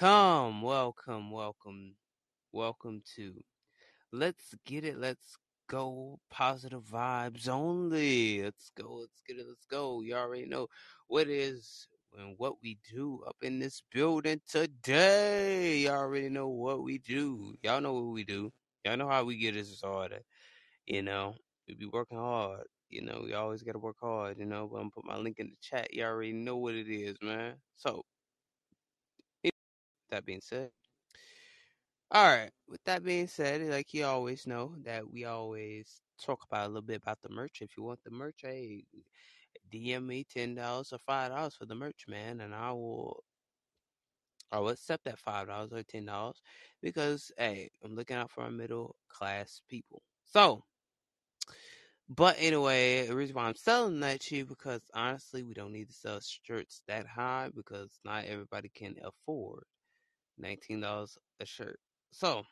Welcome, welcome, welcome, welcome to Let's Get It, Let's Go, Positive Vibes Only. Let's go, let's get it, let's go. You already know what is and what we do up in this building today. Y'all already know what we do. Y'all know what we do. Y'all know how we get it started. You know, we be working hard. You know, we always got to work hard, you know. But I'm going to put my link in the chat. Y'all already know what it is, man. So, that being said, all right. With that being said, like you always know that we always talk about a little bit about the merch. If you want the merch, hey, DM me ten dollars or five dollars for the merch, man, and I will I will accept that five dollars or ten dollars because hey, I'm looking out for our middle class people. So, but anyway, the reason why I'm selling that to you because honestly, we don't need to sell shirts that high because not everybody can afford nineteen dollars a shirt. So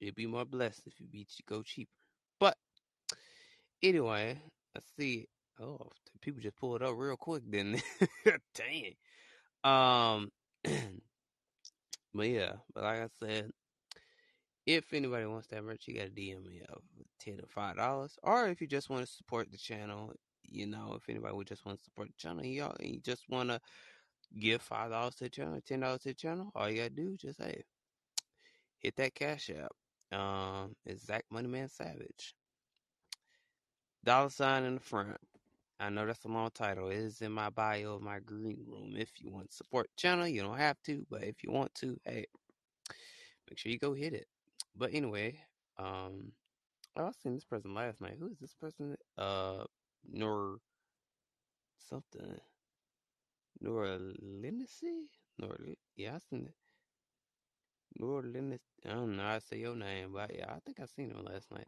you'd be more blessed if you be go cheaper. But anyway, I see. Oh, people just pulled up real quick, didn't they? Dang. Um, but yeah, but like I said, if anybody wants that merch, you gotta DM me of ten or five dollars, or if you just want to support the channel, you know, if anybody would just want to support the channel, y'all, you just want to give five dollars to the channel, ten dollars to the channel, all you gotta do is just hey, hit that cash app. Um, it's Zach Moneyman Savage. Dollar sign in the front. I know that's a long title. It is in my bio of my green room. If you want to support channel, you don't have to, but if you want to, hey, make sure you go hit it. But anyway, um, I was seeing this person last night. Who is this person? Uh, Nor something. Nora Lindsay? Nor yeah, I seen it. Nora Lindsay. I don't know. I say your name, but yeah, I think I seen him last night.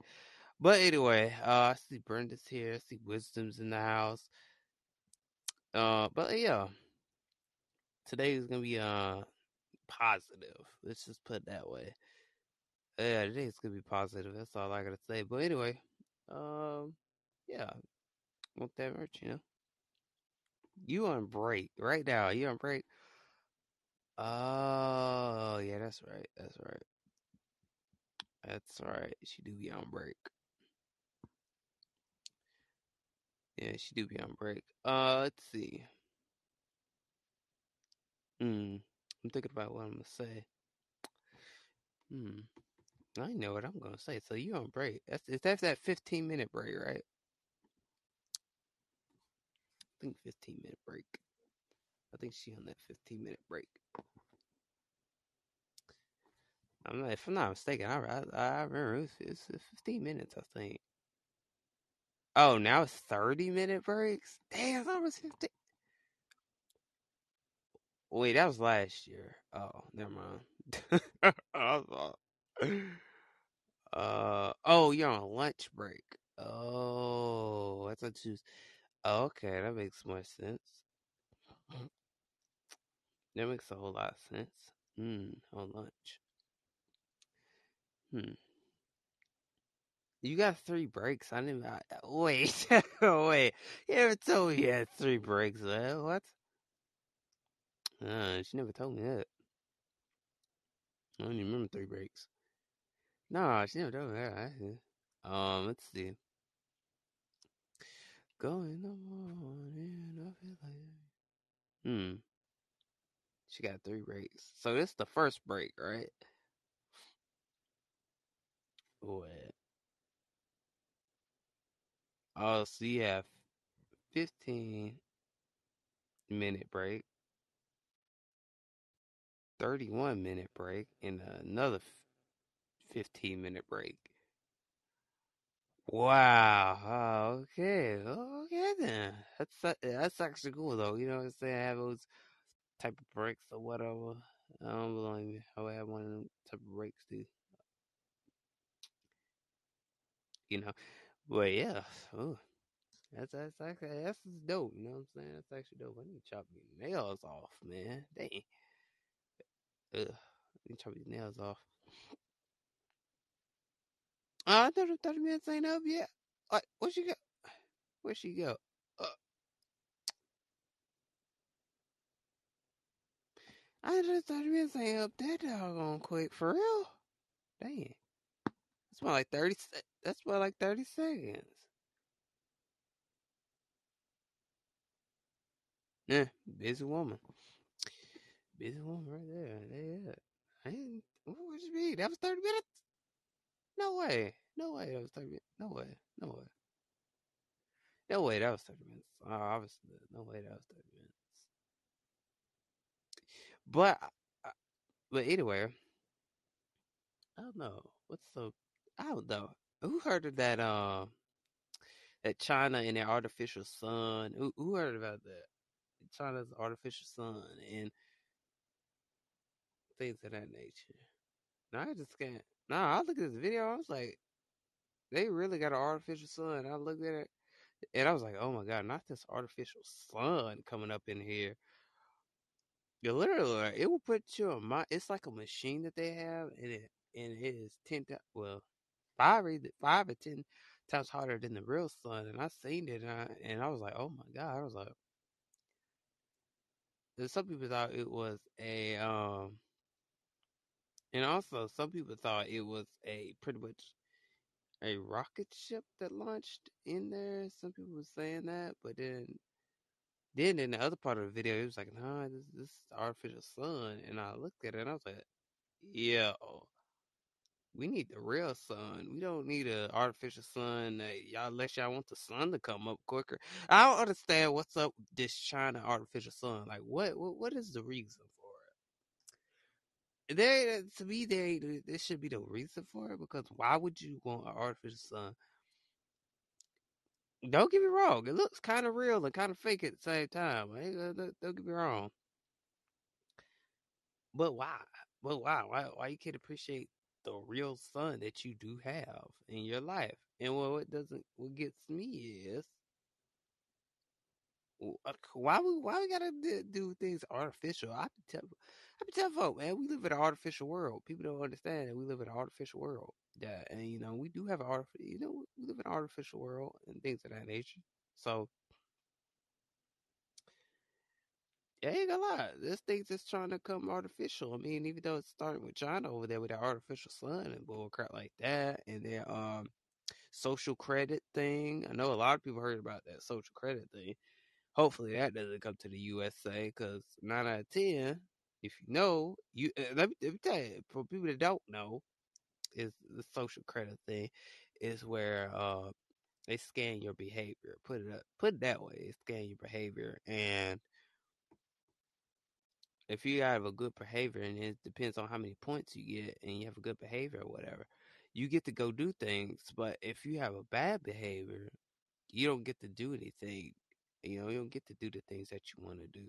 But anyway, uh, I see Brenda's here. I see Wisdom's in the house. Uh, but yeah, today is gonna be uh positive. Let's just put it that way. Yeah, today's gonna be positive. That's all I gotta say. But anyway, um, yeah, want that merch, you know. You on break right now? You on break? Oh, yeah, that's right. That's right. That's right. She do be on break. Yeah, she do be on break. Uh, let's see. Hmm. I'm thinking about what I'm gonna say. Hmm. I know what I'm gonna say. So you on break? That's that's that 15 minute break, right? Think 15 minute break. I think she on that 15 minute break. I'm not, if I'm not mistaken, I I, I remember it was, it's 15 minutes. I think. Oh, now it's 30 minute breaks. Damn, that was 15. Wait, that was last year. Oh, never mind. uh, oh, you're on lunch break. Oh, I thought you. Was, okay, that makes more sense. That makes a whole lot of sense. Hmm, on lunch. Hmm. You got three breaks. I didn't. I, wait, wait. You never told me you had three breaks. Uh, what? Uh, she never told me that. I don't even remember three breaks. No, she never told me that. Um, let's see. Go in the morning, I feel like. Hmm. She got three breaks. So this is the first break, right? What? Oh, so you have 15 minute break, 31 minute break, and another 15 minute break. Wow. Okay. Okay That's that's actually cool though. You know what I'm saying? I have those type of breaks or whatever. I don't believe I would have one of them type of breaks too. You know. But yeah. Ooh. That's that's actually that's dope, you know what I'm saying? That's actually dope. I need to chop your nails off, man. Dang. Ugh. I need to chop your nails off. Oh, I thought the 30 minutes ain't up yet. Like, where she go? Where she go? I just 30 minutes ain't up that doggone quick. For real? Damn. That's about like 30 That's about like 30 seconds. Yeah, busy woman. Busy woman right there. Yeah. I didn't, what would you mean? That was 30 minutes? No way. No way that was 30 minutes. No way. No way. No way that was 30 minutes. Oh, obviously, no way that was 30 minutes. But, but anyway, I don't know. What's so, I don't know. Who heard of that, um, that China and their artificial sun? Who, who heard about that? China's artificial sun and things of that nature. Now I just can't. No, I look at this video. I was like, they really got an artificial sun. I looked at it, and I was like, oh my god, not this artificial sun coming up in here. You literally, it will put you on my. It's like a machine that they have, and it and it is ten. Well, five five or ten times harder than the real sun. And I seen it, and I, and I was like, oh my god. I was like, and some people thought it was a um and also some people thought it was a pretty much a rocket ship that launched in there. Some people were saying that, but then then in the other part of the video it was like, nah, this this is artificial sun and I looked at it and I was like, "Yo, oh, we need the real sun. We don't need an artificial sun that y'all unless y'all want the sun to come up quicker. I don't understand what's up with this China artificial sun. Like what what, what is the reason for it? There to me there there should be no reason for it because why would you want an artificial sun? Don't get me wrong, it looks kind of real and kind of fake at the same time. Don't get me wrong. But why? But why? Why? Why you can't appreciate the real sun that you do have in your life. And what doesn't what gets me is uh, why we why we gotta do things artificial. I be tell I be tell folks, man, we live in an artificial world. People don't understand that we live in an artificial world. Yeah, and you know we do have an artificial, you know, we live in an artificial world and things of that nature. So Yeah, ain't gonna lie. This thing's just trying to come artificial. I mean, even though it's starting with China over there with that artificial sun and bull crap like that, and their um social credit thing. I know a lot of people heard about that social credit thing. Hopefully that doesn't come to the USA because nine out of ten, if you know, you uh, let, me, let me tell you for people that don't know, is the social credit thing is where uh they scan your behavior. Put it up, put it that way. Scan your behavior and if you have a good behavior and it depends on how many points you get and you have a good behavior or whatever, you get to go do things. But if you have a bad behavior, you don't get to do anything. You know, you don't get to do the things that you want to do.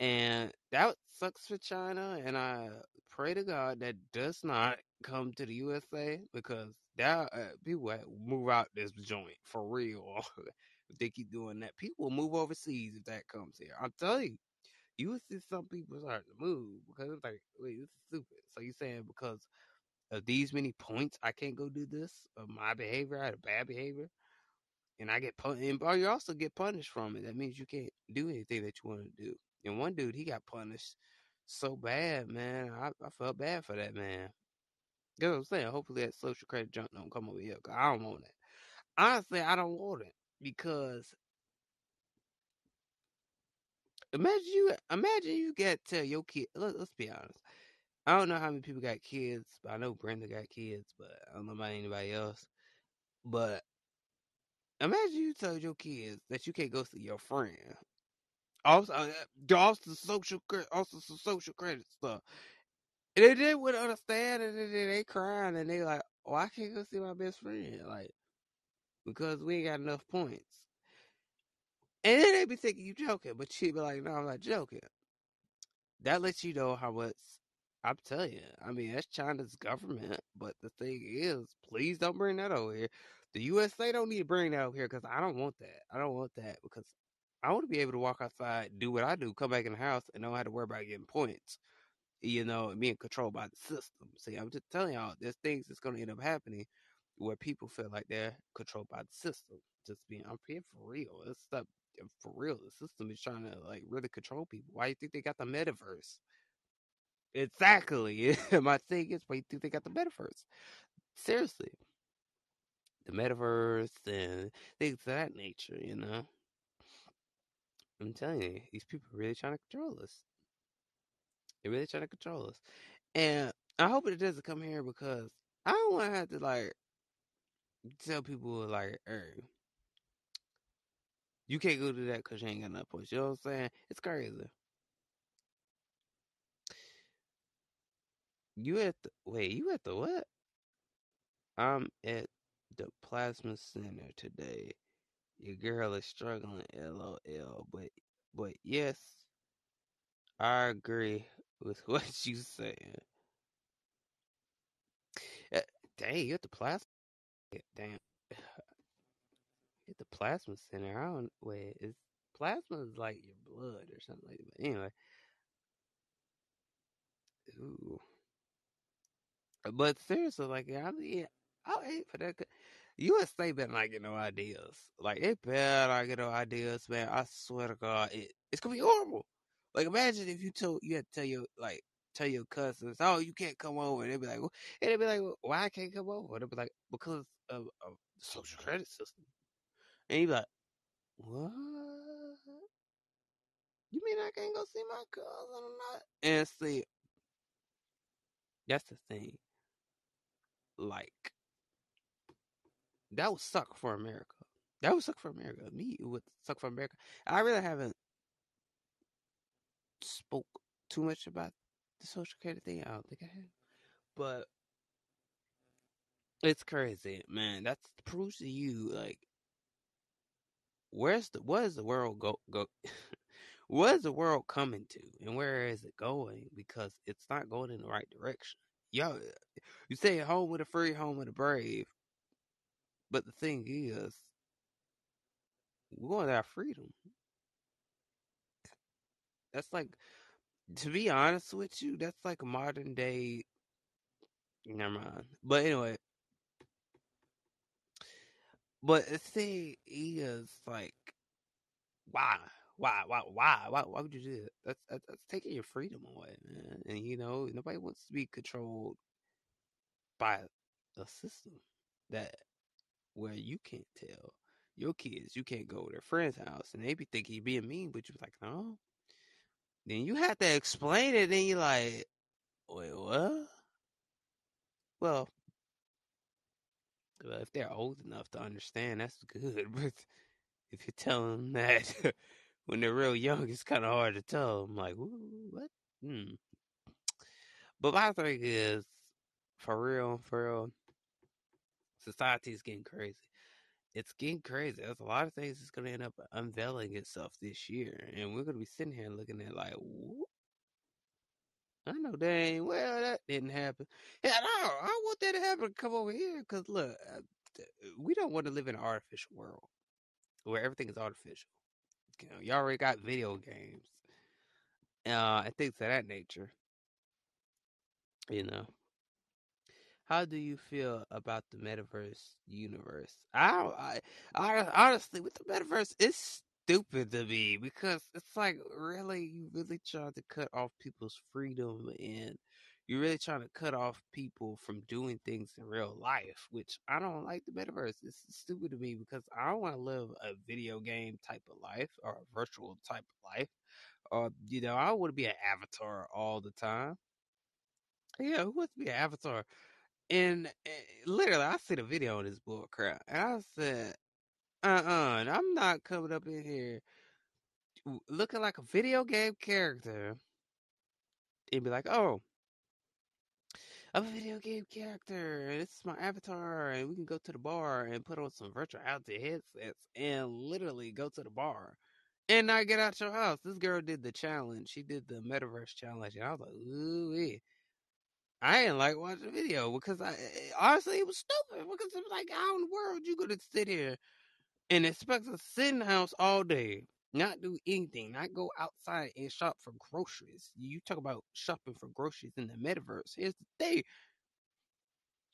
And that sucks for China. And I pray to God that does not come to the USA because that uh, people move out this joint for real. if they keep doing that, people will move overseas if that comes here. I'm telling you you would see some people starting to move because it's like, wait, this is stupid. So you saying because of these many points, I can't go do this of my behavior, I had a bad behavior, and I get punished. And but you also get punished from it. That means you can't do anything that you want to do. And one dude, he got punished so bad, man. I, I felt bad for that man. You what I'm saying? Hopefully that social credit junk don't come over here. Cause I don't want it. Honestly, I don't want it because Imagine you imagine you got to tell your kid let, us be honest. I don't know how many people got kids, but I know Brenda got kids, but I don't know about anybody else. But imagine you told your kids that you can't go see your friend. Also, uh, also social also some social credit stuff. And they didn't would understand and they crying and they like, Oh, I can't go see my best friend. Like because we ain't got enough points. And then they be thinking you joking, but she be like, no, I'm not joking. That lets you know how much I'm telling you. I mean, that's China's government, but the thing is, please don't bring that over here. The USA don't need to bring that over here because I don't want that. I don't want that because I want to be able to walk outside, do what I do, come back in the house, and don't have to worry about getting points. You know, being controlled by the system. See, I'm just telling y'all, there's things that's going to end up happening where people feel like they're controlled by the system. Just being, I'm being for real. It's stuff for real. The system is trying to like really control people. Why do you think they got the metaverse? Exactly. My thing is, why do you think they got the metaverse? Seriously, the metaverse and things of that nature. You know, I'm telling you, these people are really trying to control us. They're really trying to control us, and I hope it doesn't come here because I don't want to have to like tell people like, "Hey, you can't go do that because you ain't got enough points." You know what I'm saying? It's crazy. You at the wait? You at the what? I'm at the plasma center today. Your girl is struggling, lol. But but yes, I agree with what you saying. Uh, dang, you at the plasma? Damn, at the plasma center. I don't wait. Is plasma is like your blood or something like that? But anyway, ooh. But seriously, like I mean, I'll hate for that. USA better not get no ideas. Like it better not get no ideas, man. I swear to God, it, it's gonna be horrible. Like imagine if you told you had to tell your like tell your cousins, oh, you can't come over. And they'd be like, well, and they'd be like, well, why I can't come over? They'd be like, because of, of the social credit system. And you'd be like, what? You mean I can't go see my cousin or not? And see, that's the thing. Like, that would suck for America. That would suck for America. Me, it would suck for America. I really haven't spoke too much about the social credit thing. I don't think I have, but it's crazy, man. That's proves to you like where's the what is the world go go what is the world coming to and where is it going because it's not going in the right direction yo you say home with a free home with a brave but the thing is going to have freedom that's like to be honest with you that's like modern day never mind but anyway but the thing is like why why, why, why, why, why would you do that? That's, that's that's taking your freedom away, man. And you know, nobody wants to be controlled by a system that where you can't tell your kids you can't go to their friend's house and they be thinking you're being mean, but you're like, no. Then you have to explain it, and you're like, wait, what? Well, well, if they're old enough to understand, that's good. But if you tell them that when they're real young, it's kind of hard to tell. I'm like, what? Hmm. But my thing is, for real, for real, society is getting crazy. It's getting crazy. There's a lot of things that's going to end up unveiling itself this year. And we're going to be sitting here looking at like, Whoop. I know dang well that didn't happen. Yeah, no, I want that to happen come over here because look, uh, we don't want to live in an artificial world where everything is artificial. You know, you already got video games, uh, and things of that nature. You know, how do you feel about the metaverse universe? I, I, I honestly, with the metaverse, it's stupid to me because it's like really, you really trying to cut off people's freedom and you're really trying to cut off people from doing things in real life, which I don't like the metaverse. It's stupid to me because I don't want to live a video game type of life or a virtual type of life. Or, you know, I want to be an avatar all the time. Yeah, who wants to be an avatar? And, and literally, I see the video on this bull crap, and I said, uh uh I'm not coming up in here looking like a video game character and be like, oh, I'm a video game character, and this is my avatar, and we can go to the bar and put on some virtual reality headsets and literally go to the bar and not get out your house. This girl did the challenge. She did the metaverse challenge, and I was like, ooh, I didn't like watching the video because I eh, honestly it was stupid because it was like, how in the world you gonna sit here and expect to sit in the house all day, not do anything, not go outside and shop for groceries. You talk about shopping for groceries in the metaverse. Here's the thing.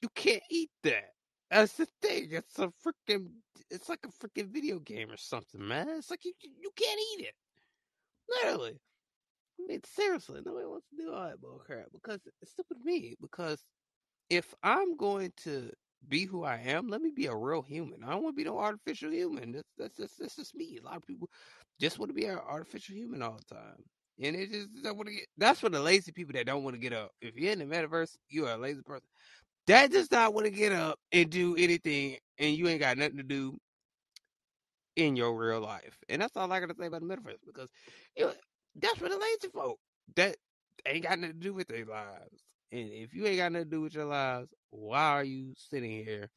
You can't eat that. That's the thing. It's a freaking it's like a freaking video game or something, man. It's like you you can't eat it. Literally. I mean, seriously, nobody wants to do all that bull crap because it's stupid me. Because if I'm going to be who I am, let me be a real human. I don't want to be no artificial human. That's that's just that's just me. A lot of people just want to be an artificial human all the time. And it just don't want to get that's for the lazy people that don't want to get up. If you're in the metaverse, you are a lazy person. That does not want to get up and do anything and you ain't got nothing to do in your real life. And that's all I gotta say about the metaverse because know, that's for the lazy folk. That ain't got nothing to do with their lives. And if you ain't got nothing to do with your lives, why are you sitting here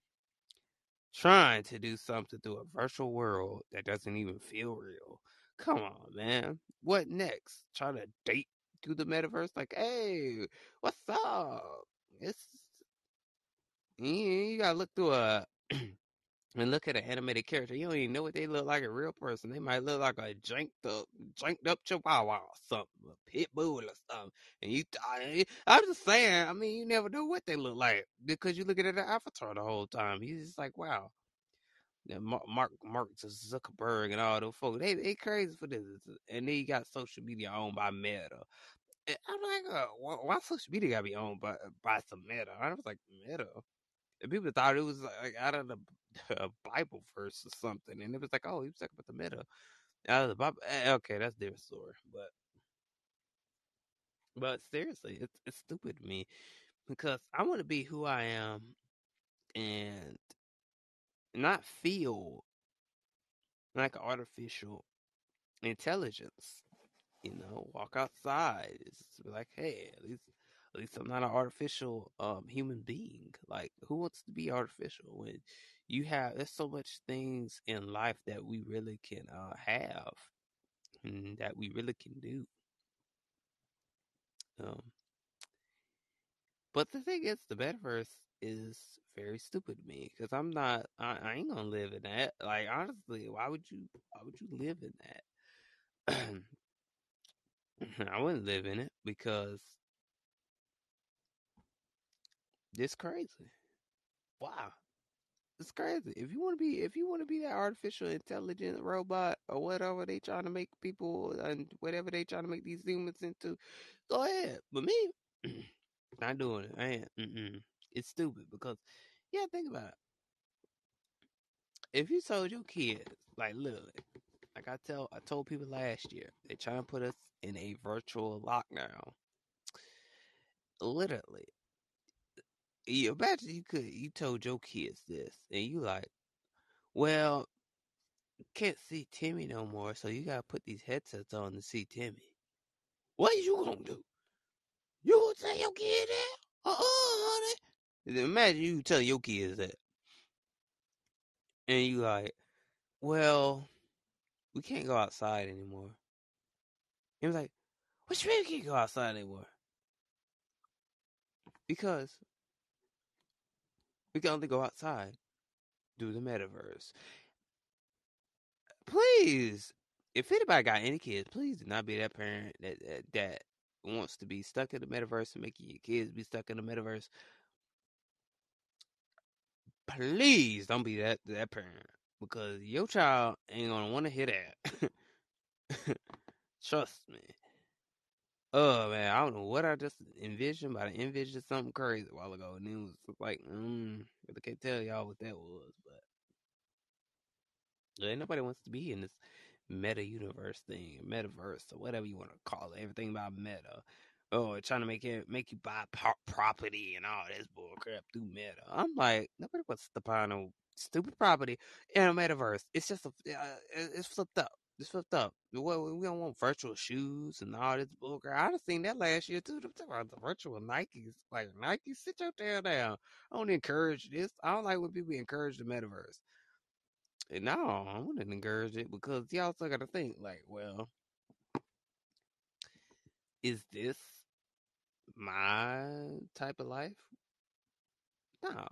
trying to do something through a virtual world that doesn't even feel real? Come on, man. What next? Try to date through the metaverse? Like, hey, what's up? It's you, you gotta look through a and look at an animated character. You don't even know what they look like a real person. They might look like a janked up, janked up chihuahua or something, a pit bull or something. And you, I, I'm just saying. I mean, you never know what they look like because you look at an avatar the whole time. He's just like, wow. Mark, Mark, Zuckerberg and all those folks, they they crazy for this. And then you got social media owned by Meta. And I'm like, uh, why, why social media gotta be owned by by some Meta? I was like, Meta. And people thought it was like out of the a Bible verse or something, and it was like, oh, he was talking about the meta the Bible. Eh, Okay, that's different story, but but seriously, it's it's stupid to me because I want to be who I am and not feel like artificial intelligence. You know, walk outside. It's like, hey, at least at least I'm not an artificial um human being. Like, who wants to be artificial when you have there's so much things in life that we really can uh have and that we really can do. Um but the thing is the metaverse is very stupid to me because I'm not I, I ain't gonna live in that. Like honestly, why would you why would you live in that? I wouldn't live in it because it's crazy. Wow. It's crazy. If you want to be, if you want to be that artificial intelligent robot or whatever they trying to make people and whatever they trying to make these humans into, go ahead. But me, not doing it. I ain't. Mm-mm. It's stupid because, yeah, think about it. If you told your kids, like literally, like I tell, I told people last year, they trying to put us in a virtual lockdown. Literally, you imagine you could, you told your kids this, and you like, well, can't see Timmy no more, so you gotta put these headsets on to see Timmy. What you gonna do? You gonna tell your kid that? Uh uh honey. Imagine you tell your kids that. And you like, well, we can't go outside anymore. He was like, what you mean we can't go outside anymore? Because we can only go outside Do the metaverse. Please, if anybody got any kids, please do not be that parent that that, that wants to be stuck in the metaverse and making your kids be stuck in the metaverse. Please don't be that that parent because your child ain't gonna want to hear that. Trust me. Oh man, I don't know what I just envisioned, but I envisioned something crazy a while ago, and it was like, mm, I can't tell y'all what that was, but nobody wants to be in this meta universe thing, metaverse, or whatever you want to call it. Everything about meta. Oh, trying to make it make you buy property and all this bull crap through meta. I'm like, nobody wants to buy no stupid property in a metaverse. It's just a, uh, it's flipped up. It's flipped up. We, we don't want virtual shoes and all this bull crap. I done seen that last year too. Them about the virtual Nikes. Like Nike, sit your tail down. I don't encourage this. I don't like when people encourage the metaverse. And no, I wouldn't encourage it because y'all still got to think like, well, is this my type of life? No,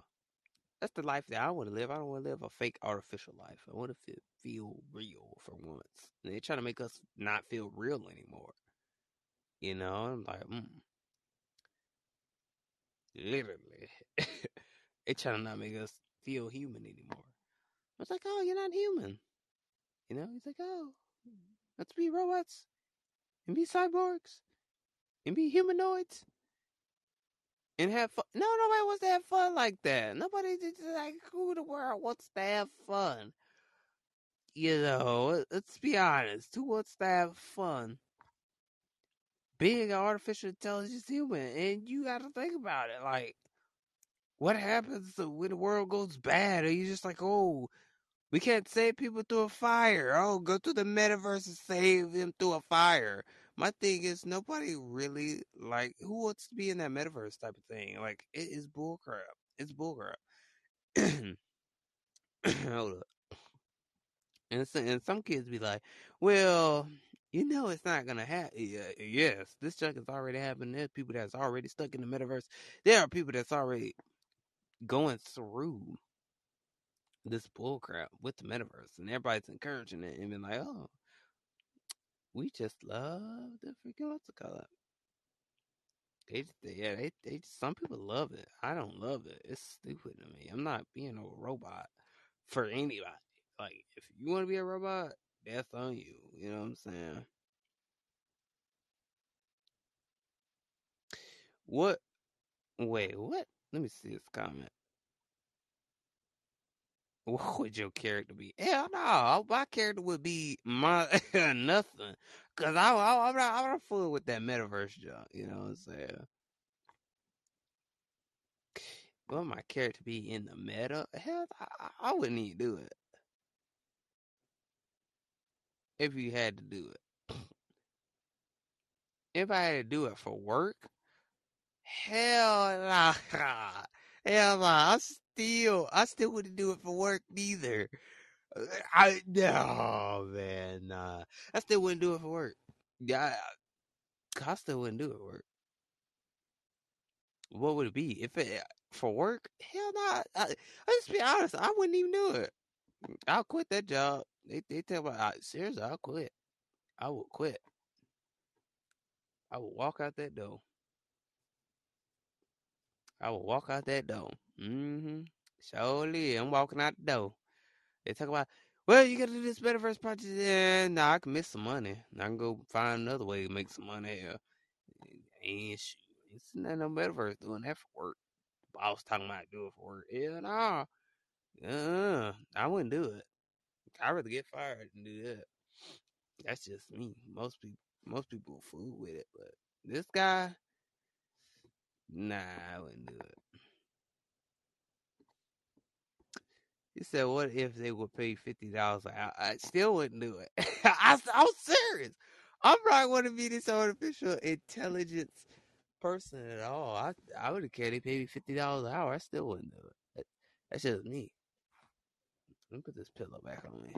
that's the life that I want to live. I don't want to live a fake artificial life. I want to feel, real for once. And they're trying to make us not feel real anymore. You know, I'm like, mm. literally, they're trying to not make us feel human anymore. I was like, oh, you're not human. You know, he's like, oh, let's be robots. and be cyborgs and be humanoids and have fun. No, nobody wants to have fun like that. Nobody just like who the world wants to have fun. You know, let's be honest. Who wants to have fun? Being an artificial intelligence human, and you got to think about it. Like, what happens when the world goes bad? Are you just like, oh, we can't save people through a fire? Oh, go to the metaverse and save them through a fire. My thing is, nobody really like who wants to be in that metaverse type of thing. Like, it is bullcrap. It's bullcrap. Hold up. And, so, and some kids be like, well, you know, it's not gonna happen. Yeah, yes, this junk is already happening. There's people that's already stuck in the metaverse. There are people that's already going through this bullcrap with the metaverse, and everybody's encouraging it and being like, "Oh, we just love the freaking what's it called?" They, they, yeah, they, they, some people love it. I don't love it. It's stupid to me. I'm not being a robot for anybody. Like, if you want to be a robot, that's on you. You know what I'm saying? What? Wait, what? Let me see this comment. What would your character be? Hell no, my character would be my nothing. Cause I, I, I'm not, I'm not fooling with that metaverse junk. You know what I'm saying? What my character be in the meta? Hell, I, I wouldn't even do it if you had to do it. If I had to do it for work, hell nah, hell nah. Still, I still wouldn't do it for work neither. I no man. I still wouldn't do it for work. Yeah, I, I still wouldn't do it for work. What would it be if it for work? Hell nah. I, I just be honest. I wouldn't even do it. I'll quit that job. They they tell me, I, seriously, I'll quit. I will quit. I will walk out that door. I will walk out that door. Mm-hmm. Surely, I'm walking out the door. They talk about, well, you gotta do this metaverse project. Yeah, nah, I can miss some money. I can go find another way to make some money. And shoot, it's not no metaverse doing that for work. I was talking about doing for work. Yeah, nah. Uh, I wouldn't do it. I'd rather get fired than do that. That's just me. Most people, most people fool with it, but this guy, nah, I wouldn't do it. He said, "What if they would pay fifty dollars hour?" I still wouldn't do it. I, I'm serious. I'm not going to be this artificial intelligence person at all. I I would have cared they paid me fifty dollars an hour. I still wouldn't do it. That, that's just me. Let me put this pillow back on me.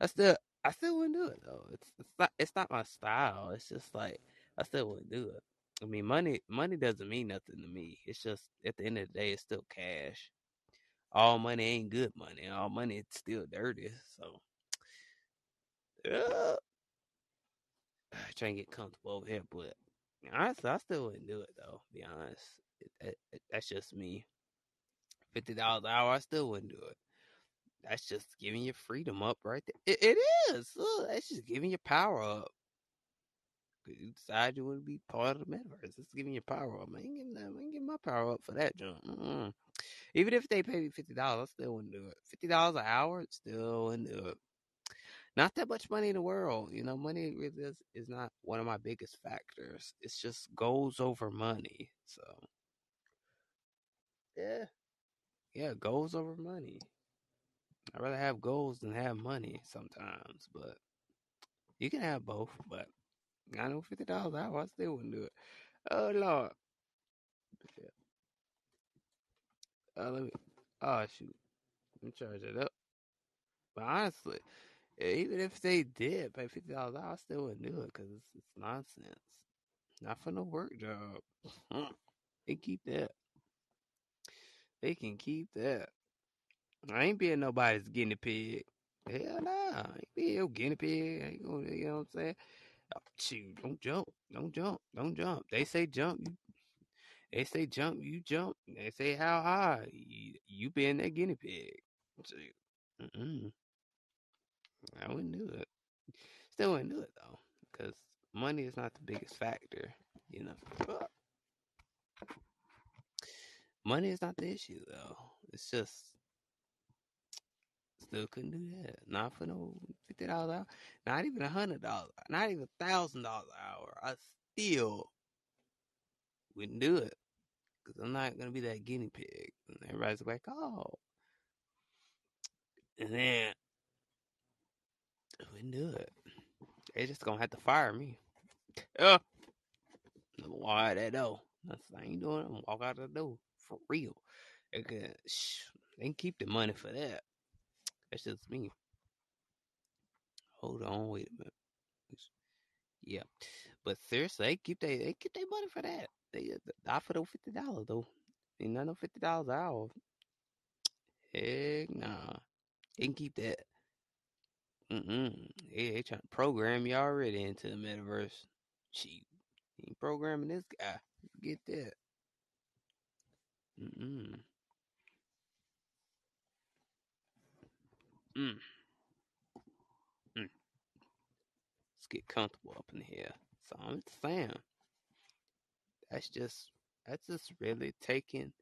I still I still wouldn't do it though. It's it's not it's not my style. It's just like I still wouldn't do it. I mean money money doesn't mean nothing to me. It's just at the end of the day it's still cash. All money ain't good money. All money is still dirty. So yeah. trying to get comfortable over here, but honestly, I still wouldn't do it though. Be honest, it, it, it, that's just me. Fifty dollars an hour, I still wouldn't do it. That's just giving your freedom up right there. It, is. Look, that's just giving your power up. You decide you want to be part of the metaverse. It's giving your power up. I ain't getting, I ain't getting my power up for that junk. Mm-mm. Even if they pay me fifty dollars, I still wouldn't do it. Fifty dollars an hour, still wouldn't do it. Not that much money in the world. You know, money really is, is not one of my biggest factors. It's just goals over money. So yeah. Yeah, goals over money. I'd rather have goals than have money sometimes, but you can have both. But I know fifty dollars an hour, I still wouldn't do it. Oh lord. Uh, let me. Oh shoot. Let me charge it up. But honestly, even if they did pay fifty dollars I still wouldn't do it because it's, it's nonsense. Not for no work job. they keep that. They can keep that. I ain't being nobody's guinea pig. Hell nah. I ain't being your guinea pig. I ain't gonna, you know what I'm saying? Oh, shoot, don't jump. Don't jump. Don't jump. They say jump. You, they say jump. You jump. They say how high. You, you being that guinea pig. Mm-mm. I wouldn't do it. Still wouldn't do it though, because money is not the biggest factor. You know, money is not the issue though. It's just still couldn't do that. Not for no fifty dollars hour. Not even a hundred dollars. Not even thousand dollars hour. I still wouldn't do it because I'm not gonna be that guinea pig. And everybody's like, oh, and then wouldn't do it. They just gonna have to fire me. Oh, why that door? That's I ain't doing. I'm walk out the door for real. They they can keep the money for that. That's just me. Hold on, wait a minute. Yeah, but seriously, they keep they they keep their money for that. They not for the fifty dollars though. Ain't nothing fifty dollars an hour. Heck nah. They can keep that. Mm-mm. They, they trying to program you already into the metaverse. She ain't programming this guy. Get that. Mm-mm. Mm. Mm. Let's get comfortable up in here. So I'm saying that's just that's just really taking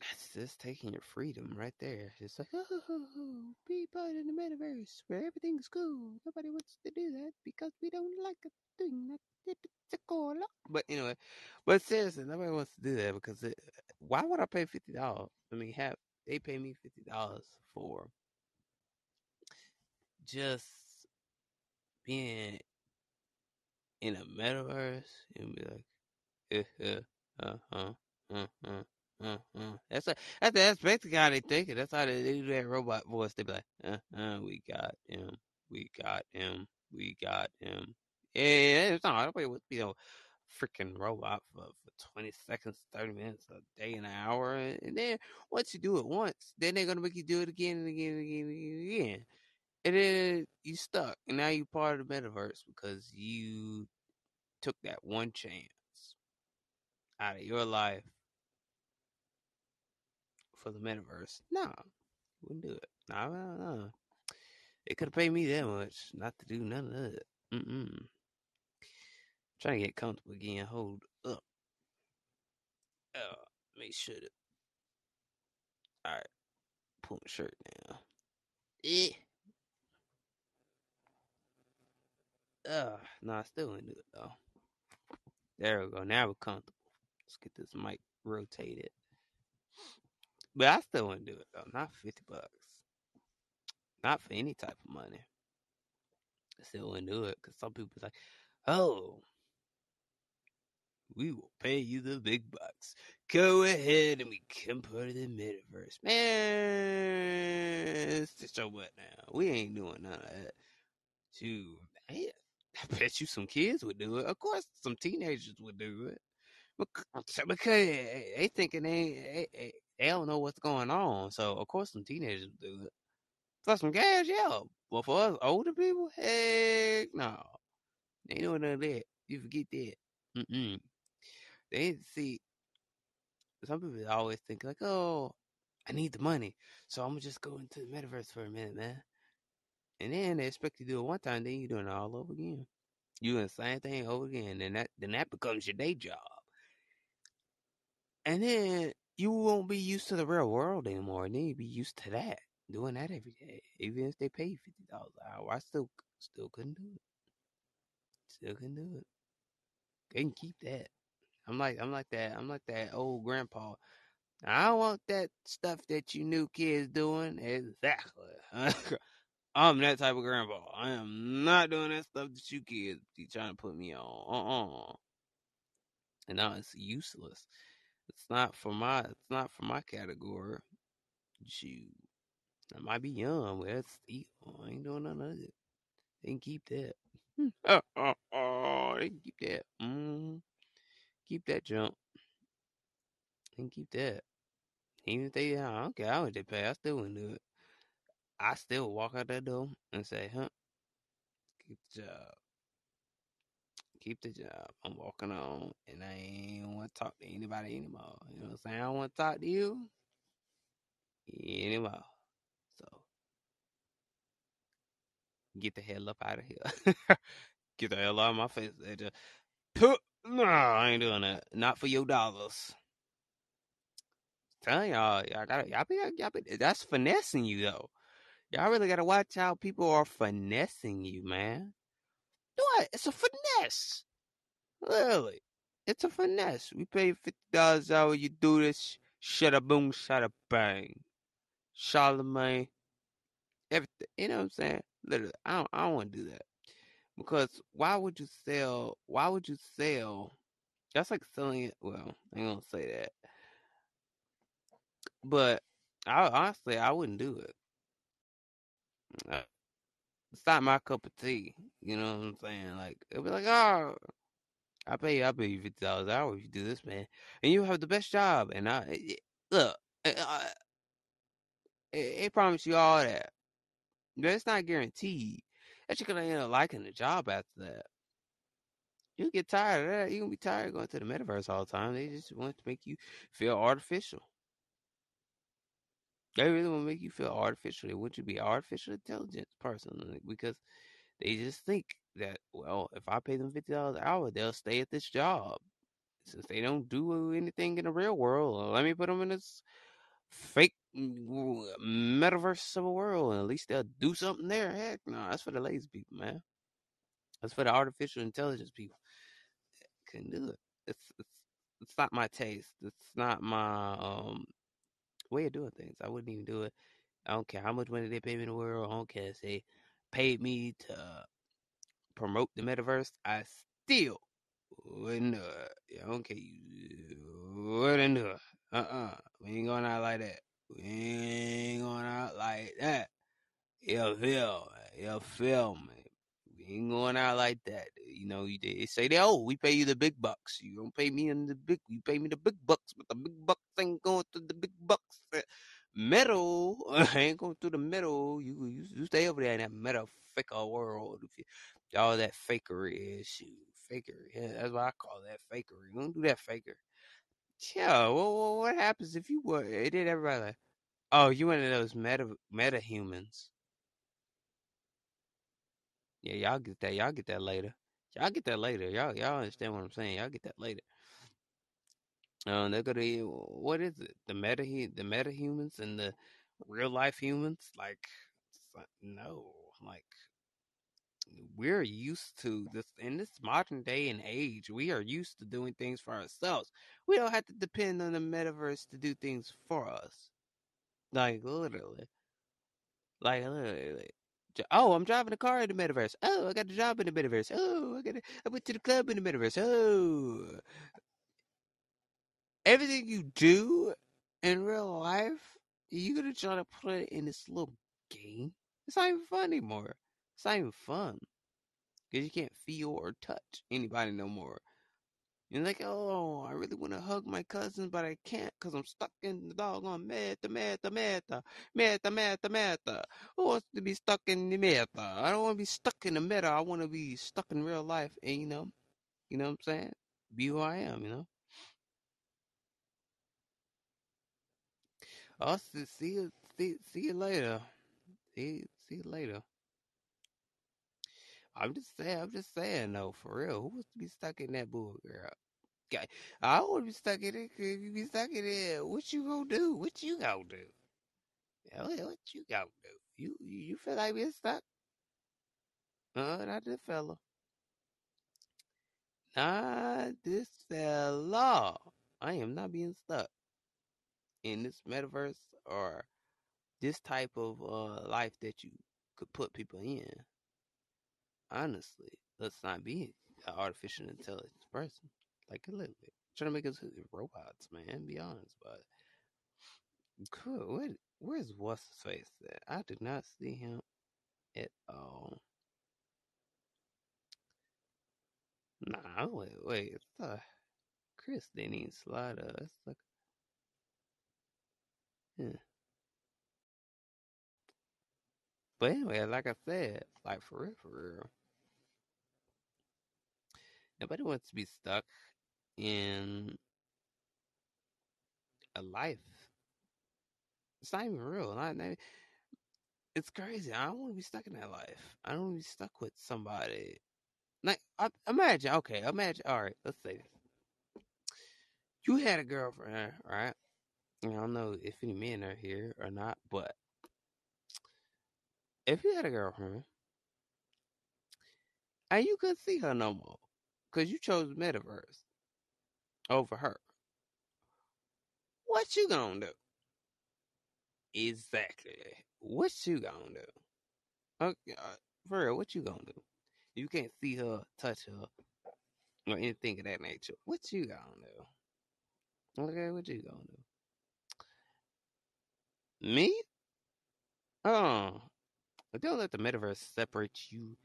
that's just taking your freedom right there. It's like, oh, be part in the metaverse where everything's cool. Nobody wants to do that because we don't like doing that. But anyway, but seriously, nobody wants to do that because it, why would I pay fifty dollars? I mean, have they pay me fifty dollars for just being in a metaverse and be like, uh, uh, uh, uh, uh. Uh, uh. That's a, that's that's basically how they think it. That's how they, they do that robot voice. They be like, uh, uh, we got him, we got him, we got him. Yeah, it's not nobody would be a freaking robot for, for twenty seconds, thirty minutes, a day, an hour, and then once you do it once, then they're gonna make you do it again and again and again and again. Then you stuck, and now you're part of the metaverse because you took that one chance out of your life for the metaverse. No, wouldn't do it. No, no, no. They could have paid me that much not to do none of that. Mm-mm. Trying to get comfortable again. Hold up. Uh, make sure. All right. Pull my shirt down. Eh. No, I still ain't do it though. There we go. Now we're comfortable. Let's get this mic rotated. But I still wouldn't do it though. Not fifty bucks. Not for any type of money. I still wouldn't do it because some people like, oh, we will pay you the big bucks. Go ahead and become part of the metaverse. Man, just your what now? We ain't doing none of that. Shoot, man, I bet you some kids would do it. Of course, some teenagers would do it. Because, they thinking they, they, they don't know what's going on. So, of course, some teenagers would do it. For some guys, yeah. But for us older people, heck no. They know none of that. You forget that. Mm-mm. They see. Some people always think like, "Oh, I need the money, so I'm gonna just go into the metaverse for a minute, man." And then they expect you to do it one time, then you're doing it all over again. You doing the same thing over again, and that then that becomes your day job. And then you won't be used to the real world anymore. And then you be used to that, doing that every day. Even if they pay you fifty dollars an hour, I still still couldn't do it. Still couldn't do it. They can keep that. I'm like I'm like that. I'm like that old grandpa. I want that stuff that you new kids doing. Exactly. I'm that type of grandpa. I am not doing that stuff that you kids be trying to put me on. Uh uh And now it's useless. It's not for my it's not for my category. Shoot. I might be young, but that's I ain't doing none of it. They can keep that. oh, oh, oh, they can keep that. Mm. Keep that jump. They can keep that. Even if they, I don't care how much they pay, I still wouldn't do it. I still walk out that door and say, huh, keep the job. Keep the job. I'm walking on and I ain't want to talk to anybody anymore. You know what I'm saying? I don't want to talk to you anymore. So get the hell up out of here. Get the hell out of my face. No, I ain't doing that. Not for your dollars. Telling y'all, y'all gotta, y'all be, y'all be, that's finessing you though. Y'all really gotta watch how people are finessing you, man. What? It's a finesse. Really. It's a finesse. We pay fifty dollars hour, you do this, shut up, boom, shut up, bang. Charlemagne. Everything. You know what I'm saying? Literally. I don't I don't wanna do that. Because why would you sell why would you sell that's like selling it well, I ain't gonna say that. But I honestly I wouldn't do it. Uh, It's not my cup of tea. You know what I'm saying? Like it'll be like, oh, I pay you, I pay you fifty dollars an hour if you do this, man, and you have the best job. And I it- look, I, I, it, it promise you all that, but it's not guaranteed that you're gonna end up liking the job after that. You get tired of that. You're gonna be tired going to the metaverse all the time. They just want to make you feel artificial. They really want to make you feel artificial. They want you to be artificial intelligence personally because they just think that, well, if I pay them fifty dollars an hour, they'll stay at this job. Since they don't do anything in the real world, let me put them in this fake metaverse of a world, and at least they'll do something there. Heck, no, that's for the lazy people, man. That's for the artificial intelligence people. Couldn't do it. It's it's it's not my taste. It's not my um way of doing things. I wouldn't even do it. I don't care how much money they pay me in the world. I don't care if they paid me to promote the metaverse. I still wouldn't do it. I don't care. You wouldn't do it. Uh-uh. We ain't going out like that. We ain't going out like that. You feel? You feel? We ain't going out like that. You know, you they say that, oh, we pay you the big bucks. You don't pay me in the big, you pay me the big bucks, but the big bucks Eh, ain't going through the big bucks. Metal ain't going through the middle. You, you you stay over there in that meta faker world. All that fakery is fakery. Yeah, that's what I call that fakery. Don't do that faker. Yeah, well, what happens if you were? It did everybody like, oh, you one of those meta meta humans. Yeah, y'all get that. Y'all get that later. Y'all get that later. Y'all y'all understand what I'm saying. Y'all get that later. Um, they're gonna what is it? The meta the meta humans and the real life humans? Like, no, like we're used to this in this modern day and age. We are used to doing things for ourselves. We don't have to depend on the metaverse to do things for us. Like literally, like literally. Oh, I'm driving a car in the metaverse. Oh, I got a job in the metaverse. Oh, I got a, I went to the club in the metaverse. Oh, everything you do in real life, you're gonna try to put it in this little game. It's not even fun anymore. It's not even fun because you can't feel or touch anybody no more. You're like, oh, I really want to hug my cousin, but I can't because I'm stuck in the doggone meta, meta, meta, meta, meta, meta. Who wants to be stuck in the meta? I don't want to be stuck in the meta. I want to be stuck in real life, and you know, you know what I'm saying? Be who I am, you know. I'll see, see you, see, see you later. See, see you later. I'm just saying, I'm just saying though, for real. Who wants to be stuck in that bull, girl? Okay, I to be stuck in it If you be stuck in it, what you gonna do? What you gonna do? What you gonna do? You you you feel like being stuck? Uh, not this fella. Not this fella. I am not being stuck in this metaverse or this type of uh life that you could put people in. Honestly, let's not be an artificial intelligence person. Like a little bit. Trying to make us robots, man. Be honest but. Cool. Where, where's what's his face at? I did not see him at all. Nah, wait, wait. It's, uh, Chris didn't even slide us. It's like, yeah. But anyway, like I said, like for real, for real. Nobody wants to be stuck in a life. It's not even real. Not, not it's crazy. I don't want to be stuck in that life. I don't want to be stuck with somebody Like, I, imagine, okay, imagine. All right, let's say this. You had a girlfriend, right? I don't know if any men are here or not, but if you had a girlfriend and you couldn't see her no more because you chose metaverse over her, what you gonna do? Exactly. What you gonna do? Okay, uh, for real, what you gonna do? You can't see her, touch her, or anything of that nature. What you gonna do? Okay, what you gonna do? Me? Oh, don't let the metaverse separate you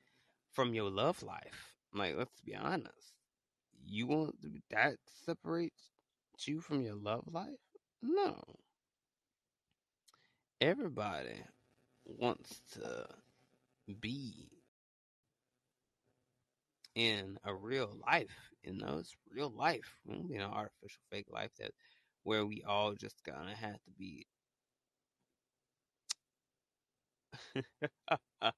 from your love life. Like, let's be honest. You want that separates you from your love life? No. Everybody wants to be in a real life. You know, it's real life. We don't be in an artificial fake life that where we all just gonna have to be I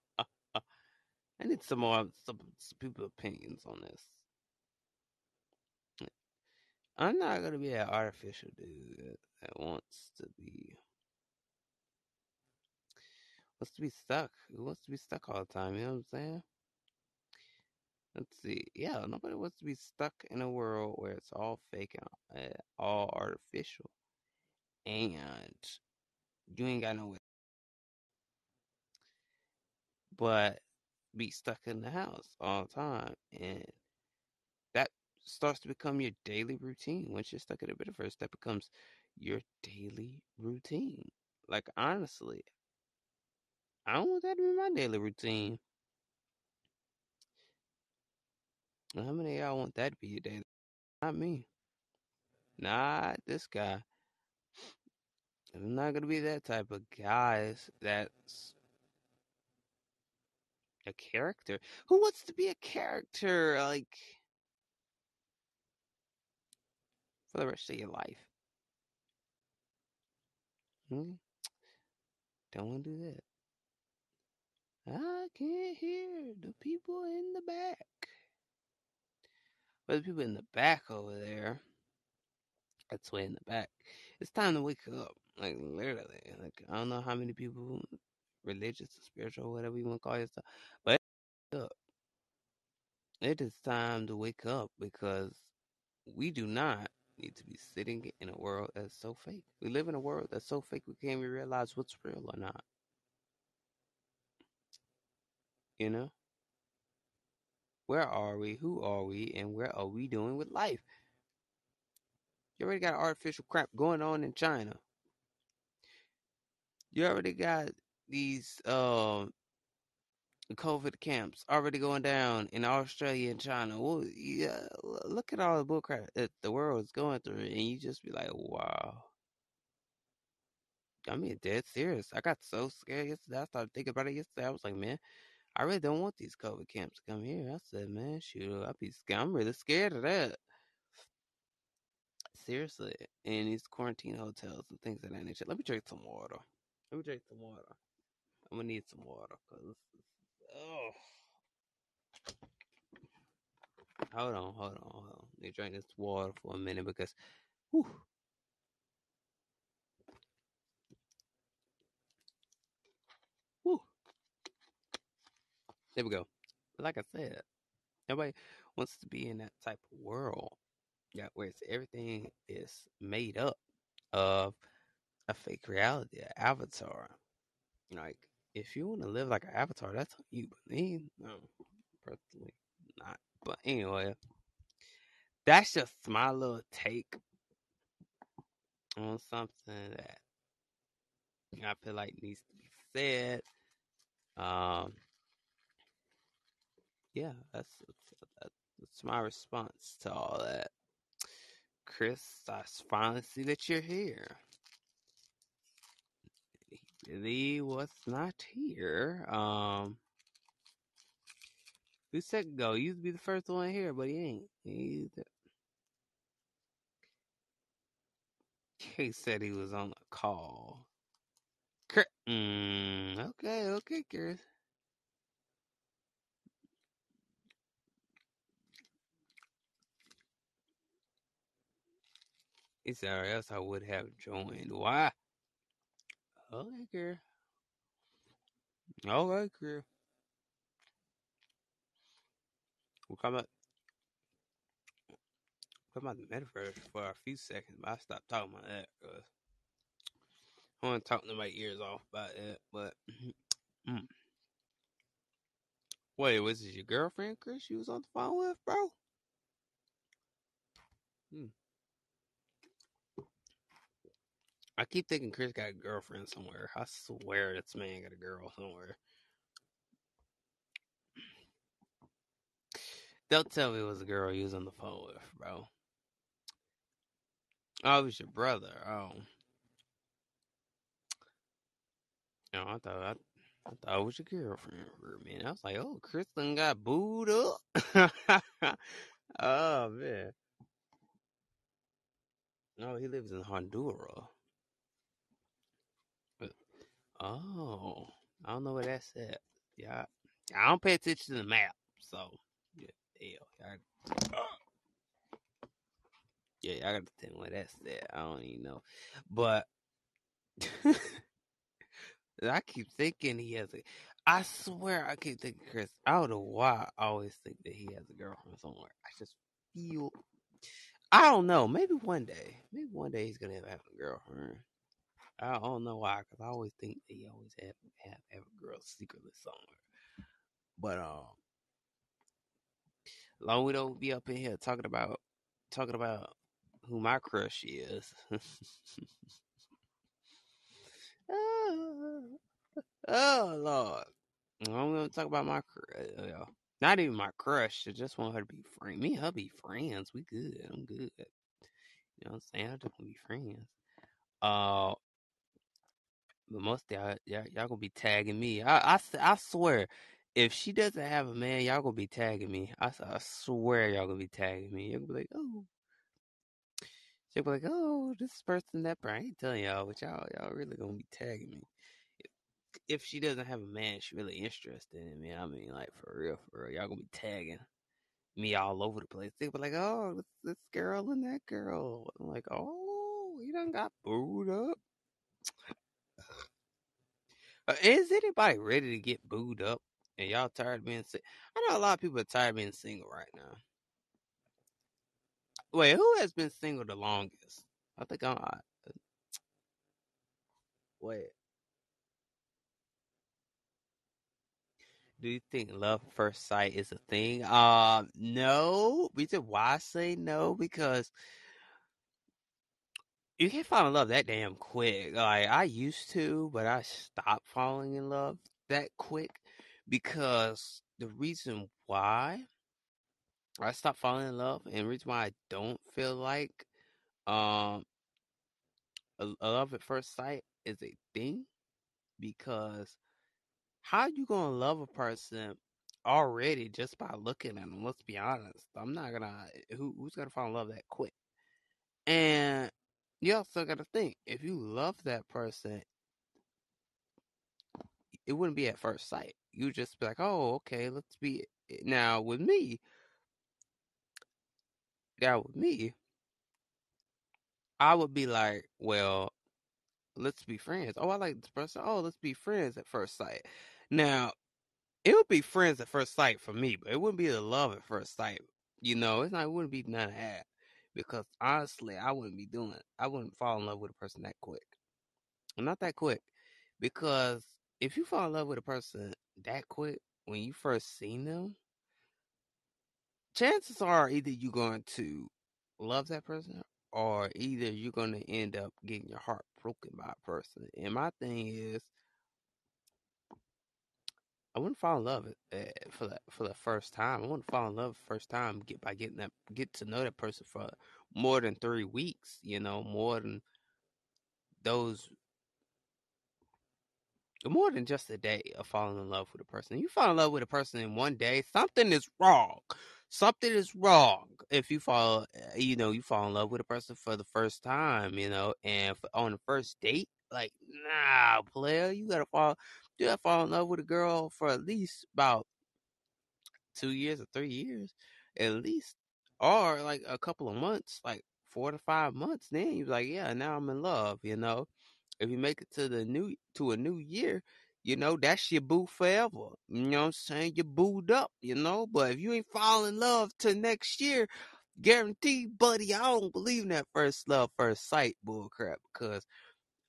need some more some, some people opinions on this. I'm not gonna be an artificial dude that, wants to be wants to be stuck. Who wants to be stuck all the time? You know what I'm saying? Let's see. Yeah, nobody wants to be stuck in a world where it's all fake and uh, all artificial, and you ain't got no. But be stuck in the house all the time, and that starts to become your daily routine. Once you're stuck in the metaverse, that becomes your daily routine. Like honestly, I don't want that to be my daily routine. How many of y'all want that to be your daily? Not me. Not this guy. I'm not gonna be that type of guy that's a character. Who wants to be a character like for the rest of your life? Hmm? Don't want to do that. I can't hear the people in the back. But the people in the back over there, that's way in the back. It's time to wake up. Like literally. Like I don't know how many people religious or spiritual, whatever you want to call yourself. But. It is time to wake up because we do not need to be sitting in a world that's so fake. We live in a world that's so fake we can't even realize what's real or not. You know? Where are we? Who are we? And where are we doing with life? You already got artificial crap going on in China. You already got these um COVID camps already going down in Australia and China. Well, yeah, look at all the bullcrap that the world is going through, and you just be like, wow. I mean, dead serious. I got so scared yesterday. I started thinking about it yesterday. I was like, man, I really don't want these COVID camps to come here. I said, man, shoot, I'd be scared. I'm really scared of that. Seriously, in these quarantine hotels and things of that nature. Let me drink some water. Let me drink some water. I'm gonna need some water because oh. Hold on, hold on, hold on. Let me drink this water for a minute because, whew. Whew. There we go. Like I said, everybody wants to be in that type of world. Yeah, where it's everything is made up of a fake reality, an avatar. Like, if you want to live like an avatar, that's on you. believe. no, personally, not. But anyway, that's just my little take on something that I feel like needs to be said. Um, yeah, that's that's, that's my response to all that. Chris, I finally see that you're here the what's not here. Um, who said go? he used to be the first one here, but he ain't. He said he was on the call. Mm, okay, okay, okay, He said, "Or else I would have joined. Why? Okay, girl. Okay, girl. We'll come up. Come out the metaverse for a few seconds, but I stopped talking about that because I want to talk to my ears off about that. But mm. wait, was this your girlfriend, Chris? You was on the phone with, bro? Hmm. I keep thinking Chris got a girlfriend somewhere. I swear this man got a girl somewhere. Don't tell me it was a girl you was on the phone with, bro. Oh, it was your brother. Oh. No, I thought I, I thought it was your girlfriend for a minute. I was like, oh, Kristen got booed up. oh man. No, he lives in Honduras. Oh, I don't know where that's at. Yeah, I don't pay attention to the map, so yeah, hell, I, yeah, I got to tell where that's at. I don't even know, but I keep thinking he has a. I swear, I keep thinking Chris. I don't know why I always think that he has a girlfriend somewhere. I just feel. I don't know. Maybe one day. Maybe one day he's gonna have a girlfriend. I don't know why, because I always think he always have, have have a girl secretly somewhere. But um, long we don't be up in here talking about talking about who my crush is. oh, oh Lord, I'm gonna talk about my crush. Not even my crush. I just want her to be friend. Me and her be friends. We good. I'm good. You know what I'm saying? I just want to be friends. Uh, but most y'all, y'all, y'all gonna be tagging me. I, I, I swear, if she doesn't have a man, y'all gonna be tagging me. I, I swear y'all gonna be tagging me. You'll be like, oh. She'll be like, oh, this person, that person. I ain't telling y'all, but y'all, y'all really gonna be tagging me. If, she doesn't have a man, she really interested in me. I mean, like for real, for real, y'all gonna be tagging me all over the place. They'll be like, oh, this, this girl and that girl. I'm like, oh, you done got booed up. Uh, is anybody ready to get booed up? And y'all tired of being sick? I know a lot of people are tired of being single right now. Wait, who has been single the longest? I think I'm. I, wait. Do you think love at first sight is a thing? Uh, no. Reason why I say no because you can't fall in love that damn quick. Like I used to, but I stopped falling in love that quick because the reason why I stopped falling in love and reason why I don't feel like um a, a love at first sight is a thing because how you gonna love a person already just by looking at them? Let's be honest. I'm not gonna who who's gonna fall in love that quick. And you also got to think if you love that person, it wouldn't be at first sight. You just be like, oh, okay, let's be. Now with me, now with me, I would be like, well, let's be friends. Oh, I like this person. Oh, let's be friends at first sight. Now, it would be friends at first sight for me, but it wouldn't be the love at first sight. You know, it's not. It wouldn't be none of that because honestly, I wouldn't be doing. I wouldn't fall in love with a person that quick. Not that quick, because if you fall in love with a person that quick when you first seen them, chances are either you're going to love that person or either you're going to end up getting your heart broken by a person. And my thing is, I wouldn't fall in love uh, for the for the first time. I wouldn't fall in love first time get by getting that get to know that person for more than three weeks. You know, more than those, more than just a day of falling in love with a person. You fall in love with a person in one day, something is wrong. Something is wrong if you fall, eh, you know, you fall in love with a person for the first time, you know, and for, on the first date, like, nah, player, you gotta fall you I fall in love with a girl for at least about two years or three years, at least, or like a couple of months, like four to five months, then you're like, yeah, now I'm in love. You know, if you make it to the new to a new year, you know that's your boo forever. You know what I'm saying? You're booed up. You know, but if you ain't fall in love till next year, guarantee, buddy, I don't believe in that first love, first sight bullcrap because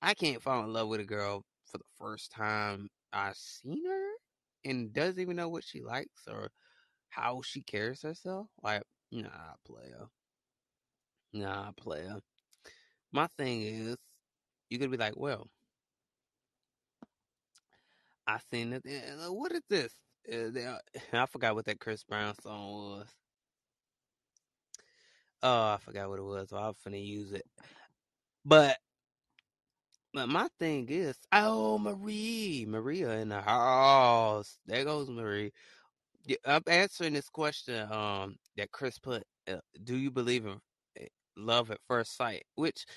I can't fall in love with a girl for the first time I seen her and doesn't even know what she likes or how she carries herself. Like, nah, player. Nah, player. My thing is, you could be like, well, I seen it. Uh, what is this? Uh, I forgot what that Chris Brown song was. Oh, I forgot what it was. So I'm finna use it. But but my thing is, oh Marie, Maria in the house. There goes Marie. I'm answering this question um that Chris put. Uh, do you believe in eh, love at first sight? Which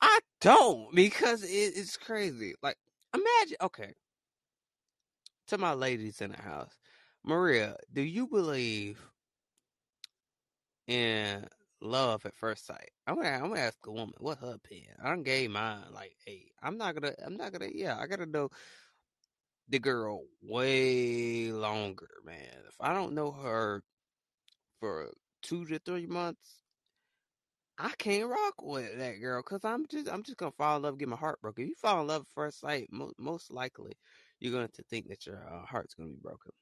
I don't because it, it's crazy. Like imagine, okay, to my ladies in the house, Maria, do you believe in love at first sight? I'm gonna I'm gonna ask a woman what her opinion. I don't gave mine. Like, hey, I'm not gonna I'm not gonna yeah, I gotta know the girl way longer, man. If I don't know her for two to three months, I can't rock with that girl because I'm just I'm just gonna fall in love, get my heart broken. If you fall in love at first sight, mo- most likely you're going to think that your uh, heart's gonna be broken.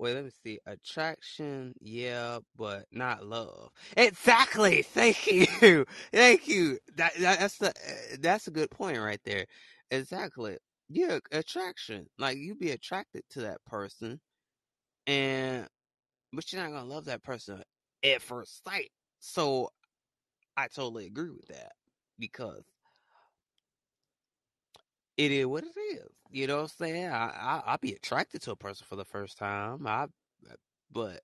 Wait, let me see. Attraction, yeah, but not love. Exactly. Thank you. Thank you. That, that that's the uh, that's a good point right there. Exactly. Yeah, attraction. Like you be attracted to that person, and but you're not gonna love that person at first sight. So I totally agree with that because it is what it is. You know what I'm saying? I, I I'll be attracted to a person for the first time. I but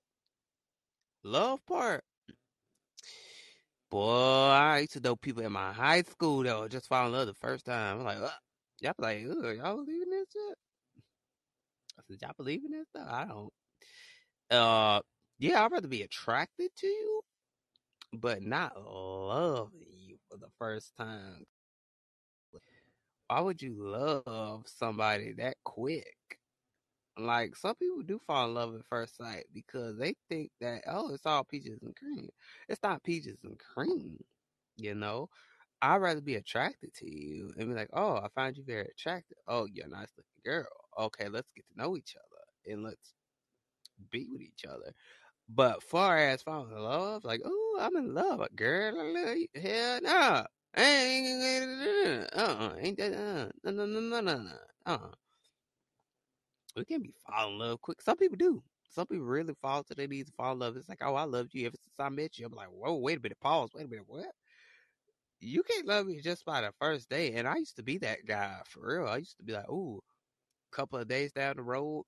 love part. Boy, I used to know people in my high school that would just fall in love the first time. I'm like, y'all like, y'all believe in this shit? I said, y'all believe in this stuff? I don't. Uh, yeah, I'd rather be attracted to you, but not loving you for the first time. Why would you love somebody that quick? Like some people do fall in love at first sight because they think that oh, it's all peaches and cream. It's not peaches and cream, you know. I'd rather be attracted to you and be like, oh, I find you very attractive. Oh, you're a nice looking girl. Okay, let's get to know each other and let's be with each other. But far as falling in love, like, oh, I'm in love, girl. Hell no. Ain't uh ain't that no no no no no no uh we can't be fall in love quick. Some people do. Some people really fall to their knees and fall in love. It's like, oh, I loved you ever since I met you. I'm like, whoa, wait a minute, pause, wait a minute, what? You can't love me just by the first day. And I used to be that guy for real. I used to be like, ooh, a couple of days down the road,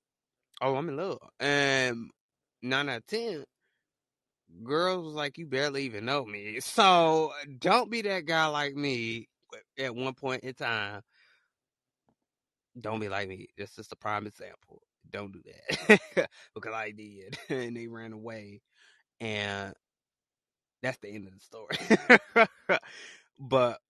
oh, I'm in love. And nine out of ten, girls was like, you barely even know me. So uh, don't be that guy like me at one point in time don't be like me. This is a prime example. Don't do that because I did, and they ran away, and that's the end of the story. but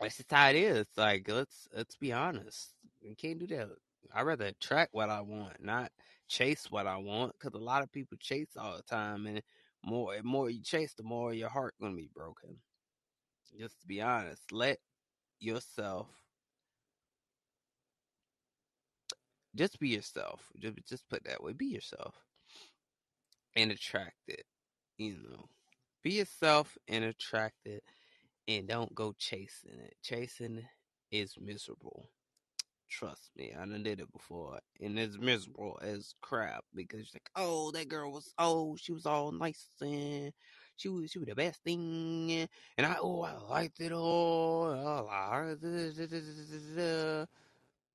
that's just how it is. Like let's let's be honest. You can't do that. I'd rather attract what I want, not chase what I want. Because a lot of people chase all the time, and more and more you chase, the more your heart gonna be broken. Just to be honest, let yourself just be yourself. Just, just put that way. Be yourself and attract it. You know, be yourself and attract it, and don't go chasing it. Chasing is miserable. Trust me, I done did it before, and it's miserable as crap because like, oh, that girl was, oh, she was all nice and she was, she was the best thing, and I, oh, I liked it all.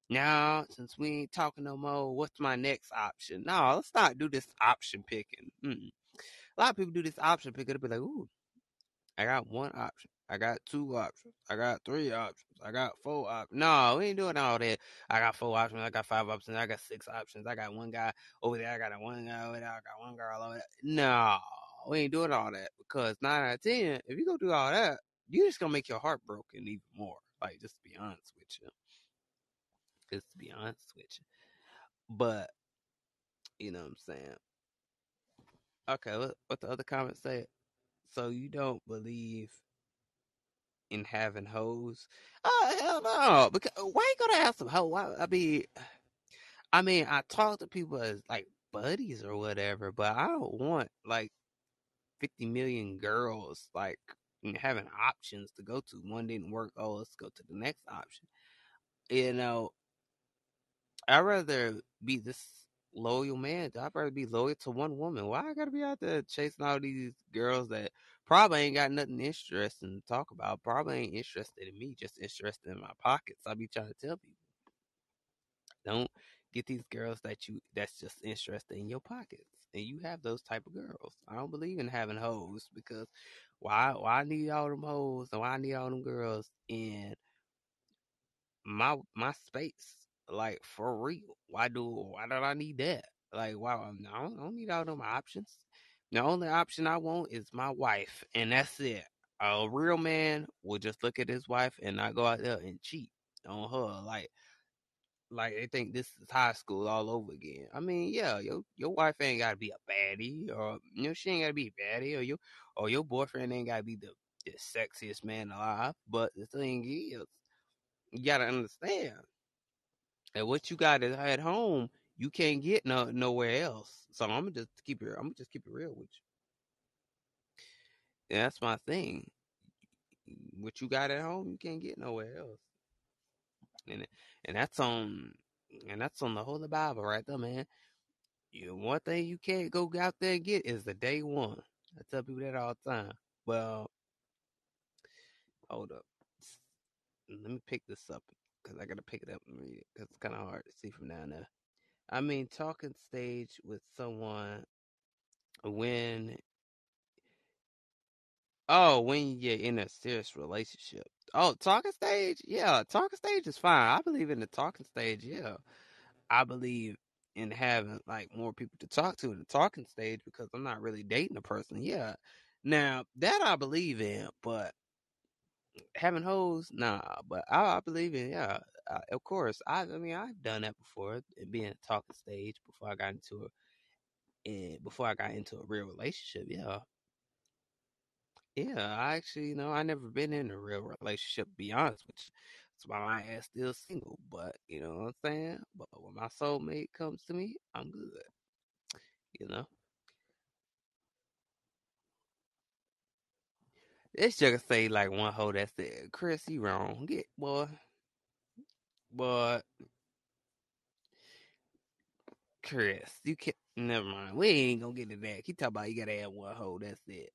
Now, since we ain't talking no more, what's my next option? No, let's not do this option picking. Mm. A lot of people do this option picking. They'll be like, ooh, I got one option. I got two options. I got three options. I got four options. No, we ain't doing all that. I got four options. I got five options. I got six options. I got one guy over there. I got a one guy over there. I got one girl over there. No, we ain't doing all that because nine out of ten, if you go do all that, you just gonna make your heart broken even more. Like just to be honest with you, just to be honest with you. But you know what I'm saying. Okay, what, what the other comment say? So you don't believe in having hoes? Oh hell no! Because why you gonna have some hoe? I, mean, I mean, I talk to people as like buddies or whatever, but I don't want like 50 million girls like having options to go to. One didn't work. Oh, let's go to the next option. You know, I'd rather be this loyal man. I'd rather be loyal to one woman. Why I gotta be out there chasing all these girls that probably ain't got nothing interesting to talk about? Probably ain't interested in me, just interested in my pockets. I be trying to tell people. Don't get these girls that you that's just interested in your pockets. And you have those type of girls. I don't believe in having hoes because why why I need all them hoes and why I need all them girls in my my space? Like for real. Why do why don't I need that? Like wow, I don't, I don't need all them options. The only option I want is my wife, and that's it. A real man will just look at his wife and not go out there and cheat on her. Like like they think this is high school all over again. I mean, yeah, your your wife ain't gotta be a baddie, or you know, she ain't gotta be a baddie, or your or your boyfriend ain't gotta be the, the sexiest man alive. But the thing is, you gotta understand that what you got at home, you can't get no nowhere else. So I'm gonna just keep it. I'm gonna just keep it real with you. that's my thing. What you got at home, you can't get nowhere else and and that's on and that's on the Holy Bible right there, man. You one thing you can't go out there and get is the day one. I tell people that all the time. Well, hold up. Let me pick this up because I gotta pick it up and read it because it's kind of hard to see from down there. I mean, talking stage with someone when Oh, when you're in a serious relationship. Oh, talking stage? Yeah, talking stage is fine. I believe in the talking stage, yeah. I believe in having like more people to talk to in the talking stage because I'm not really dating a person. Yeah. Now, that I believe in, but having hoes, nah. But I, I believe in, yeah. Uh, of course, I, I mean, I've done that before, being a talking stage before I got into a, and before I got into a real relationship. Yeah, yeah, I actually, you know, I never been in a real relationship, be honest you. That's why my ass still single. But you know what I'm saying? But when my soulmate comes to me, I'm good. You know? It's just say like one hoe that said, Chris, you wrong. Get boy. But Chris, you can't never mind. We ain't gonna get to that. He talk about you gotta have one hoe, that's it.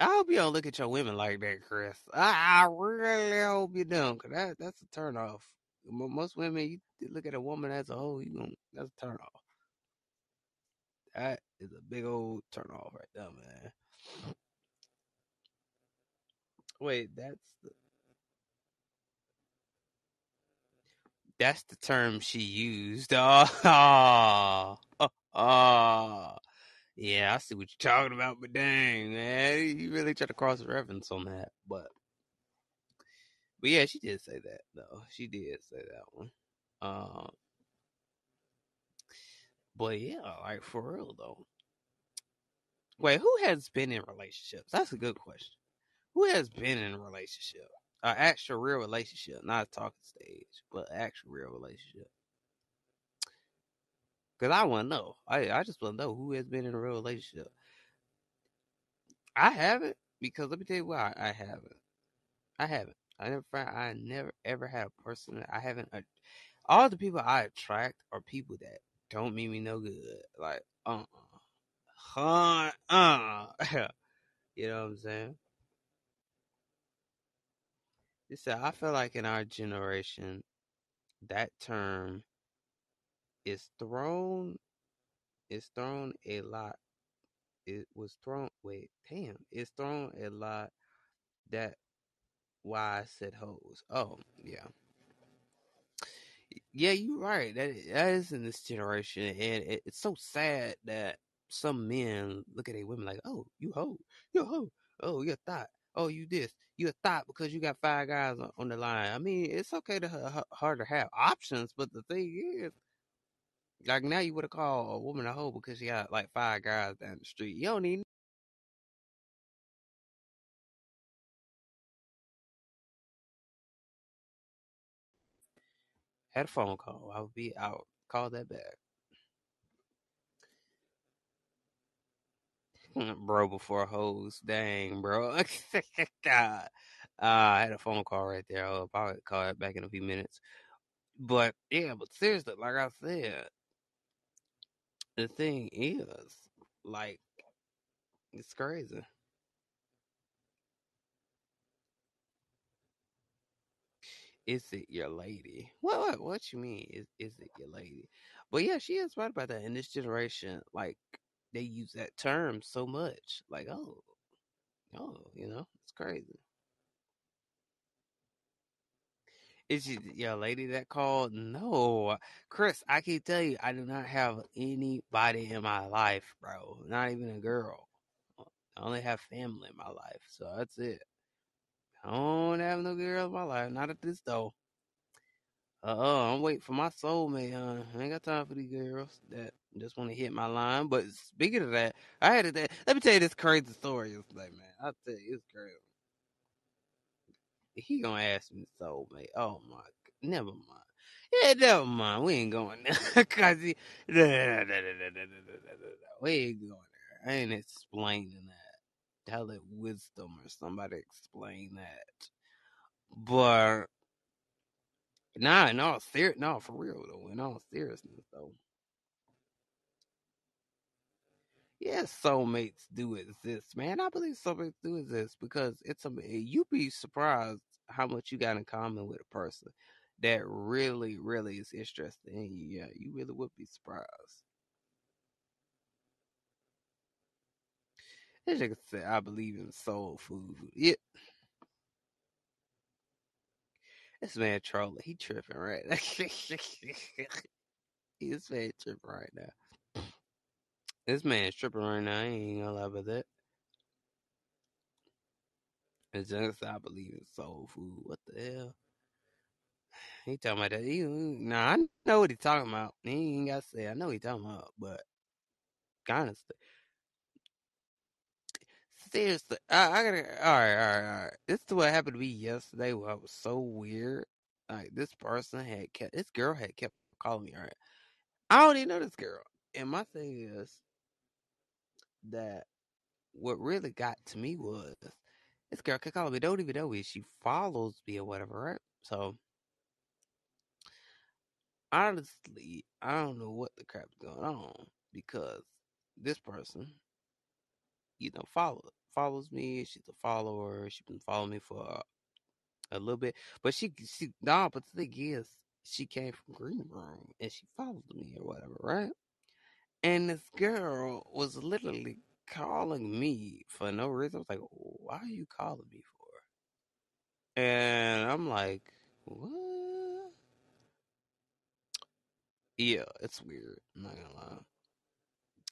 I hope you don't look at your women like that, Chris. I, I really hope you don't, cause that that's a turn off. Most women, you look at a woman as a whole, you going that's a turn off. That is a big old turn off right there, man. Wait, that's the that's the term she used. Oh, oh, oh. Yeah, I see what you're talking about, but dang, man, you really try to cross reference on that. But, but yeah, she did say that though. She did say that one. Um, but yeah, like for real though. Wait, who has been in relationships? That's a good question. Who has been in a relationship? An actual real relationship, not a talking stage, but actual real relationship. Cause I want to know. I I just want to know who has been in a real relationship. I haven't because let me tell you why I haven't. I haven't. I never. find. I never ever had a person. I haven't. Uh, all the people I attract are people that don't mean me no good. Like uh uh uh. you know what I'm saying? You said I feel like in our generation, that term is thrown is thrown a lot it was thrown wait damn it's thrown a lot that why I said hoes. Oh, yeah. Yeah, you're right. That that is in this generation, and it, it's so sad that some men look at a women like, oh, you hoe, you hoe, oh, you a thought, oh, you this, you a thought because you got five guys on, the line. I mean, it's okay to ha- hard to have options, but the thing is, like now you would have called a woman a hoe because she got like five guys down the street. You don't need had a phone call. I would be out. Call that back. bro before hoes. Dang, bro. Uh, I had a phone call right there. I'll probably call it back in a few minutes. But yeah, but seriously, like I said, the thing is, like, it's crazy. Is it your lady? What what what you mean? Is is it your lady? But yeah, she is right about that. In this generation, like they use that term so much. Like, oh, oh, you know, it's crazy. Is it your lady that called? No, Chris. I can tell you, I do not have anybody in my life, bro. Not even a girl. I only have family in my life, so that's it. I don't have no girl in my life. Not at this though. Uh, uh I'm waiting for my soulmate. Uh, I ain't got time for these girls that just want to hit my line. But speaking of that, I had it. Let me tell you this crazy story yesterday, man. I'll tell you, it's crazy. He gonna ask me soulmate. Oh my, never mind. Yeah, never mind. We ain't going there. Cause he, we ain't going there. I ain't explaining that. Tell it wisdom or somebody explain that. But nah, no, ser- no, for real though. In all seriousness though. Yes, soulmates do exist, man. I believe soulmates do exist because it's a you'd be surprised how much you got in common with a person that really, really is interested in you. Yeah, you really would be surprised. As you can say, I believe in soul food. Yeah. This man trolling, he tripping right now. this man tripping right now. This man's tripping right now. I ain't gonna lie about that. It's just I believe in soul food. What the hell? He talking about that. He, nah, I know what he talking about. He ain't got to say. I know he talking about, but honestly, seriously, I, I gotta. All right, all right, all right. This is what happened to me yesterday. Where I was so weird. Like this person had kept. This girl had kept calling me. All right, I don't even know this girl. And my thing is that what really got to me was this girl even know me. She follows me or whatever, right? So honestly, I don't know what the crap's going on because this person, you know, follow follows me. She's a follower. She's been following me for a, a little bit, but she she nah. But the thing is, she came from Greenroom and she followed me or whatever, right? And this girl was literally calling me for no reason. I was like, "Why are you calling me for?" And I'm like, "What?" Yeah, it's weird. I'm not gonna lie.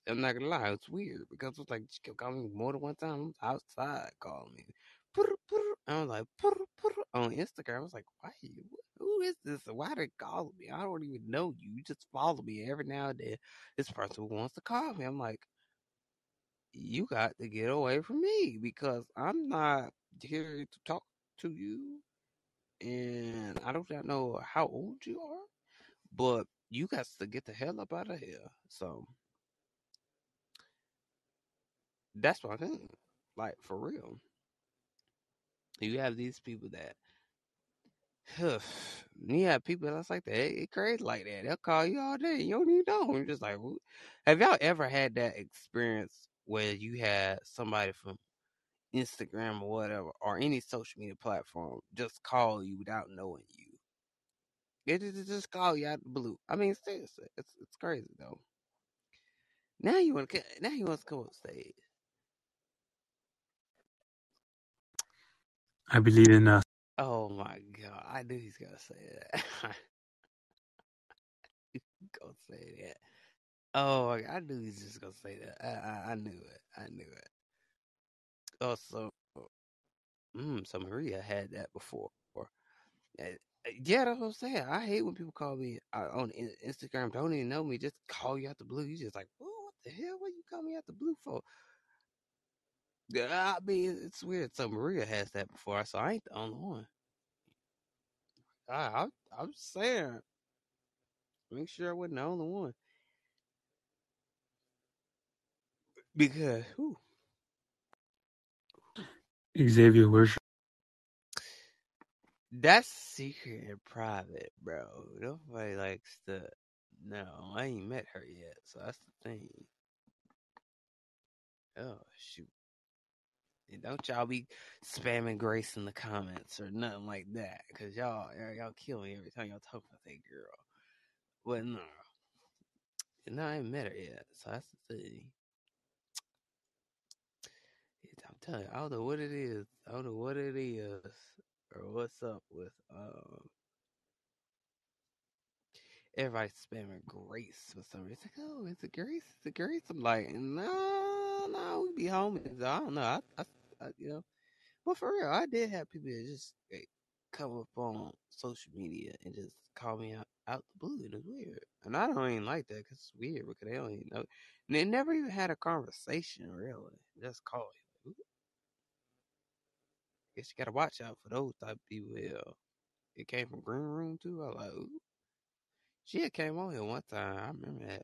I'm not gonna lie, it's weird because it's like she kept calling me more than one time. I was outside calling me. I was like on Instagram. I was like, why? Who is this? Why they calling me? I don't even know you. You just follow me every now and then. This person wants to call me. I'm like, you got to get away from me because I'm not here to talk to you. And I don't know how old you are, but you got to get the hell up out of here. So that's what I think. Like for real. You have these people that you have people that's like that. It crazy like that. They'll call you all day. You don't even know. You're just like, have y'all ever had that experience where you had somebody from Instagram or whatever, or any social media platform, just call you without knowing you? It just call you out the blue. I mean, seriously, it's it's crazy though. Now you want to now you want to come on stage. I believe in us. Oh my god! I knew he's gonna say that. he's gonna say that. Oh, I knew he was just gonna say that. I, I, I knew it. I knew it. Oh, so, mm, so Maria had that before. Uh, Yeah, that's what I'm saying. I hate when people call me uh, on Instagram, don't even know me, just call you out the blue. You just like, oh, what the hell? What you call me out the blue for? Yeah, I mean, it's weird. So Maria has that before, so I ain't the only one. I, I, I'm saying, make sure I wasn't the only one because whew, Xavier Worship. that's secret and private, bro. Nobody likes to. No, I ain't met her yet, so that's the thing. Oh shoot. Don't y'all be spamming Grace in the comments or nothing like that, cause y'all y'all kill me every time y'all talk about that girl. But no, no, I ain't met her yet, so that's the thing. I'm telling you, I don't know what it is. I don't know what it is or what's up with um everybody spamming Grace for some reason. It's like, oh, is it Grace? Is it Grace? I'm like, no, no, we be homies. I don't know. I, I, You know. But for real, I did have people that just like, come up on social media and just call me out, out the blue. It was weird. And I don't even like that because it's weird because they don't even know. And they never even had a conversation, really. Just call you. Guess you got to watch out for those type of people. Yeah. It came from Greenroom, too. I like, ooh. She came on here one time. I remember that.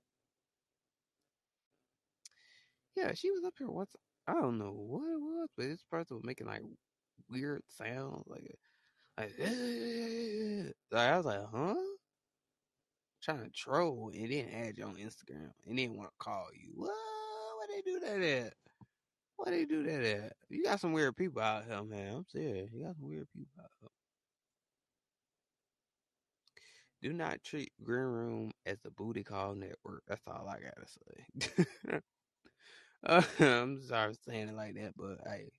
Yeah, she was up here once. I don't know what it was, but this person was making like weird sounds, like like, eh, eh, eh, like I was like, huh? Trying to troll and then add you on Instagram and then want to call you. What? What they do that at? What they do that at? You got some weird people out here, man. I'm serious. You got some weird people out here. Do not treat Greenroom as the booty call network. That's all I gotta say. uh, I'm sorry for saying it like that, but hey,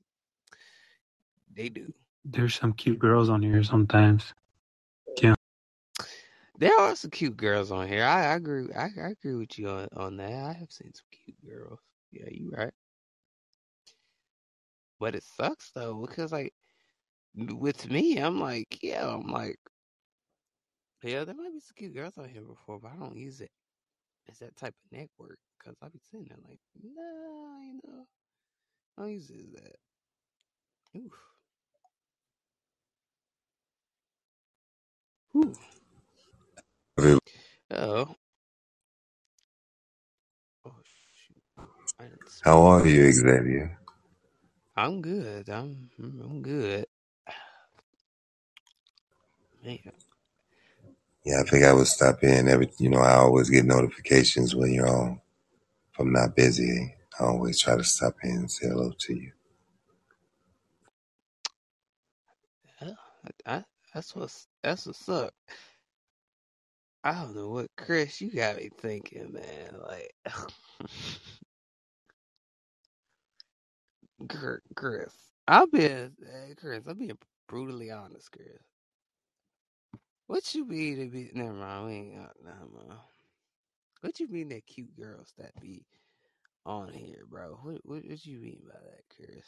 they do. There's some cute girls on here sometimes. Yeah. There are some cute girls on here. I, I agree. I, I agree with you on, on that. I have seen some cute girls. Yeah, you right. But it sucks though because like with me, I'm like, yeah, I'm like, yeah, there might be some cute girls on here before, but I don't use it as that type of network because I be sitting there like, nah, you know, I don't use that. Oof. Ooh. Oh. Oh shoot. How are you, Xavier? I'm good. I'm I'm good. Man. Yeah, I think I would stop in every. You know, I always get notifications when you're on. If I'm not busy, I always try to stop in and say hello to you. Yeah, I, that's what's that's what's up. I don't know what Chris you got me thinking, man. Like Chris, I'll be hey, eh, Chris. I'm being brutally honest, Chris. What you mean to be? Never mind. We ain't got mind. What you mean that cute girls that be on here, bro? What what, what you mean by that, Chris?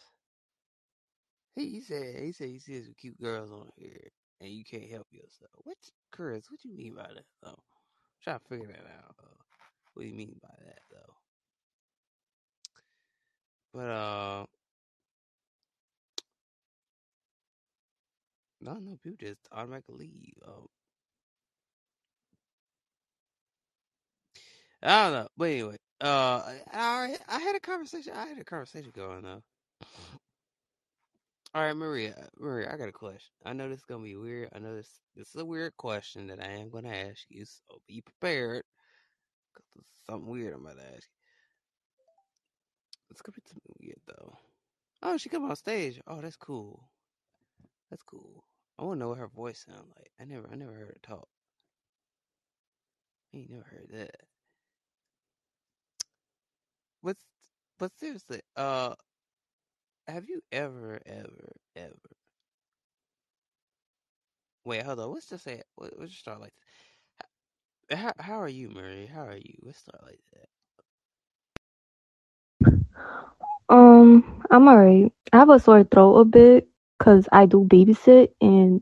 He, he said he said he sees some cute girls on here and you can't help yourself. What, Chris? What you mean by that though? I'm trying to figure that out. Though. What do you mean by that though? But uh, no, no, people just automatically leave. Um, I don't know, but anyway, uh, I I, had a conversation. I had a conversation going though. All right, Maria, Maria, I got a question. I know this is gonna be weird. I know this this is a weird question that I am gonna ask you, so be prepared. Cause it's something weird I'm about to ask you. It's gonna be something weird though. Oh, she come on stage. Oh, that's cool. That's cool. I wanna know what her voice sounds like. I never, I never heard her talk. I ain't never heard that. But, but seriously, uh, have you ever, ever, ever? Wait, hold on. Let's just say, let's just start like this. How, how are you, Murray? How are you? Let's start like that. Um, I'm alright. I have a sore throat a bit because I do babysit and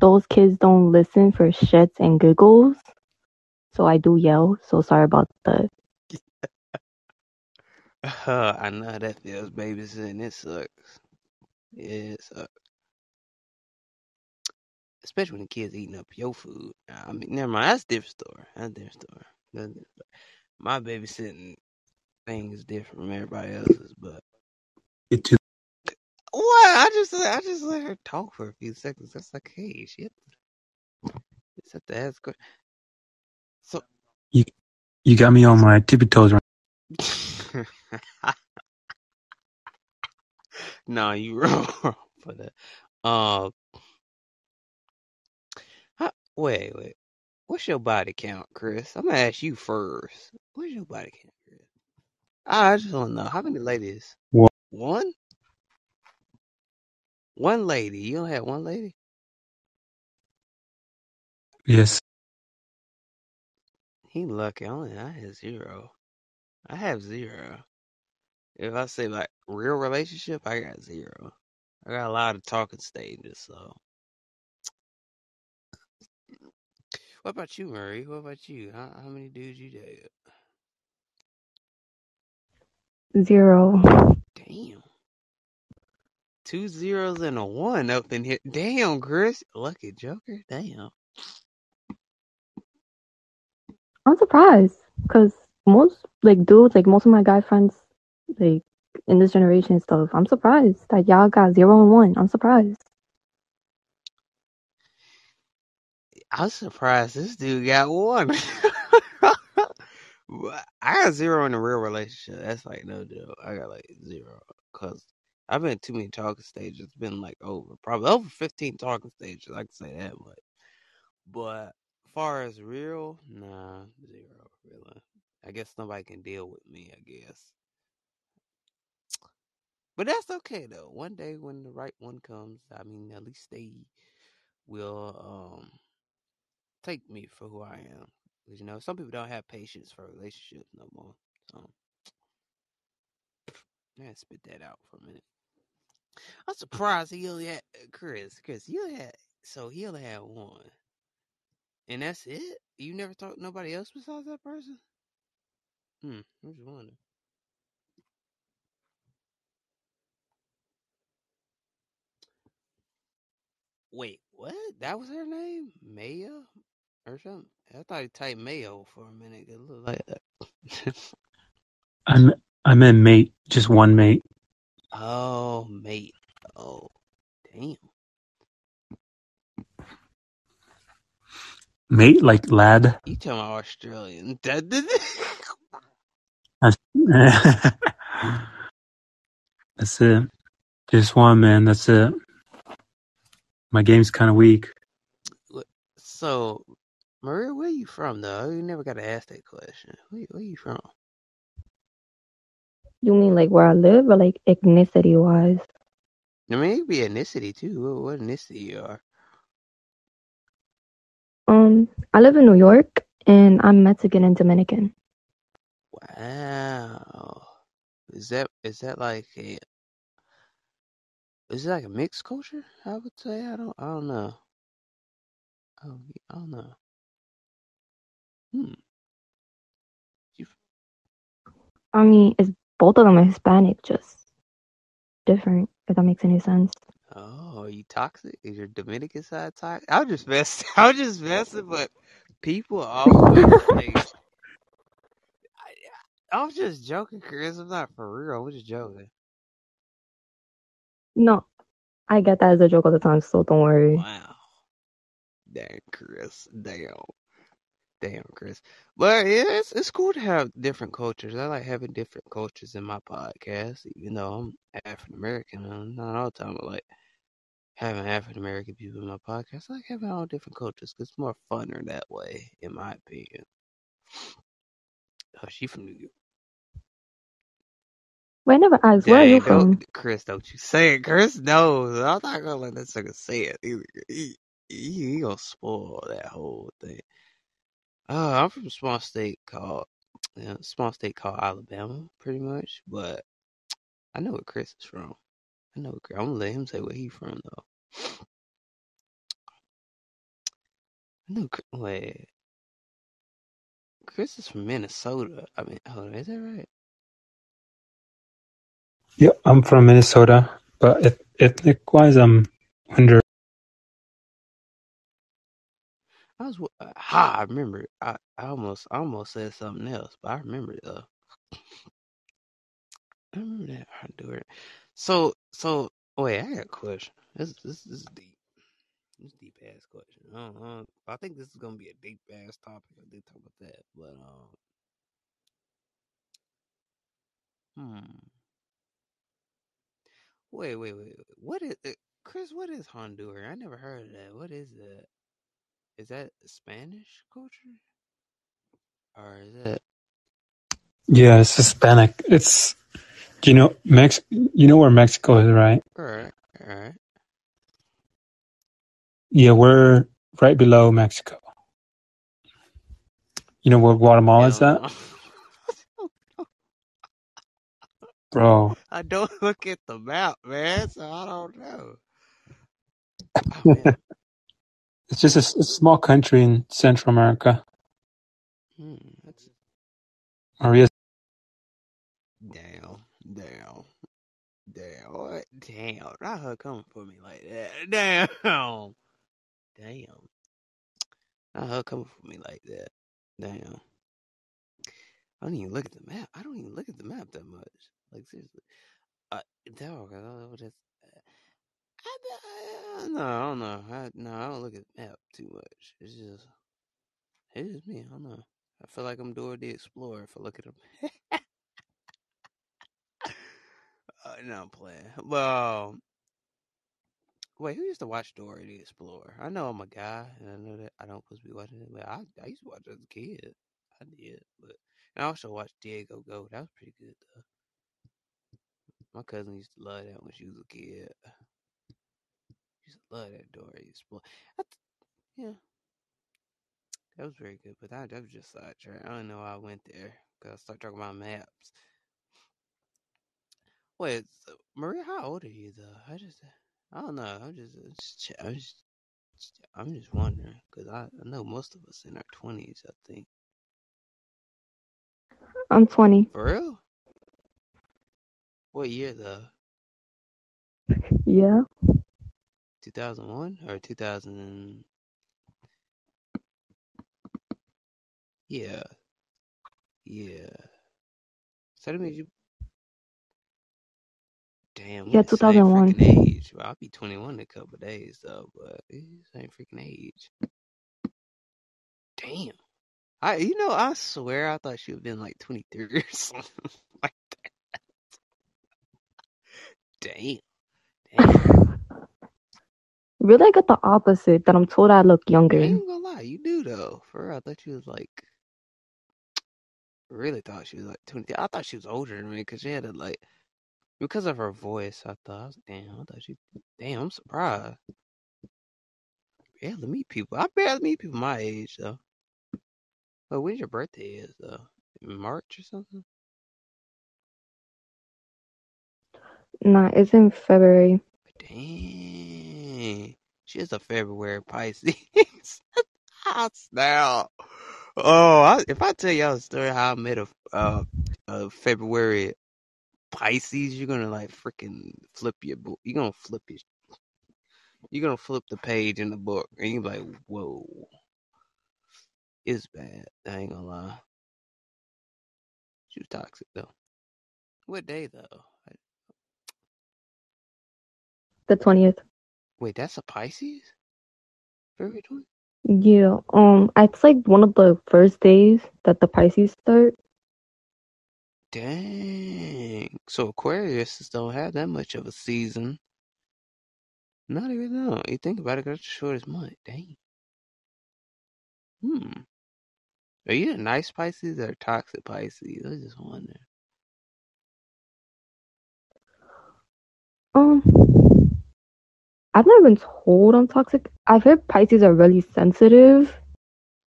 those kids don't listen for shits and giggles. So I do yell. So sorry about that. Uh, I know how that feels, babysitting. It sucks. Yeah, It sucks. Especially when the kids eating up your food. I mean, never mind. That's a different story. That's a different story. That's a different story. My babysitting thing is different from everybody else's, but Get to what? I just I just let her talk for a few seconds. That's like, hey, shit. Just have to ask her. So you you got me on my tippy toes right. no, you wrong for that. Um, wait, wait. What's your body count, Chris? I'm gonna ask you first. What's your body count, Chris? I just want to know how many ladies. One. One. One lady. You don't have one lady. Yes. He lucky. Only I have zero. I have zero. If I say like real relationship, I got zero. I got a lot of talking stages. So, what about you, Murray? What about you? How, how many dudes you date? Zero. Damn. Two zeros and a one up in here. Damn, Chris. Lucky Joker. Damn. I'm surprised because most like dudes, like most of my guy friends, like in this generation and stuff, I'm surprised that y'all got zero and one. I'm surprised. I'm surprised this dude got one. I got zero in a real relationship. That's like no deal. I got like zero because I've been too many talking stages. It's been like over probably over 15 talking stages. I can say that much. But far as real, nah, zero really. I guess nobody can deal with me. I guess. But that's okay though. One day when the right one comes, I mean, at least they will um take me for who I am. 'Cause, you know, some people don't have patience for relationships no more. So, yeah, spit that out for a minute. I'm surprised he only had Chris. Chris, you had so he only had one, and that's it. You never talked to nobody else besides that person. Hmm. I'm just wondering. Wait, what? That was her name, Maya, or something? I thought you typed Mayo for a minute. It looked like that. I'm I meant mate, just one mate. Oh, mate. Oh, damn. Mate like lad. You talking about Australian? That That's, That's it. Just one man. That's it. My game's kind of weak. so, Maria, where you from though? You never got to ask that question. Where, where you from? You mean like where I live or like ethnicity wise? I mean, it could be ethnicity too. What, what ethnicity you are? Um, I live in New York and I'm Mexican and Dominican. Wow. Is that is that like a is it like a mixed culture? I would say I don't I don't know. I don't, I don't know. Hmm. I mean, it's both of them are Hispanic, just different. If that makes any sense. oh, are you toxic? Is your Dominican side toxic? I'm just messing. I'm just messing, but people always like. I, I'm just joking, Chris. I'm not for real. I'm just joking. No, I get that as a joke all the time, so don't worry. Wow. Damn, Chris. Damn. Damn, Chris. But yeah, it's it's cool to have different cultures. I like having different cultures in my podcast, even though I'm African American. I'm not all the time, but like having African American people in my podcast. I like having all different cultures because it's more funner that way, in my opinion. Oh, she from New York. Wait, I never asked. Where are you from? Chris, don't you say it. Chris knows. I'm not gonna let that sucker say it. He, he, he gonna spoil that whole thing. Uh, I'm from a small state called, yeah, small state called Alabama, pretty much. But I know where Chris is from. I know. Where, I'm gonna let him say where he from though. I know. Wait, Chris is from Minnesota. I mean, hold on, is that right? Yeah, I'm from Minnesota, but ethnic wise, I'm Honduran. I was uh, ha. I remember. I, I almost I almost said something else, but I remember it though. I remember that Honduran. So so wait, I got a question. This this, this is deep. This is deep ass question. I, don't, I, don't, I think this is gonna be a deep ass topic. I did talk about that, but um, hmm. Wait, wait, wait. What is it? Chris? What is Honduran? I never heard of that. What is that? Is that Spanish culture, or is uh, that? Yeah, it's Hispanic. It's you know Mex. You know where Mexico is, right? All right, all right. Yeah, we're right below Mexico. You know where Guatemala is at? Bro. I don't look at the map, man, so I don't know. Oh, it's just a, a, small country in Central America. Hmm, that's... Maria. Damn, damn, damn, what? Damn, not her coming for me like that. Damn, damn, not her coming for me like that. Damn. I don't even look at the map. I don't even look at the map that much. Like seriously. Uh, dog, I don't know. what That's, I, I, no, I don't know. I, no, I don't look at the map too much. It's just, it's just me. I don't know. I feel like I'm Dora the Explorer if I look at them. uh, no, I'm playing. Well, wait, who used to watch Dora the Explorer? I know I'm a guy, and I know that I don't supposed to be watching it, but I, I used to watch it as a kid. I did, but and I also watched Diego Go. That was pretty good though. My cousin used to love that when she was a kid. To love that Dora Explorer. Yeah, that was very good. But that, that was just sidetrack. I don't know why I went there because I started talking about maps. Wait, so, Maria, how old are you though? I just, I don't know. I'm just, just I'm just, I'm just wondering because I, I know most of us in our twenties. I think. I'm 20. For real? What year though? Yeah. 2001 or 2000? Yeah. Yeah. So that means you. Damn. Yeah, 2001. Age. Well, I'll be 21 in a couple days though, but this ain't freaking age. Damn. I, you know, I swear I thought she would have been like 23 or something like that. Damn. Damn. Really, I got the opposite. That I'm told I look younger. I ain't gonna lie, you do though. For real, I thought she was like. Really thought she was like 20. I thought she was older than me because she had a like. Because of her voice, I thought, I was, damn, I thought she. Damn, I'm surprised. Yeah, Barely meet people. I barely meet people my age though. But when's your birthday is though? In March or something? Nah, it's in February. Dang. She's a February Pisces. now. Oh, I, if I tell y'all a story how I met a, uh, a February Pisces, you're gonna like freaking flip your book. You're gonna flip your. You're gonna flip the page in the book, and you're like, "Whoa, it's bad." I ain't gonna lie. She was toxic though. What day though? The twentieth. Wait, that's a Pisces. February. Yeah, um, it's like one of the first days that the Pisces start. Dang. So Aquarius don't have that much of a season. Not even though. You think about it, that's the shortest month. Dang. Hmm. Are you a nice Pisces or toxic Pisces? I just wonder. Um, I've never been told I'm toxic. I've heard Pisces are really sensitive,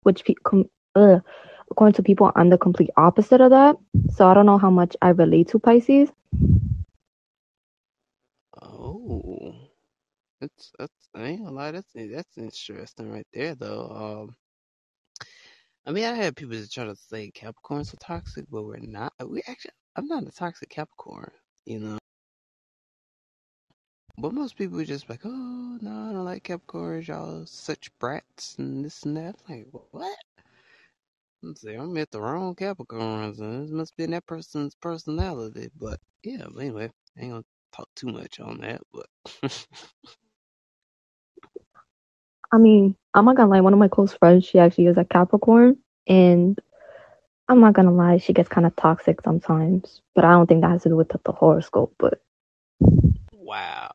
which pe- com- uh, according to people, I'm the complete opposite of that. So I don't know how much I relate to Pisces. Oh, that's that's I ain't gonna lie, that's that's interesting right there though. Um, I mean, I had people that try to say Capricorns are toxic, but we're not. We actually, I'm not a toxic Capricorn, you know. But most people just like, oh no, I don't like Capricorns. Y'all such brats and this and that. I'm like, what? I'm saying I met the wrong Capricorns, and it must be in that person's personality. But yeah, but anyway, I ain't gonna talk too much on that. But I mean, I'm not gonna lie, one of my close friends, she actually is a Capricorn, and I'm not gonna lie, she gets kind of toxic sometimes. But I don't think that has to do with the, the horoscope. But wow,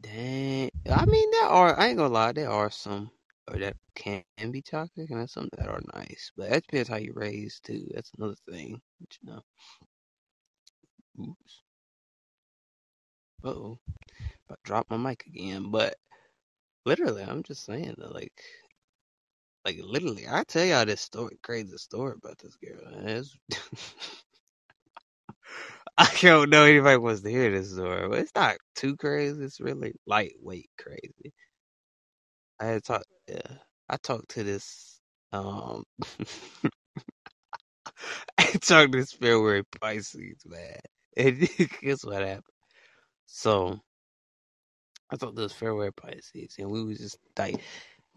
dang. I mean, there are. I ain't gonna lie, there are some or that can be toxic, and there's some that are nice. But that depends how you raised too. That's another thing, but, you know. Oops. Uh oh. About to drop my mic again. But literally, I'm just saying that, like, like literally, I tell y'all this story, crazy story about this girl. It's, I don't know anybody wants to hear this story, but it's not too crazy. It's really lightweight crazy. I had talked, yeah, I talked to this, um, I talked to this February Pisces man, and guess what happened? So I thought this February Pisces, and we was just like,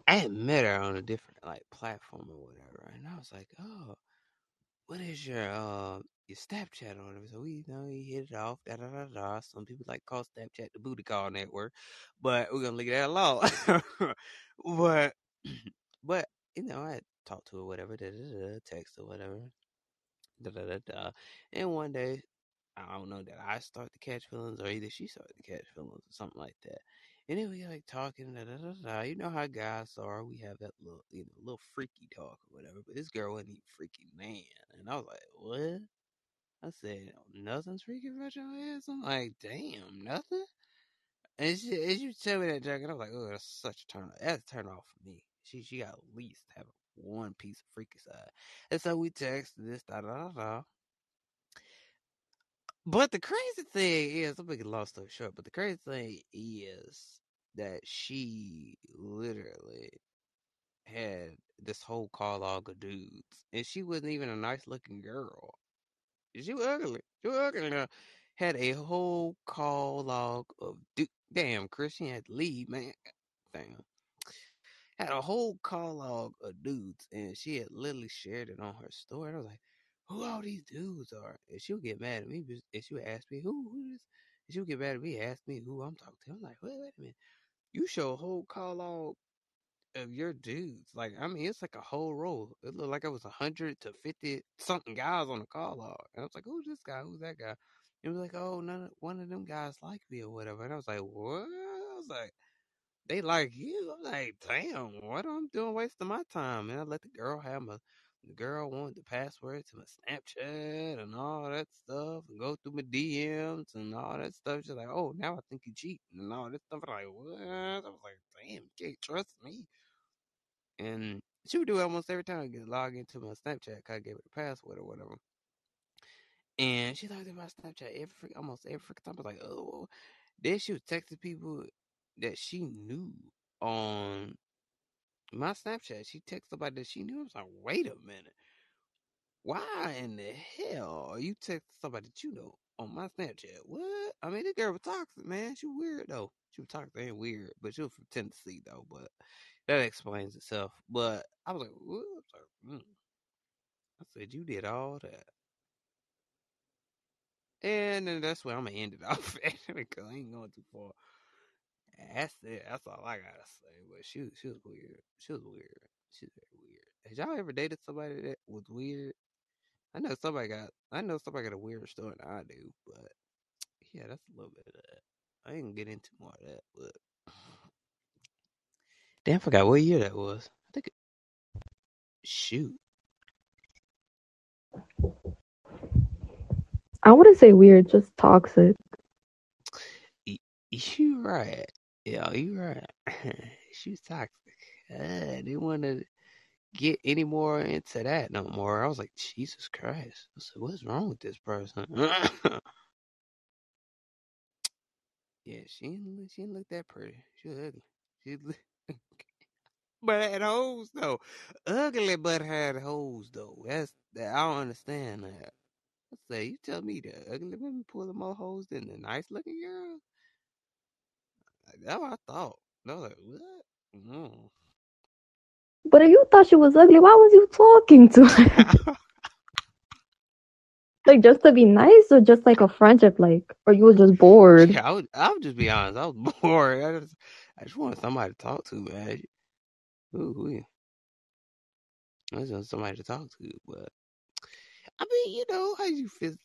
I had met her on a different like platform or whatever, and I was like, oh, what is your uh your Snapchat on it? So we you know we hit it off, da da da da. Some people like call Snapchat the booty call network, but we're gonna leave that alone. but but you know I talked to her, whatever, da da da, text or whatever, da da da da. And one day, I don't know that I start to catch feelings or either she started to catch feelings or something like that. And then we like talking, da da da da. You know how guys are. We have that little, you know, little freaky talk or whatever. But this girl wasn't even freaky man, and I was like, what? I said, nothing's freaky about your ass. I'm like, damn, nothing. And she, as you tell me that, Jack, I was like, oh, that's such a turn off. That's a turn off for me. She she got at least have one piece of freaky side. And so we text this, da da da da. But the crazy thing is, I'm making a long story short, but the crazy thing is that she literally had this whole call log of dudes, and she wasn't even a nice looking girl. She was ugly. She was ugly. Now, had a whole call log of dude. Damn, Chris, she had to leave, man. Damn. Had a whole call log of dudes, and she had literally shared it on her story. And I was like, who all these dudes are? And she would get mad at me, and she would ask me, who, who is? And she would get mad at me, ask me who I'm talking to. I'm like, wait, wait a minute. You show a whole call log of your dudes. Like, I mean, it's like a whole row. It looked like it was a hundred to fifty something guys on the call log. And I was like, who's this guy? Who's that guy? And it was like, oh, none of, one of them guys like me or whatever. And I was like, what? I was like, they like you. I'm like, damn, what am I'm doing wasting my time. And I let the girl have my the girl wanted the password to my Snapchat and all that stuff and go through my DMs and all that stuff. She's like, oh, now I think you cheating and all this stuff. I'm like, what? I was like, damn, you can't trust me. And she would do it almost every time I get log into my Snapchat. 'cause I gave her the password or whatever. And she logged in my Snapchat every almost every time. I was like, oh. Then she was texting people that she knew on my Snapchat. She texted somebody that she knew. I was like, wait a minute. Why in the hell are you texting somebody that you know on my Snapchat? What? I mean, this girl was toxic, man. She weird though. She was toxic and weird, but she was from Tennessee though. But that explains itself. But I was like? I, was mm. I said, you did all that. And then that's where I'm gonna end it off at because I ain't going too far. That's it. That's all I gotta say. But she was she was weird. She was weird. She's very weird. Has y'all ever dated somebody that was weird? I know somebody got I know somebody got a weirder story than I do, but yeah, that's a little bit of that. I gonna get into more of that, but damn, I forgot what year that was. I think. It, shoot, I wouldn't say weird, just toxic. you right. Yeah, you right. she was toxic. Uh, didn't want to get any more into that no more. I was like, Jesus Christ. I said, what's wrong with this person? yeah, she didn't, she didn't look that pretty. She was ugly. She look, but had hoes though. Ugly but had hoes though. That's that I don't understand that. I say, you tell me the ugly women pulling more hoes than the nice looking girls? That's what I thought. I was like, what? Mm. But if you thought she was ugly, why was you talking to her? like just to be nice or just like a friendship, like or you were just bored? Yeah, I would I would just be honest, I was bored. I just I just wanted somebody to talk to, man. Ooh, I just want somebody to talk to, but I mean, you know, how you feel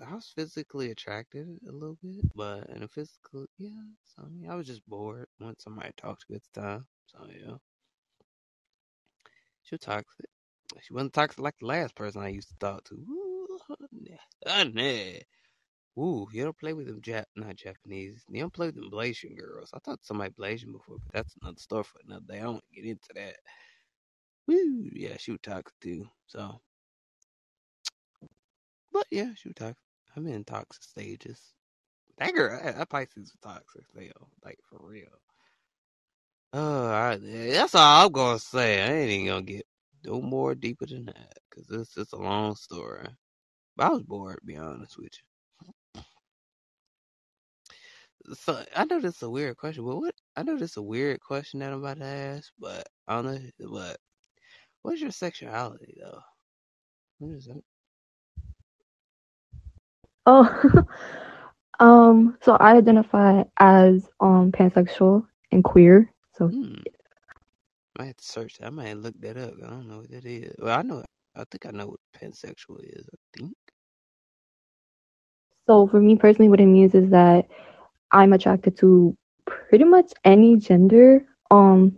I was physically attracted a little bit, but in a physical, yeah. So I mean, I was just bored. Want somebody to talk to at the time. So yeah, she was toxic. She wasn't toxic like the last person I used to talk to. Ooh, honey. Ooh, you don't play with them Jap not Japanese. You don't play with them Blasian girls. I thought somebody Blasian before, but that's another story for another day. I don't get into that. Woo, yeah, she was toxic too. So, but yeah, she was toxic. I'm in toxic stages. That girl, that Pisces was toxic still, like for real. Oh, I, that's all I'm gonna say. I ain't even gonna get no more deeper than that because it's it's a long story. But I was bored, to be honest with you. So I know this is a weird question, but what I know this is a weird question that I'm about to ask, but I don't know. But what's your sexuality though? What is that? Oh, um, so I identify as um pansexual and queer. So Hmm. I might have to search that. I might look that up. I don't know what that is. Well, I know. I think I know what pansexual is. I think. So for me personally, what it means is that I'm attracted to pretty much any gender. Um,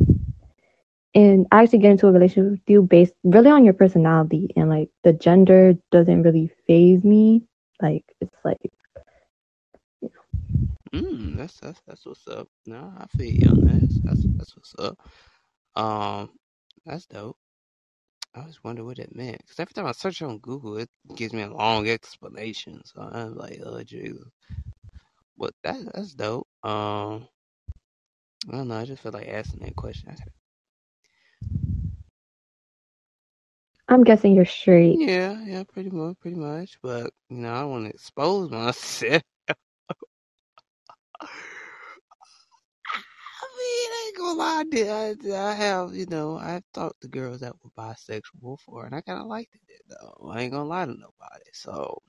and I actually get into a relationship with you based really on your personality, and like the gender doesn't really phase me. Like it's like Mm, that's that's that's what's up. No, I feel you on that. That's that's what's up. Um, that's dope. I always wonder what it meant because every time I search on Google, it gives me a long explanation. So I'm like, oh Jesus. But that that's dope. Um, I don't know. I just feel like asking that question. I'm guessing you're straight. Yeah, yeah, pretty much, pretty much. But you know, I don't want to expose myself. I mean, I ain't gonna lie, I did. I, I have, you know, I've talked to girls that were bisexual before, and I kind of liked it though. I ain't gonna lie to nobody. So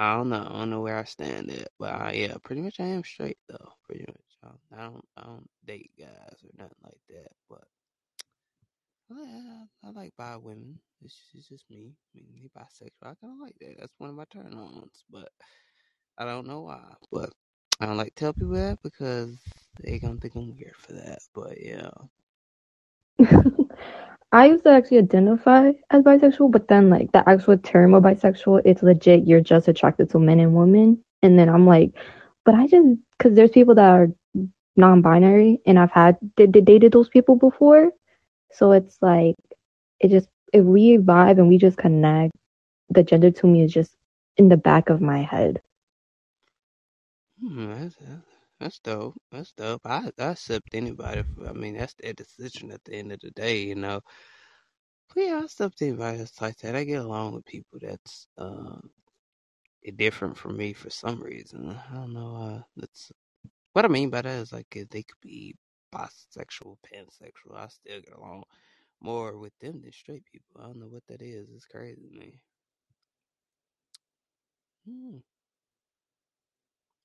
I don't know. I don't know where I stand at, but I, yeah, pretty much I am straight though. Pretty much, um, I don't, I don't date guys or nothing like that. But I, I like bi women. It's, it's just me. I mean, they bisexual. I kind of like that. That's one of my turn ons, but I don't know why. But I don't like tell people that because they gonna think I'm weird for that. But yeah. I used to actually identify as bisexual, but then like the actual term of bisexual, it's legit. You're just attracted to men and women, and then I'm like, but I just because there's people that are non-binary, and I've had did, did dated those people before, so it's like it just if we vibe and we just connect, the gender to me is just in the back of my head. Hmm, that's that's dope. That's dope. I I accept anybody. For, I mean, that's their decision at the end of the day, you know. But yeah, I accept anybody that's like that. I get along with people that's uh, different from me for some reason. I don't know. Uh, that's what I mean by that is like if they could be bisexual, pansexual. I still get along more with them than straight people. I don't know what that is. It's crazy to me. Hmm.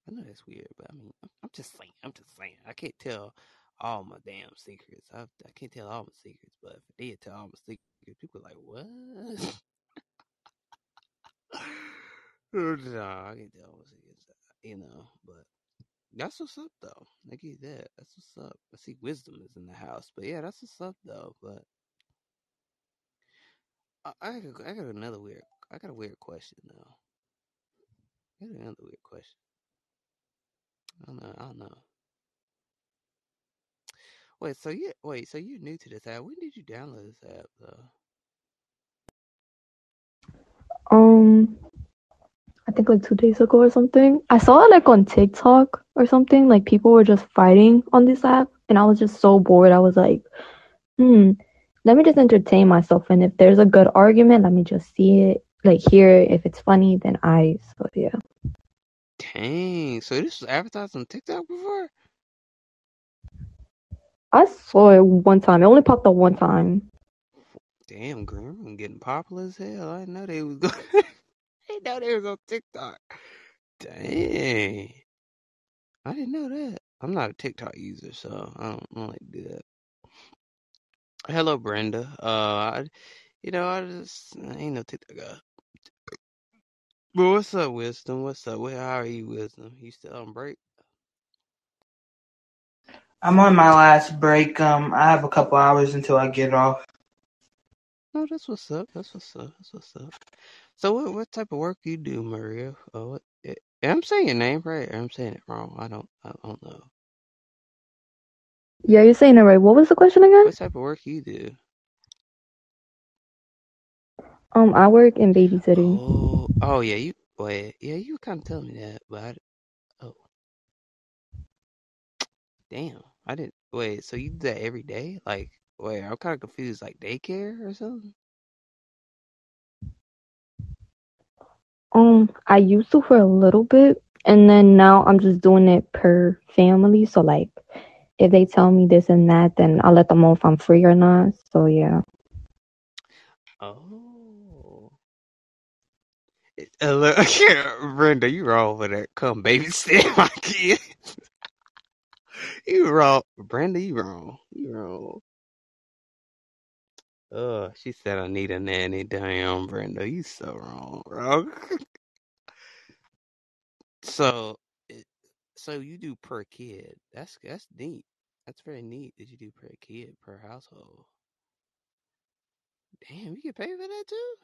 I know that's weird, but I mean, I'm, just saying. I'm just saying. I can't tell all my damn secrets. I I can't tell all my secrets, but if I did tell all my secrets, people like, what? no, I can't tell all my secrets. You know, but that's what's up though. I get that. That's what's up. I see wisdom is in the house, but yeah, that's what's up though. But I, I got, I got another weird. I got a weird question though. I got another weird question. I don't know. I don't know. Wait, so you wait, so you're new to this app. When did you download this app though? Um, I think like two days ago or something. I saw it like on TikTok or something. Like people were just fighting on this app, and I was just so bored. I was like, hmm, let me just entertain myself. And if there's a good argument, let me just see it, like hear. If it's funny, then I. So yeah. Dang. So this was advertised on TikTok before? I saw it one time. It only popped up one time. Damn, Grim, getting popular as hell. I didn't know they was going. I know they was on TikTok. Dang. I didn't know that. I'm not a TikTok user, so I don't, I don't like to do that. Hello, Brenda. Uh, I, you know, I just I ain't no TikTok guy. But what's up, Wisdom? What's up? Where how are you, Wisdom? You still on break? I'm on my last break. Um, I have a couple hours until I get off. No, that's what's up. That's what's up. That's what's up. So, what what type of work you do, Maria? Oh, what? eh, I'm saying your name right, or I'm saying it wrong. I don't. I don't know. Yeah, you're saying it right. What was the question again? What type of work you do? Um, I work in babysitting. Oh, oh yeah. You wait. Yeah, you kind of telling me that, but I, oh, damn. I didn't. Wait. So you do that every day? Like, wait. I'm kind of confused. Like daycare or something? Um, I used to for a little bit, and then now I'm just doing it per family. So like, if they tell me this and that, then I'll let them know if I'm free or not. So yeah. Oh. Uh, look, Brenda, you wrong for that. Come babysit my kid. you wrong, Brenda. You wrong. You wrong. Oh, she said I need a nanny. Damn, Brenda, you so wrong, bro. so, so you do per kid. That's that's neat. That's very neat that you do per kid per household. Damn, you get paid for that too.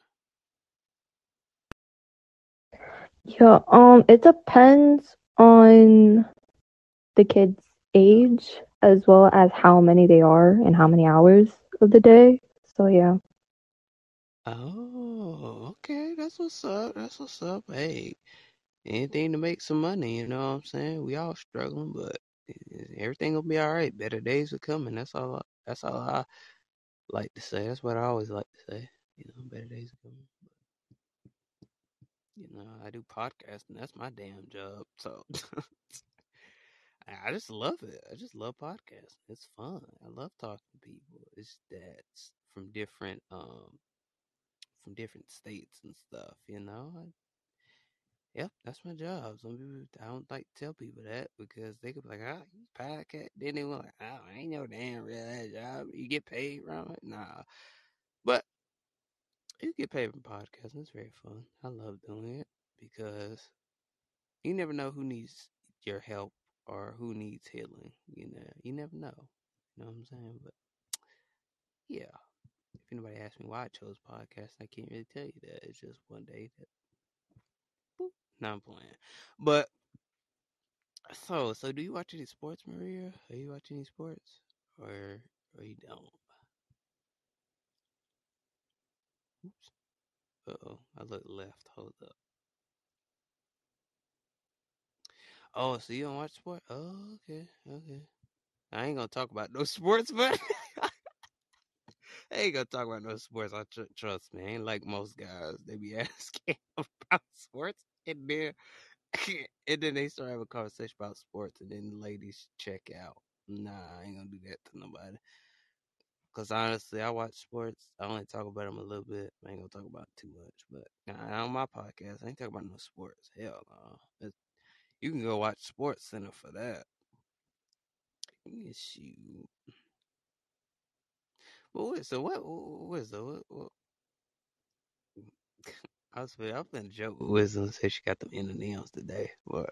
Yeah, um, it depends on the kid's age as well as how many they are and how many hours of the day. So yeah. Oh, okay. That's what's up. That's what's up. Hey, anything to make some money, you know what I'm saying? We all struggling, but everything will be all right. Better days are coming. That's all. I, that's all I like to say. That's what I always like to say. You know, better days are coming. You know, I do podcasting. That's my damn job. So I just love it. I just love podcasting. It's fun. I love talking to people. It's that's from different um from different states and stuff. You know, I, Yep, that's my job. Some people I don't like to tell people that because they could be like, "Ah, you podcast." Then they were like, "Oh, I ain't no damn real job. You get paid, right?" Nah, but you get paid from podcasting. It's very fun. I love doing it because you never know who needs your help or who needs healing. You know, you never know. You know what I'm saying? But yeah, if anybody asks me why I chose podcast, I can't really tell you that. It's just one day that. Boop, I'm playing, but So, so do you watch any sports, Maria? Are you watching any sports, or or you don't? Oops. Uh oh, I look left. Hold up. Oh, so you don't watch sport? Oh, okay, okay. I ain't gonna talk about no sports, but I ain't gonna talk about no sports. I tr- trust me. I ain't like most guys. They be asking about sports, and then and then they start having a conversation about sports, and then the ladies check out. Nah, I ain't gonna do that to nobody. Cause honestly, I watch sports. I only talk about them a little bit. I ain't gonna talk about too much. But on my podcast, I ain't talking about no sports. Hell no. It's- you can go watch Sports Center for that. You. But what? So what? What is the? What, what? I was. I'm gonna joke with Wisdom and say she got them M&Ms today, but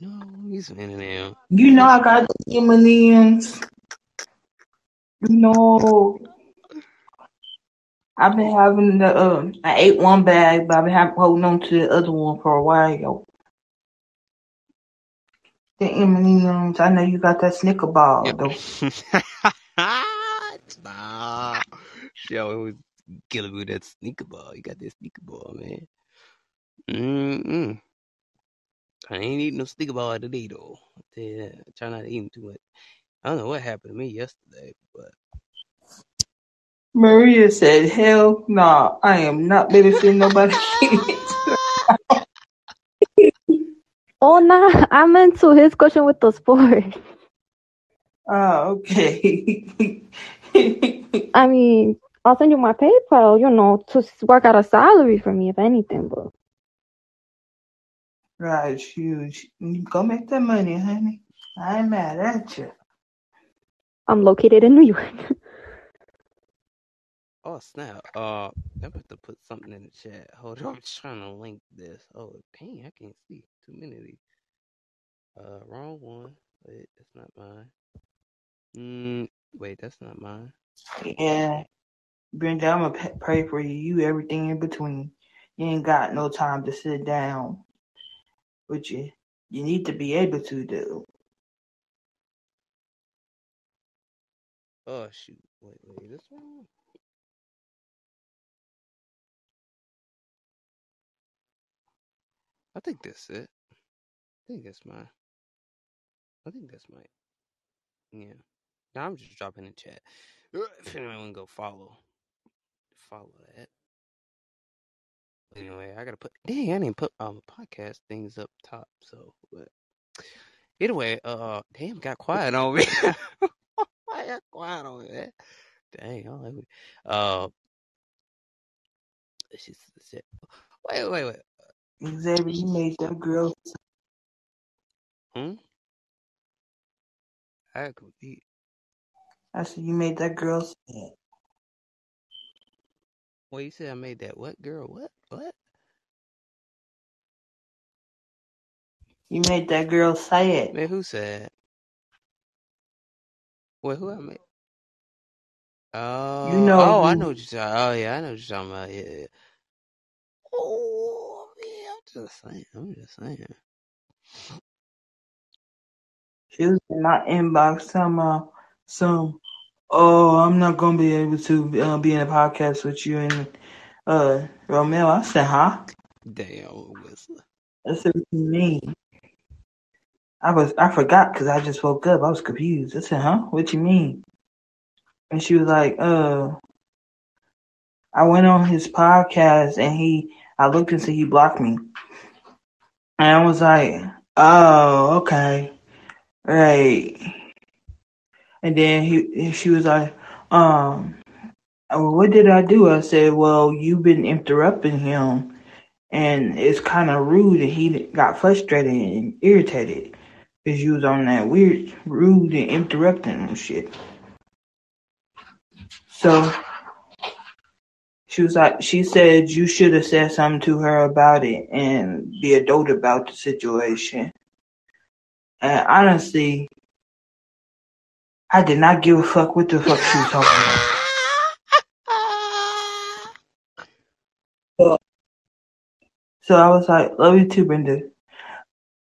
no, he's some M&M. You know I got the M&Ms. No, I've been having the. Uh, I ate one bag, but I've been having, holding on to the other one for a while. The M&M's. I know you got that Snicker ball Yep. though. Stop. She always killing me with that sneaker ball. You got that sneaker ball, man. Mm-mm. I ain't eating no sneaker ball today, though. I tell you that. I try not to eat too much. I don't know what happened to me yesterday, but Maria said, "Hell no, nah, I am not babysitting nobody." Oh nah, I'm into his question with the sport. oh, okay. I mean, I'll send you my PayPal, you know, to work out a salary for me, if anything. But right, huge. Go make that money, honey. I'm mad at you. I'm located in New York. oh snap! Uh, I'm about to put something in the chat. Hold on, I'm trying to link this. Oh dang, I can't see too many of these. Uh, wrong one. Wait, that's not mine. Mm, wait, that's not mine. Yeah, Brenda, I'm gonna pray for you. You everything in between. You ain't got no time to sit down, but you you need to be able to do. Oh shoot! Wait, wait, this one. I think that's it. I think that's mine. I think that's mine. Yeah. Now I'm just dropping in chat. If anyone go follow, follow that. Anyway, I gotta put. Dang, I didn't put um podcast things up top. So, but anyway, uh, damn, got quiet on me. I got quiet on me. Dang, I don't like. Uh, it's just, it's it. Wait, wait, wait. Xavier, you made that girl. Hmm. I could eat. I said you made that girl sad. Well, you said I made that what girl? What? What? You made that girl sad. Man, who said? Wait, who am I made? Oh, You know oh, I know what you're talking. Oh, yeah, I know what you're talking about. Yeah. yeah. Oh, yeah. I'm just saying. I'm just saying. She was in my inbox talking about some. Oh, I'm not gonna be able to uh, be in a podcast with you and uh Romeo. I said, huh? Damn, Whistler. I said, what you mean? I was I forgot because I just woke up. I was confused. I said, huh? What you mean? And she was like, uh, I went on his podcast and he, I looked and see he blocked me. And I was like, oh, okay, right. And then he, she was like, um, what did I do? I said, well, you've been interrupting him and it's kind of rude and he got frustrated and irritated was on that weird, rude and interrupting shit. So she was like, she said you should have said something to her about it and be adult about the situation. And honestly, I did not give a fuck what the fuck she was talking about. So I was like, love you too, Brenda.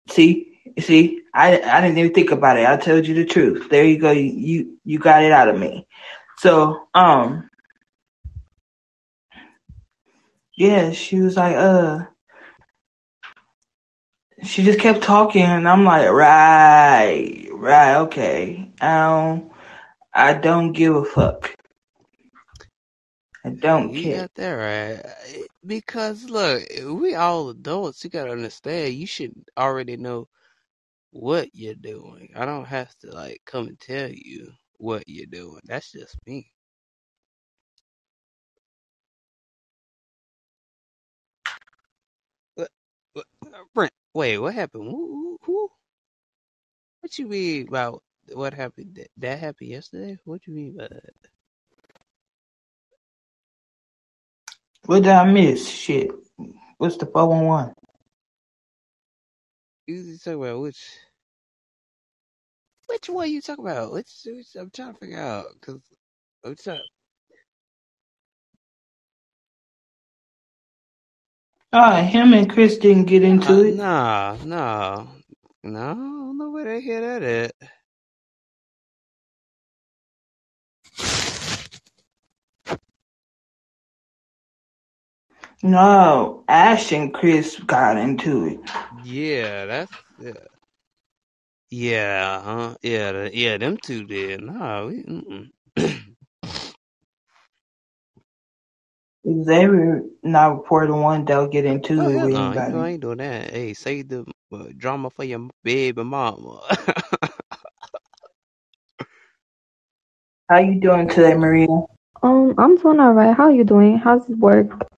See, see, I I didn't even think about it. I told you the truth. There you go. You you, got it out of me. So um, yeah, she was like, uh, she just kept talking, and I'm like, right, right, okay. I don't, I don't give a fuck. I don't You care. got that right. Because look, we all adults. You gotta understand. You should already know what you're doing. I don't have to like come and tell you what you're doing. That's just me. What, what, uh, Brent, wait, what happened? Who, who, who? What you mean about what happened? That, that happened yesterday? What you mean by that? What did I miss? Shit. What's the four one one? You talk about which? Which one you talk about? Which, which I'm trying to figure out because I'm trying. Uh, him and Chris didn't get into Uh, it. nah, nah. No, I don't know where they that at. No, Ash and Chris got into it. Yeah, that's yeah. Yeah, huh? Yeah, yeah, them two did. Nah, we, mm-mm. Xavier not reporting one, they'll get into oh, it hell with no, you I anybody. ain't doing that. Hey, save the uh, drama for your baby mama. How you doing today, Maria? Um, I'm doing alright. How you doing? How's work?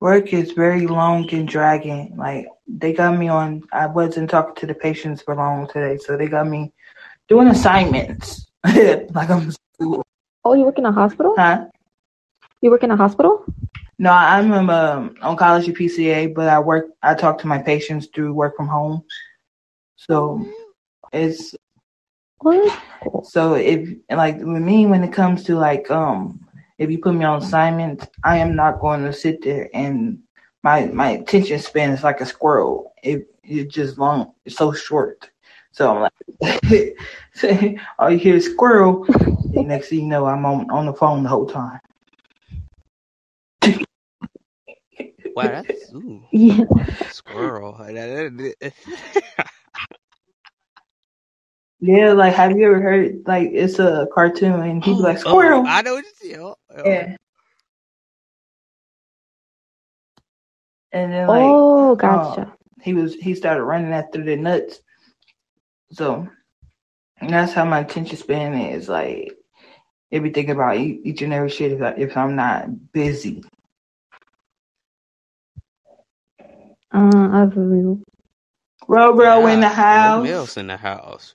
Work is very long and dragging. Like they got me on. I wasn't talking to the patients for long today, so they got me doing assignments. like I'm, School. Oh, you work in a hospital? huh? You work in a hospital? No, I'm an um, oncology PCA, but I work. I talk to my patients through work from home. So it's What? so if like with me when it comes to like um if you put me on assignment, I am not going to sit there and my my attention span is like a squirrel. It it's just long. It's so short. So I'm like, all oh, you hear is squirrel. and next thing you know, I'm on on the phone the whole time. wow, that's ooh, Yeah. squirrel. Yeah, like have you ever heard like it's a cartoon and people oh, like squirrel? oh, I know what you see. Oh, oh. Yeah. And then like Oh, uh, gotcha. he was he started running after the nuts. So and that's how my attention span is. Like everything about each and every shit if I, if I'm not busy. Uh, I feel you. Bro, bro in the Ah, What house. else in the house?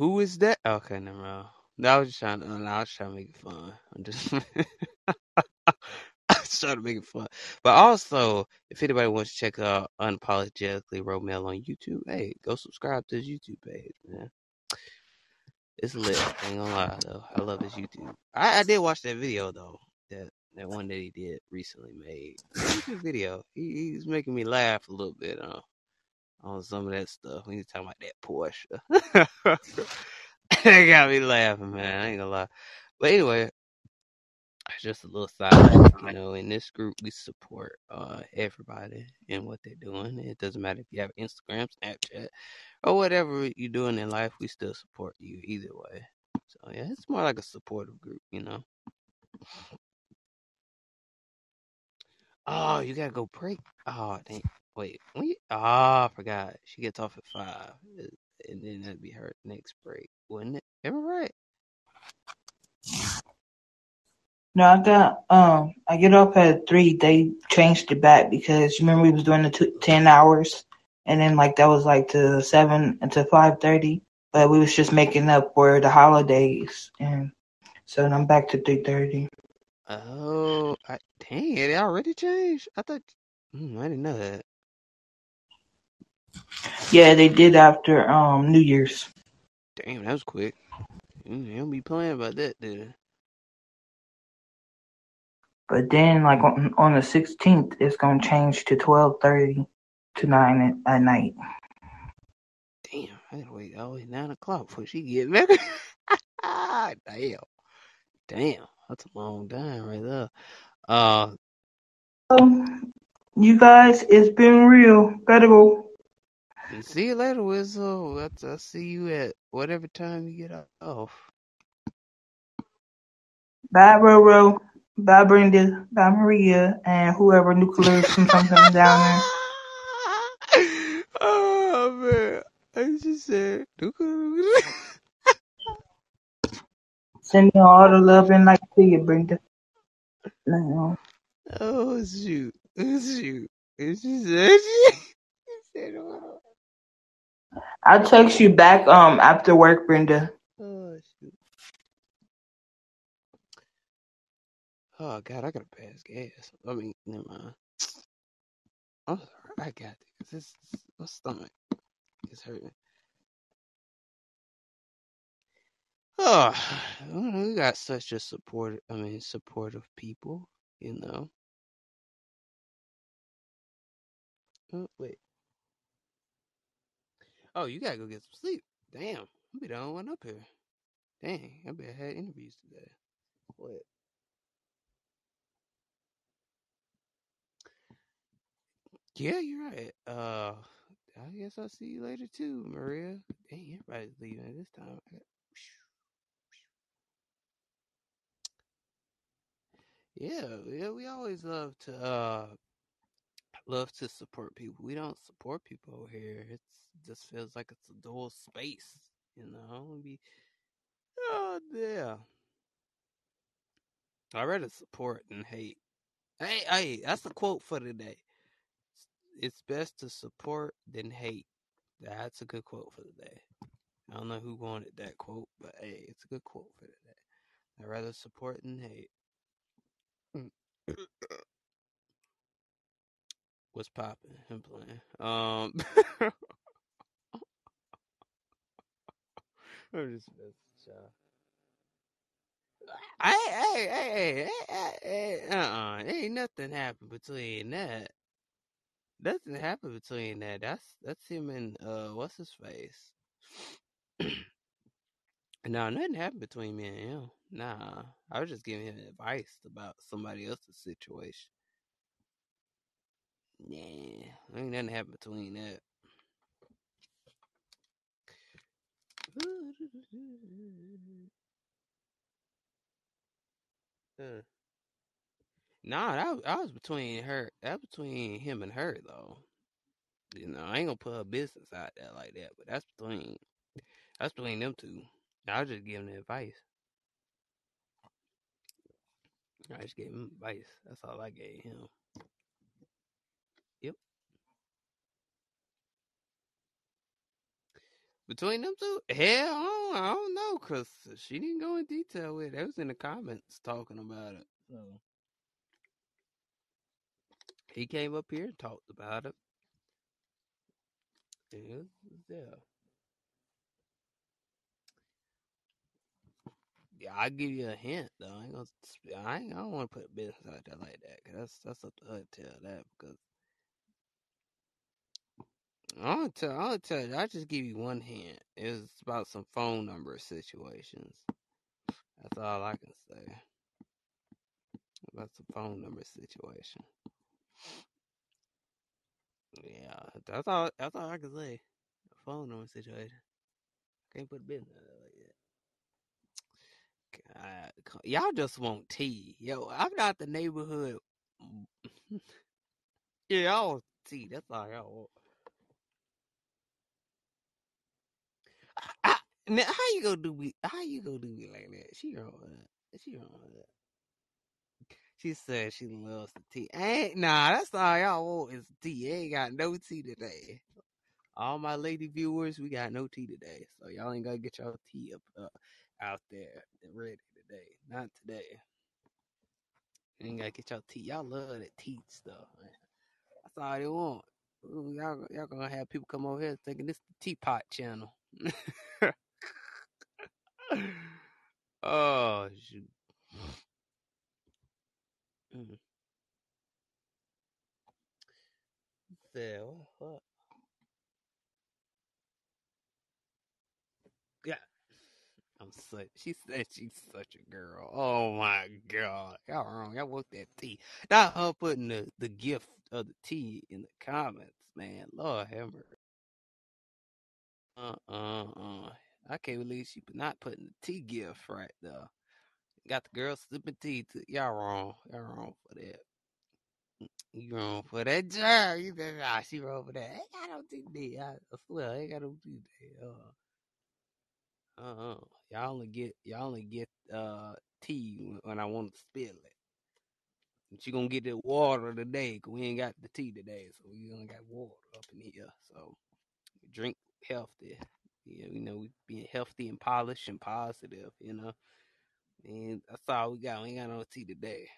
Who is that? Okay, mind. No, I was just trying to. No, I was trying to make it fun. I'm just. I trying to make it fun. But also, if anybody wants to check out Unapologetically Romel on YouTube, hey, go subscribe to his YouTube page, man. It's lit. I ain't gonna lie though. I love his YouTube. I, I did watch that video though. That that one that he did recently made. It was a good video. He, he's making me laugh a little bit on on some of that stuff. When he's talking about that Porsche. that got me laughing, man. I ain't gonna lie. But anyway, just a little side, you know, in this group we support uh everybody and what they're doing. It doesn't matter if you have Instagram, Snapchat, or whatever you're doing in life, we still support you either way. So yeah, it's more like a supportive group, you know. Oh, you gotta go break. Oh, dang. Wait, when you, oh, forgot. She gets off at five, uh, and then that'd be her next break, wouldn't it? Am I right? No, I got um I get up at three. They changed it back because you remember we was doing the t- ten hours, and then like that was like to seven until five thirty. But we was just making up for the holidays, and so I'm back to three thirty. Oh, I, dang it! It already changed. I thought. Hmm, I didn't know that. Yeah, they did after um New Year's. Damn, that was quick. They don't be playing about that, dude. But then like on, on the sixteenth, it's gonna change to twelve thirty to nine at, at night. Damn, I gotta wait all the nine o'clock before she get back. Damn, damn, that's a long time right there. Uh, So, you guys, it's been real. Gotta go. See you later, Wizzo. I'll, I'll see you at whatever time you get off. Bye, Roro. Bye, Brenda. Bye, Maria, and whoever nuclear from something down there. oh man, I just said. nuclear. Send Sending all the love and light to you, Brenda. No. Oh shoot! Oh, shoot! She said she, said, oh, I'll text you back um after work, Brenda. oh shoot! Oh god, I gotta pass gas. I mean, never mind. I'm sorry, I got this. This my stomach is hurting. Oh, we got such a support. I mean, supportive people. You know. Oh, wait. Oh, you gotta go get some sleep. Damn, I'll be the only one up here. Dang, I bet I had interviews today. What? Yeah, you're right. Uh, I guess I'll see you later too, Maria. Dang, everybody's leaving at this time. Yeah, yeah, we always love to uh love to support people. We don't support people here. It's just feels like it's a dual space, you know. Be oh uh, yeah. I rather support than hate. Hey, hey, that's a quote for today. It's best to support than hate. That's a good quote for today. I don't know who wanted that quote, but hey, it's a good quote for today. I rather support than hate. What's popping? I'm playing. Um, I'm just messing hey, hey, hey, hey, uh-uh. Ain't nothing happened between that. Nothing happened between that. That's that's him and uh, what's his face? no, nothing happened between me and him. Nah, I was just giving him advice about somebody else's situation. Yeah, ain't nothing happened between that. Uh, Nah, that was, that was between her. That was between him and her though. You know, I ain't gonna put her business out there like that, but that's between that's between them two. I was just giving advice. I just gave him advice. That's all I gave him. Between them two, hell, I don't, I don't know, cause she didn't go in detail with it. It was in the comments talking about it. So he came up here and talked about it. And it was, it was there. Yeah, I'll give you a hint though. I ain't gonna. I ain't. I don't want to put business out there like that. Cause that's that's up to her to tell that. Because I don't tell. I don't tell you. I'll just give you one hint. It's about some phone number situations. That's all I can say. About some phone number situation. Yeah, that's all. That's all I can say. A phone number situation. Can't put business like that. God, y'all just want tea. Yo, I'm not the neighborhood. yeah, y'all want tea. That's all y'all want. Now, how you gonna do me? How you gonna do me like that? She wrong that. She wrong that. She said she loves the tea. Ain't nah. That's all y'all want is tea. Ain't got no tea today. All my lady viewers, we got no tea today, so y'all ain't gotta get y'all tea up uh, out there ready today. Not today. You ain't gotta get y'all tea. Y'all love that tea stuff, man. That's all they want. Ooh, y'all, y'all gonna have people come over here thinking this is the teapot channel. oh shoot. Mm. Said, what? Yeah, I'm such. She said she's such a girl. Oh my god, y'all wrong. Y'all want that tea? Not her putting the the gift of the tea in the comments, man. Lord have mercy. Uh uh uh. I can't believe she not putting the tea gift right there. Got the girl sipping tea. To, y'all wrong. Y'all wrong for that. You wrong for that, Jar. You said, ah, she wrong for that. Ain't got no tea there. I, swear, I ain't got no tea. Uh, uh, uh. Y'all only get, y'all only get, uh, tea when, when I want to spill it. But you gonna get the water today, cause we ain't got the tea today, so we only got water up in here. So drink healthy. Yeah, you know, we being healthy and polished and positive, you know. And that's all we got. We ain't got no tea today.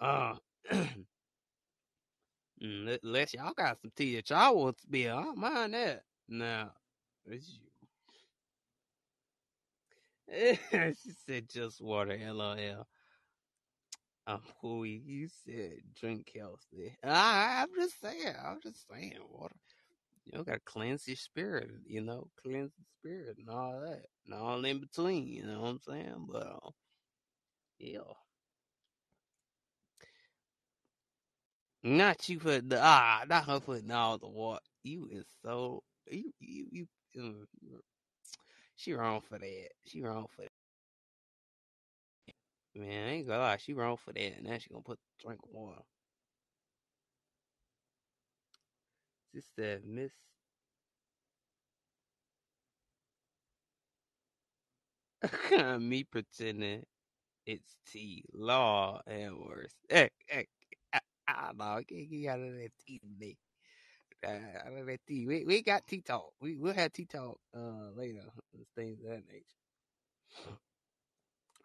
Uh Mm, Unless y'all got some tea that y'all want to be, I don't mind that. No, it's you. she said just water. LOL. I'm cool. You said drink healthy. I, I'm just saying. I'm just saying water. You know, gotta cleanse your spirit, you know, cleanse the spirit and all that. And all in between, you know what I'm saying? But uh, yeah. Not you put the ah, not her putting all the water. You is so you you you. mm, she wrong for that. She wrong for that. Man, I ain't gonna lie. She wrong for that. Now she gonna put drink water. This said Miss. me pretending it's tea. Law and worse. Hey, hey, I, I don't know. I can't get out of that tea today. Uh, out of that tea. We we got tea talk. We we'll have tea talk uh later. Things of that nature.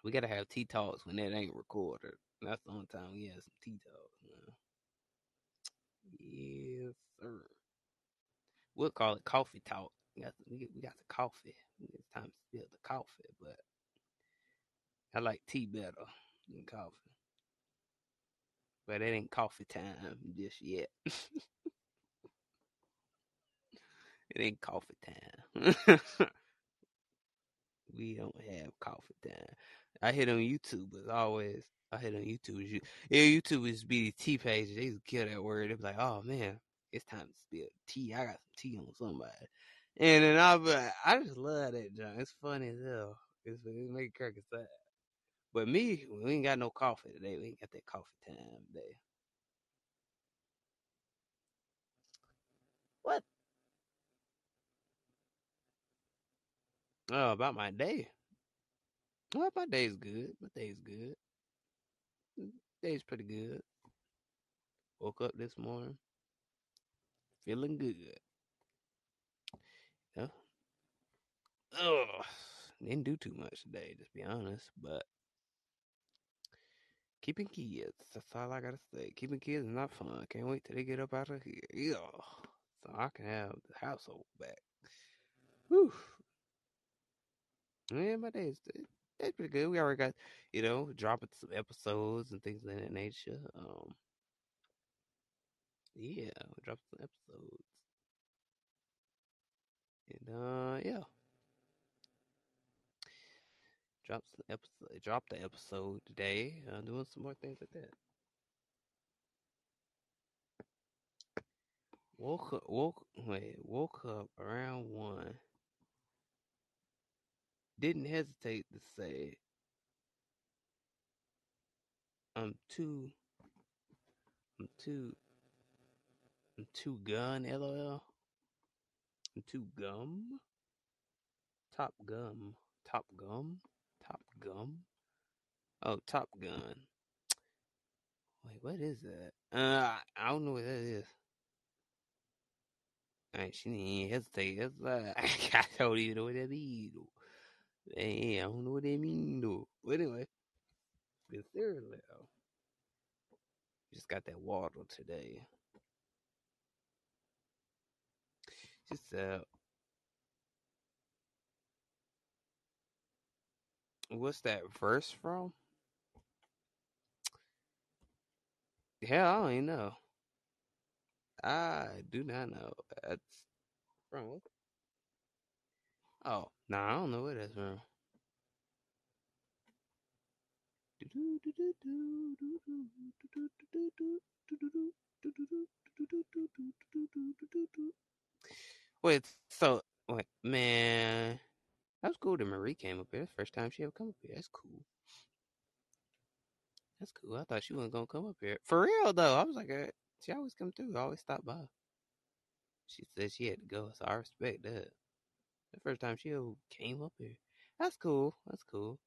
We gotta have tea talks when that ain't recorded. That's the only time we have some tea talks. Yes, sir. We'll call it coffee talk. We got the, we, got- the coffee. It's time to spill the coffee, but I like tea better than coffee. But it ain't coffee time just yet. it ain't coffee time. we don't have coffee time. I hit on YouTube as always. I hit on YouTube. You, yeah, YouTube is BDT page. They to kill that word. Be like, oh man, it's time to spill tea. I got some tea on somebody. And then I'll be like, I just love that John. It's funny as hell. It's, it make crack aside. But me, we ain't got no coffee today. We ain't got that coffee time today. What? Oh, about my day. Well, my day's good. My day's good. Mm, day's pretty good. Woke up this morning feeling good. Yeah. Ugh. Didn't do too much today, just be honest. But keeping kids, that's all I gotta say. Keeping kids is not fun. Can't wait till they get up out of here. Yeah. So I can have the household back. Whew. Yeah, my day's that's pretty good. We already got, you know, dropping some episodes and things of that nature. Um, yeah, we dropped some episodes, and uh, yeah, dropped some episode, dropped the episode today. Uh, doing some more things like that. Woke up, woke wait, woke up around one. Didn't hesitate to say, "I'm too, I'm too, Too gun." LOL. Too gum. Top gum. Top gum. Top gum. Oh, Top Gun. Wait, what is that? Uh, I don't know what that is. Alright, she didn't hesitate. That's like, I don't even know what that means. I don't know what that means though. But anyway, seriously, though, just got that water today. Just uh, what's that verse from? Hell, I don't even know. I do not know. That's from. Oh, no, nah, I don't know what that's from. Wait, so wait, man, that's cool that Marie came up here. That's the first time she ever come up here. That's cool. That's cool. I thought she wasn't gonna come up here for real though. I was like, uh, she always come through. Always stop by. She said she had to go, so I respect that. The first time she ever came up here. That's cool. That's cool.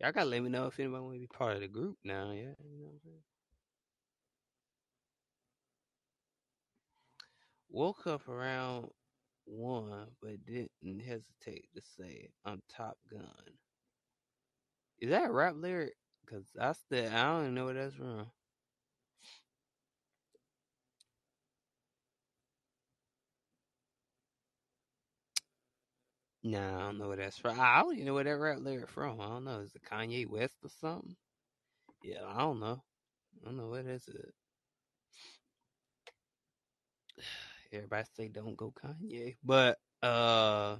Y'all gotta let me know if anybody want to be part of the group now. Yeah, you know what I'm saying. Woke up around one, but didn't hesitate to say, "I'm Top Gun." Is that a rap lyric? Cause I still I don't even know where that's from. Nah, I don't know where that's from. I don't even know where that rap lyric from. I don't know. Is it Kanye West or something? Yeah, I don't know. I don't know what is it. Everybody say don't go Kanye, but uh,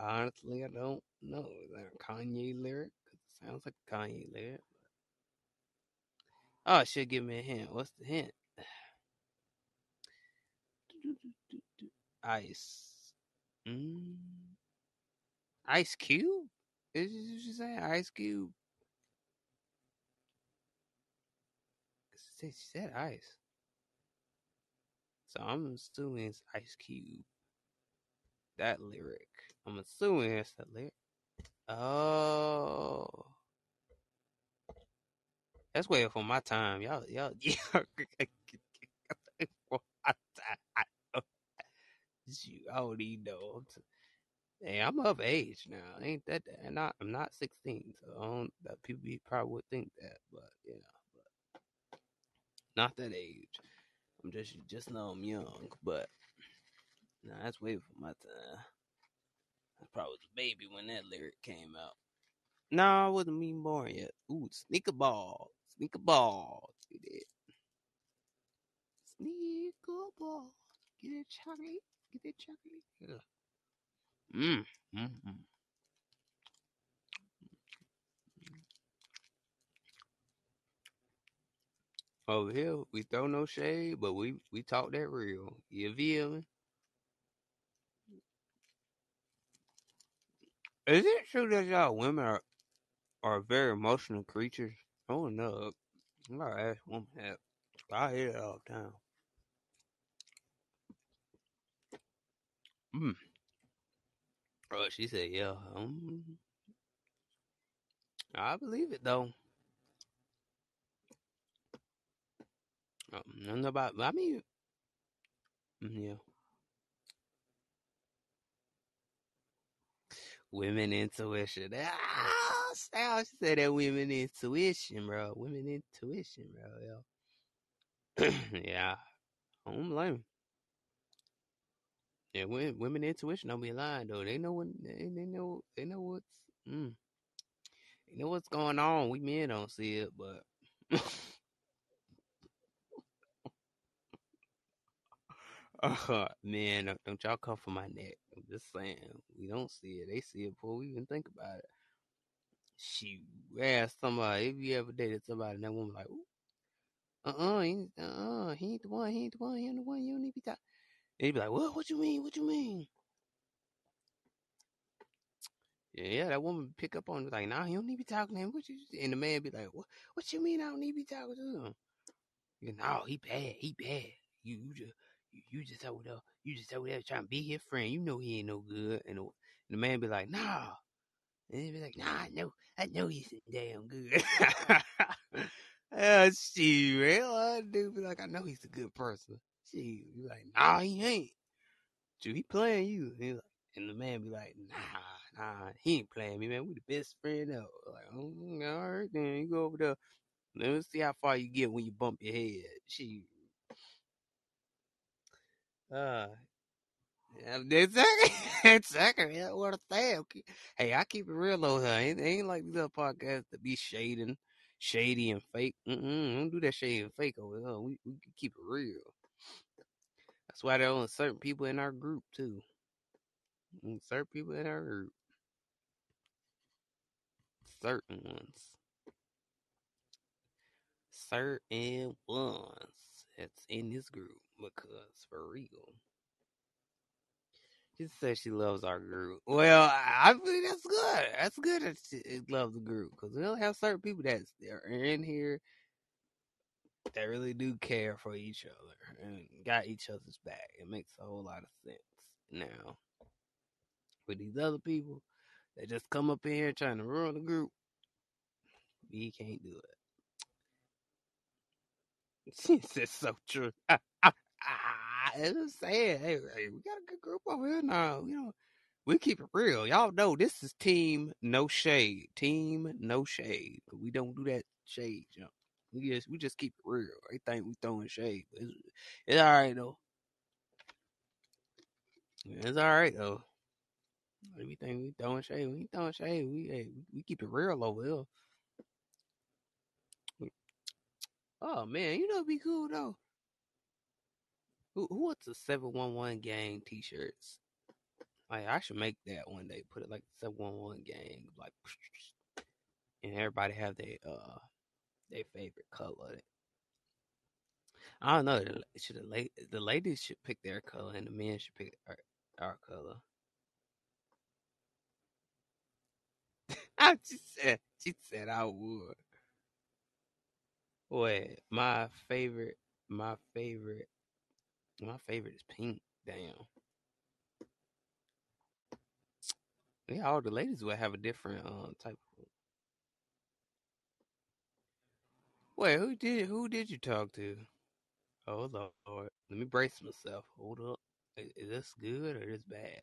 honestly, I don't know. Is that a Kanye lyric? it sounds like a Kanye lyric. Oh, should give me a hint. What's the hint? Ice. Mm. Ice Cube? Is you say? Ice Cube? She said ice. So I'm assuming it's Ice Cube. That lyric. I'm assuming it's that lyric. Oh. That's way for my time. Y'all, y'all, y'all. I don't even know. Hey, I'm of age now. Ain't that? And I, I'm not 16, so people probably would think that, but yeah, but not that age. I'm just just know I'm young, but nah, that's way for my time. I probably was a baby when that lyric came out. No, I wasn't even born yet. Ooh, sneaker ball, sneaker ball. See that? Sneaker ball. Get it chocolate. Get it chocolate. Yeah. Mm, mm, Over here, we throw no shade, but we we talk that real. You feel me? Is it true that y'all women are, are very emotional creatures? I don't know. I gotta ask woman that. I hear it all the time. Mm. Oh, she said, yeah. Um, I believe it though. I don't know about. I mean, mm, yeah. Women intuition. Ah, style. She said that women intuition, bro. Women intuition, bro. Yeah. yeah. I don't blame. Yeah, women, women intuition don't be lying though. They know when they, they know they know what's mm, they know what's going on. We men don't see it, but uh, man, don't, y'all come for my neck. I'm just saying, we don't see it. They see it before we even think about it. Shoot, ask somebody if you ever dated somebody and that woman like, uh uh, he, he ain't the one, he ain't the one, he ain't the one. You don't need to be talking. And you be like, what? What you mean? What you mean? Yeah, that woman pick up on it like, nah, he don't need to be talking to him. What you? And the man be like, what? What you mean? I don't need to be talking to him? You know, no, he bad. He bad. You, you just, you, just over there, you just over there trying to be his friend. You know he ain't no good. And the, and the man be like, nah. And he be like, nah, I know, I know he's damn good. oh, shit, real dude be like, I know he's a good person. You be like, nah, he ain't. Dude, he playing you. And, like, and the man be like, nah, nah, he ain't playing me, man. We the best friend ever. Like, oh, all right, then you go over there. Let me see how far you get when you bump your head. She, uh. Yeah, what a thing. Hey, I keep it real over here. Ain't, ain't like these other podcasts to be shading, shady and fake. Mm-mm, don't do that shady and fake over here. We we keep it real. That's why there are only certain people in our group too. Mm, Certain people in our group, certain ones, certain ones that's in this group because for real. She said she loves our group. Well, I think that's good. That's good that she loves the group because we don't have certain people that are in here that really do care for each other and got each other's back. It makes a whole lot of sense now. With these other people that just come up in here trying to ruin the group, we can't do it. She said so true. ah, I'm just saying, hey, hey, we got a good group over here now. You know, we keep it real. Y'all know this is team no shade. Team no shade. We don't do that shade jump. We just we just keep it real. They think we throwing shade. It's, it's all right though. It's all right though. We think we throwing shade. We throwing shade. We hey, we keep it real over here. Oh man, you know be cool though. Who who wants the seven one one gang t shirts? Like I should make that one day. Put it like seven one one gang, like, and everybody have their uh their favorite color. I don't know. Should the, the ladies should pick their color and the men should pick our, our color. I just said she said I would. Wait, my favorite, my favorite, my favorite is pink. Damn. Yeah, all the ladies would have a different um type of. Wait, who did who did you talk to? Oh Lord, let me brace myself. Hold up, is, is this good or is this bad?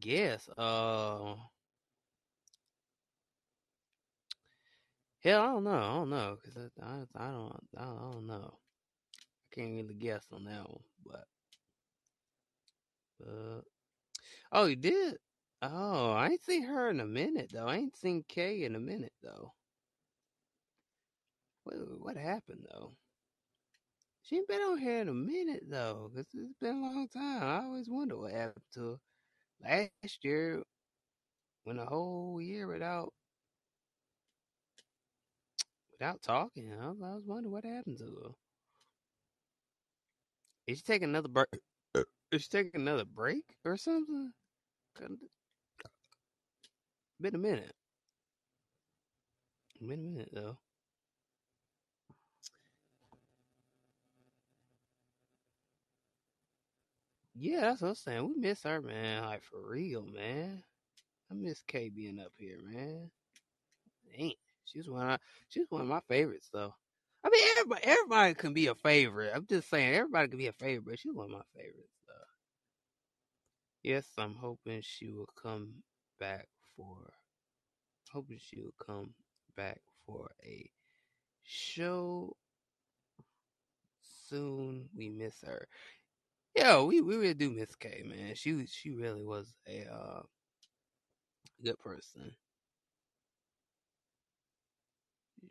Guess. Uh, hell, I don't know. I don't know because I, I I don't, I don't know. Can't really guess on that one, but. Uh, oh, you did? Oh, I ain't seen her in a minute though. I ain't seen Kay in a minute though. What what happened though? She ain't been on here in a minute though, cause it's been a long time. I always wonder what happened to her. Last year, went a whole year without without talking. I was wondering what happened to her. Is she taking another break? Is she taking another break or something? Been a minute. Been a minute though. Yeah, that's what I'm saying. We miss her, man. Like for real, man. I miss Kay being up here, man. Dang, she's one. Of, she's one of my favorites, though. I mean, everybody, everybody can be a favorite. I'm just saying, everybody can be a favorite, she's one of my favorites, though. Yes, I'm hoping she will come back for. Hoping she will come back for a show soon. We miss her. Yeah, we, we really do miss Kay, man. She she really was a uh, good person.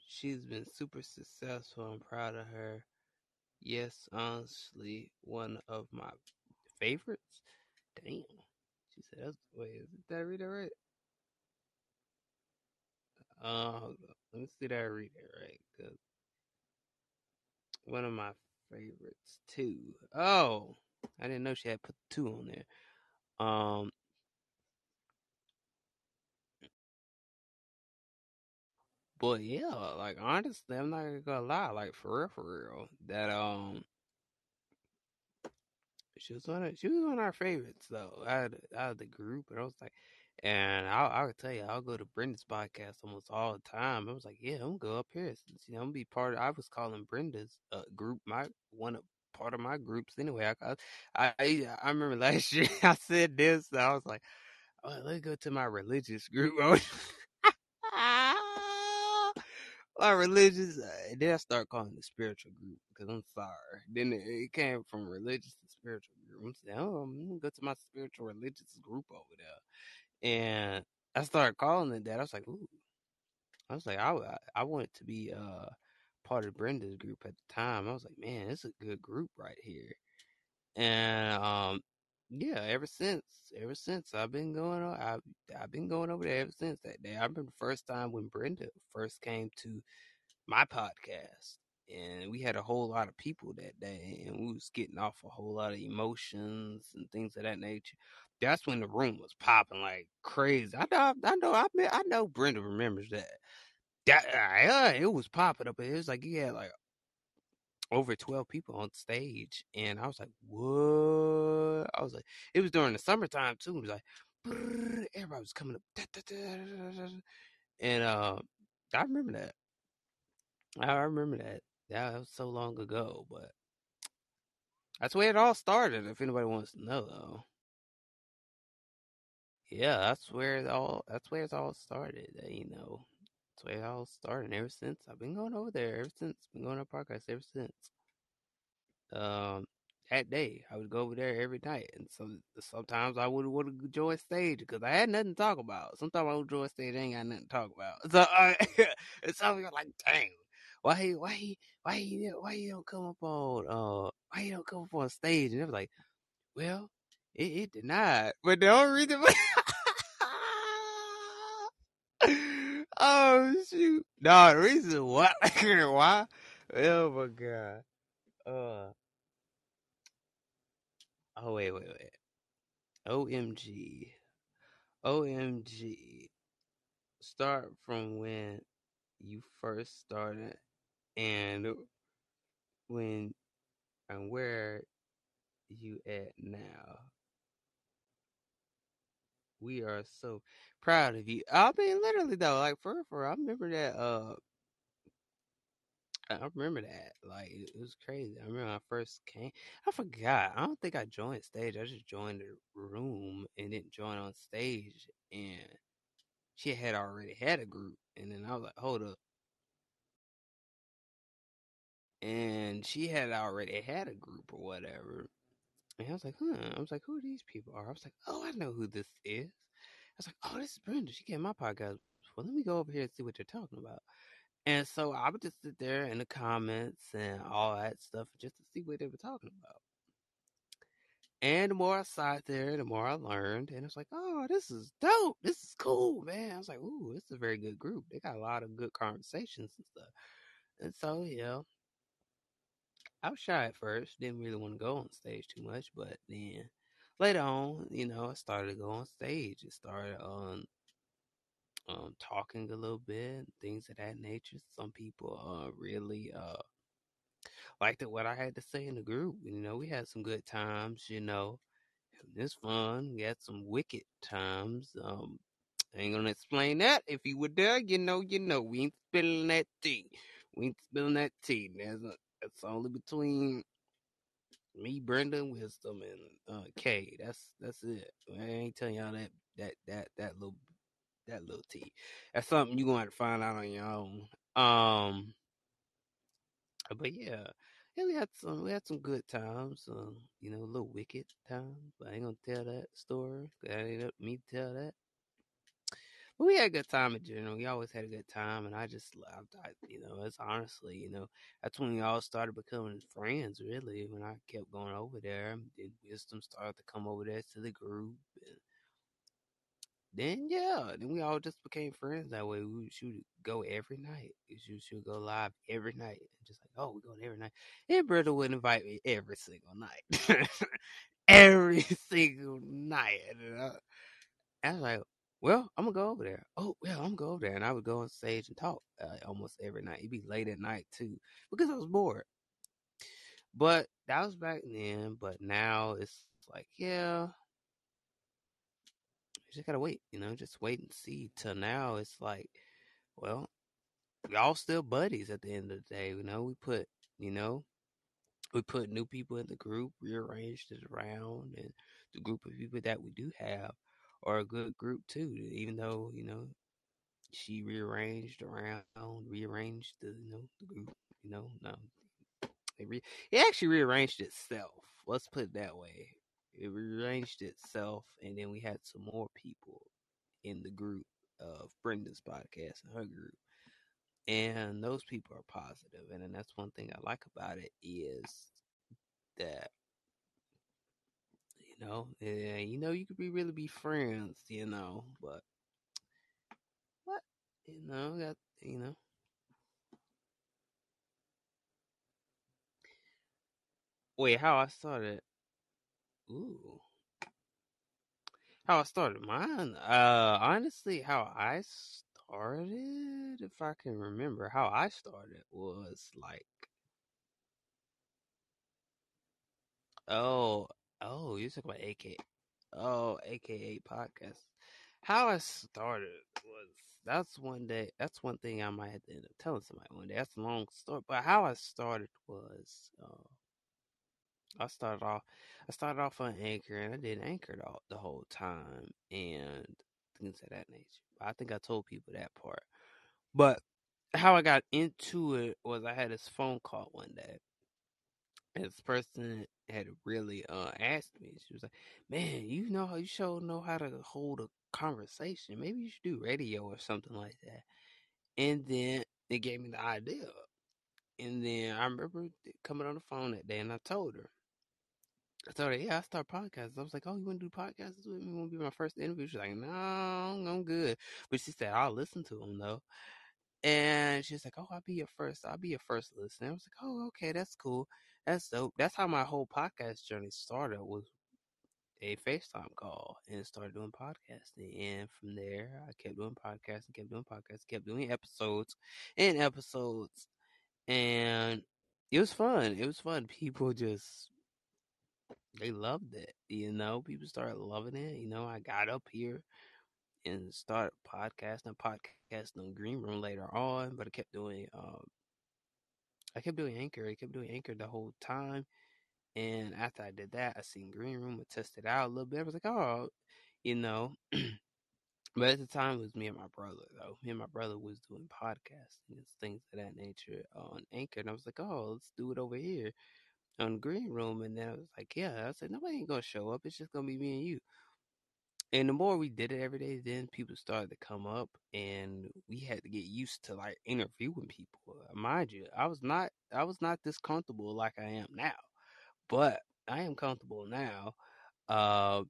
She's been super successful. I'm proud of her. Yes, honestly, one of my favorites. Damn. She said, that's, wait, is that read it right? Uh, let me see that I read it right. Cause one of my favorites too. Oh, I didn't know she had put two on there. Um, but yeah, like honestly, I'm not gonna lie. Like for real, for real, that um, she was one of she was one of our favorites though out of, out of the group, and I was like, and I I would tell you, I'll go to Brenda's podcast almost all the time. I was like, yeah, I'm gonna go up here. You know, I'm gonna be part of. I was calling Brenda's uh, group my one of part of my groups anyway. I I I, remember last year I said this. I was like, oh, let's go to my religious group. my religious, uh, then I start calling it spiritual group because I'm sorry. Then it, it came from religious to spiritual group. I'm saying, oh, I'm gonna go to my spiritual religious group over there, and I started calling it that. I was like, ooh, I was like, I I wanted to be uh part of Brenda's group at the time. I was like, man, it's a good group right here, and um. Yeah, ever since, ever since I've been going, I've I've been going over there ever since that day. I remember the first time when Brenda first came to my podcast, and we had a whole lot of people that day, and we was getting off a whole lot of emotions and things of that nature. That's when the room was popping like crazy. I know, I know, I, I know. Brenda remembers that. That uh, it was popping up. It was like you had like over 12 people on stage and i was like what? I was like it was during the summertime too it was like everybody was coming up and uh i remember that. I remember that. That was so long ago but that's where it all started if anybody wants to know though. Yeah that's where it all that's where it all started you know that's where it all started ever since i've been going over there ever since been going to podcast ever since um, that day. I would go over there every night, and some sometimes I would would join stage because I had nothing to talk about. Sometimes I would join stage, I ain't got nothing to talk about. So I, it's something like, dang, why he, why he, why he, why he don't come up on, uh, why he don't come up on stage? And they was like, well, it, it denied, but the only reason. oh shoot! No, the reason why, why? Oh my god. Uh. Oh wait, wait, wait. OMG. OMG. Start from when you first started and when and where you at now. We are so proud of you. I mean literally though, like for for I remember that uh I remember that. Like it was crazy. I remember I first came. I forgot. I don't think I joined stage. I just joined the room and didn't join on stage. And she had already had a group. And then I was like, hold up. And she had already had a group or whatever. And I was like, huh. I was like, who are these people are? I was like, oh, I know who this is. I was like, oh, this is Brenda. She came my podcast. Well, let me go over here and see what they're talking about. And so I would just sit there in the comments and all that stuff just to see what they were talking about. And the more I sat there, the more I learned. And it's like, oh, this is dope. This is cool, man. I was like, ooh, this is a very good group. They got a lot of good conversations and stuff. And so, yeah, I was shy at first. Didn't really want to go on stage too much. But then later on, you know, I started to go on stage. It started on um, talking a little bit, things of that nature. Some people uh, really uh, liked it, what I had to say in the group. You know, we had some good times, you know. It's fun. We had some wicked times. Um, I ain't gonna explain that. If you were there, you know, you know, we ain't spilling that tea. We ain't spilling that tea. That's, a, that's only between me, Brenda, Wisdom, and uh, Kay. That's that's it. I ain't telling y'all that that that that little that little tea. That's something you're have to find out on your own. Um, but yeah, yeah, we had some we had some good times. Um, you know, a little wicked times. But I ain't gonna tell that story. That ain't up me tell that. We had a good time in general. We always had a good time, and I just loved. I, you know, it's honestly, you know, that's when we all started becoming friends. Really, when I kept going over there, and wisdom started to come over there to the group. And, then yeah, then we all just became friends that way. We should go every night. We should, go live every night. Just like, oh, we're going every night. And brother would invite me every single night. every single night. And I, I, was like, well, I'm gonna go over there. Oh, well, I'm gonna go over there. And I would go on stage and talk uh, almost every night. It'd be late at night too, because I was bored. But that was back then. But now it's like, yeah, you just gotta wait, you know, just wait and see. Till now, it's like, well, we all still buddies at the end of the day. You know, we put, you know, we put new people in the group, rearranged it around, and the group of people that we do have are a good group too. Even though you know she rearranged around, rearranged the you know the group. You know, no, it, re- it actually rearranged itself. Let's put it that way it rearranged itself, and then we had some more people in the group of Brenda's podcast and her group, and those people are positive, and, and that's one thing I like about it is that you know, yeah, you know, you could be really be friends, you know, but what, you know, got you know. Wait, how I started Ooh. How I started mine? Uh, honestly, how I started, if I can remember, how I started was like, oh, oh, you talk about AK, oh, AKA podcast. How I started was that's one day. That's one thing I might have to end up telling somebody one day. That's a long story, but how I started was, uh, I started off I started off on Anchor and I did Anchor the, the whole time and things of that nature. I think I told people that part. But how I got into it was I had this phone call one day. This person had really uh, asked me. She was like, "Man, you know how you sure know how to hold a conversation. Maybe you should do radio or something like that." And then it gave me the idea. And then I remember coming on the phone that day and I told her. I told her, yeah, I start podcasts. I was like, oh, you want to do podcasts with me? Want to be my first interview? She's like, no, I'm good. But she said, I'll listen to them though. And she's like, "Oh, I'll be your first. I'll be your first listener." I was like, "Oh, okay, that's cool. That's dope." That's how my whole podcast journey started. Was a FaceTime call and started doing podcasting. And from there, I kept doing podcasting, kept doing podcasts, kept doing episodes and episodes. And it was fun. It was fun. People just they loved it. You know, people started loving it. You know, I got up here and started podcasting, podcasting on Greenroom later on, but I kept doing um I kept doing Anchor. I kept doing Anchor the whole time. And after I did that, I seen Greenroom. I tested it out a little bit. I was like, oh, you know. but at the time, it was me and my brother, though. Me and my brother was doing podcasts and things of that nature on Anchor. And I was like, oh, let's do it over here on Greenroom. And then I was like, yeah. I said, nobody ain't going to show up. It's just going to be me and you. And the more we did it every day, then people started to come up, and we had to get used to like interviewing people. Uh, mind you, I was not I was not this comfortable like I am now, but I am comfortable now. Uh,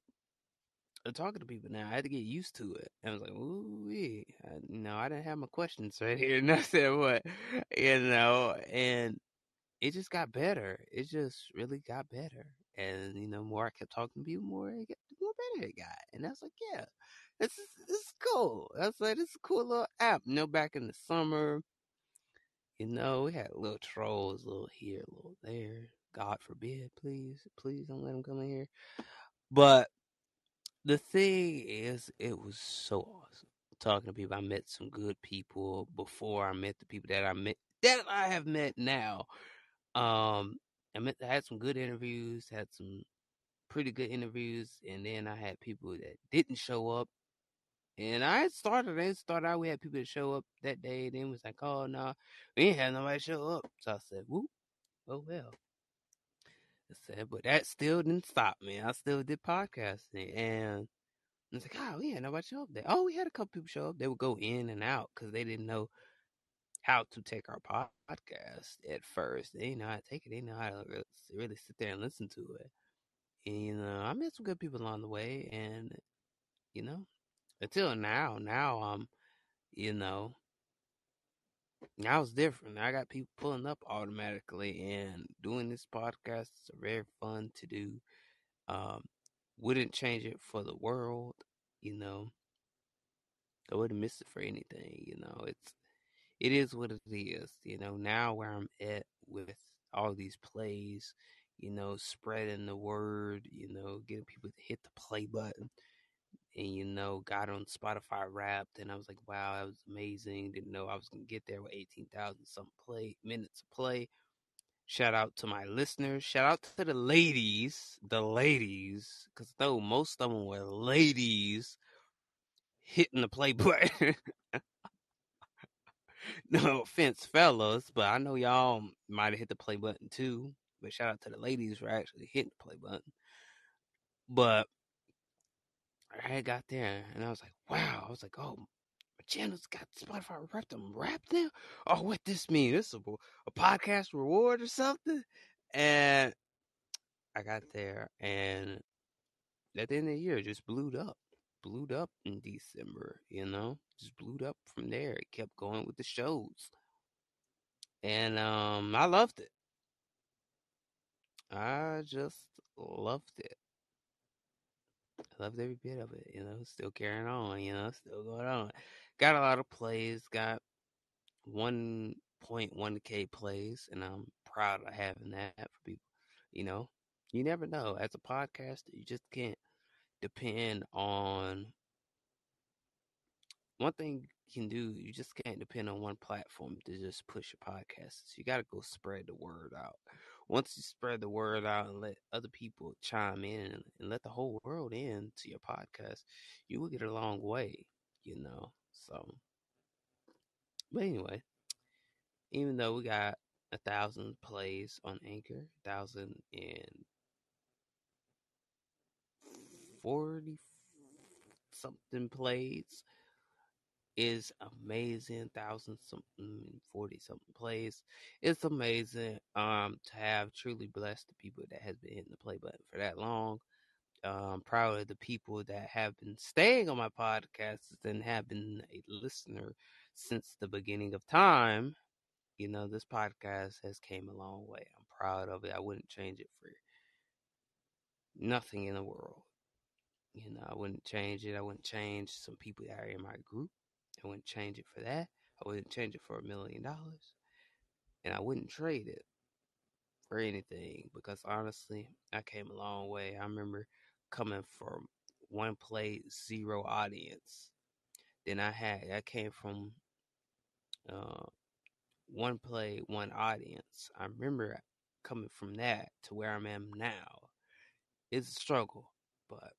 uh talking to people now, I had to get used to it. And I was like, ooh, you uh, know, I didn't have my questions right here, and I said what, you know, and it just got better. It just really got better. And you know, more I kept talking to people, more it got more better it got. And I was like, yeah, this is this is cool. I was like, this is a cool little app. You know, back in the summer, you know, we had little trolls, little here, little there. God forbid, please, please don't let them come in here. But the thing is, it was so awesome talking to people. I met some good people before I met the people that I met that I have met now. Um, I met I had some good interviews, had some pretty good interviews, and then I had people that didn't show up. And I started, I started out, we had people that show up that day, then was like, oh, no, we ain't have nobody show up. So I said, whoop, oh, well. I said, but that still didn't stop me. I still did podcasting. And I was like, oh, we had nobody show up there. Oh, we had a couple people show up. They would go in and out because they didn't know how to take our podcast at first. They know how to take it. They know how to really sit there and listen to it. And, you know, I met some good people along the way. And, you know, until now, now I'm, you know, now it's different. I got people pulling up automatically and doing this podcast is very fun to do. Um, wouldn't change it for the world, you know. I wouldn't miss it for anything, you know. It's it is what it is, you know. Now where I'm at with all these plays, you know, spreading the word, you know, getting people to hit the play button and you know got on Spotify Wrapped, and I was like, wow, that was amazing. Didn't know I was gonna get there with eighteen thousand some play minutes of play. Shout out to my listeners. Shout out to the ladies, the ladies, because though most of them were ladies hitting the play button. no offense, fellas, but I know y'all might have hit the play button too. But shout out to the ladies for actually hitting the play button. But I got there and I was like, wow. I was like, oh, my channel's got Spotify wrapped them wrapped now. Oh, what this mean? This is a, a podcast reward or something? And I got there and at the end of the year, it just blew up. Blew up in December, you know, just blew up from there. It kept going with the shows. And um I loved it. I just loved it. I loved every bit of it, you know, still carrying on, you know, still going on. Got a lot of plays, got 1.1k plays, and I'm proud of having that for people. You know, you never know. As a podcaster, you just can't depend on one thing you can do. You just can't depend on one platform to just push your podcast. So you got to go spread the word out once you spread the word out and let other people chime in and let the whole world in to your podcast, you will get a long way, you know. So, but anyway, even though we got a thousand plays on Anchor, thousand and forty something plays is amazing. Thousand something, forty something plays. It's amazing. Um, to have truly blessed the people that has been hitting the play button for that long. Um, proud of the people that have been staying on my podcast and have been a listener since the beginning of time. You know, this podcast has came a long way. I'm proud of it. I wouldn't change it for nothing in the world. You know, I wouldn't change it. I wouldn't change some people that are in my group. I wouldn't change it for that. I wouldn't change it for a million dollars. And I wouldn't trade it for anything because honestly, I came a long way. I remember coming from one play, zero audience. Then I had, I came from uh, one play, one audience. I remember coming from that to where I am now. It's a struggle, but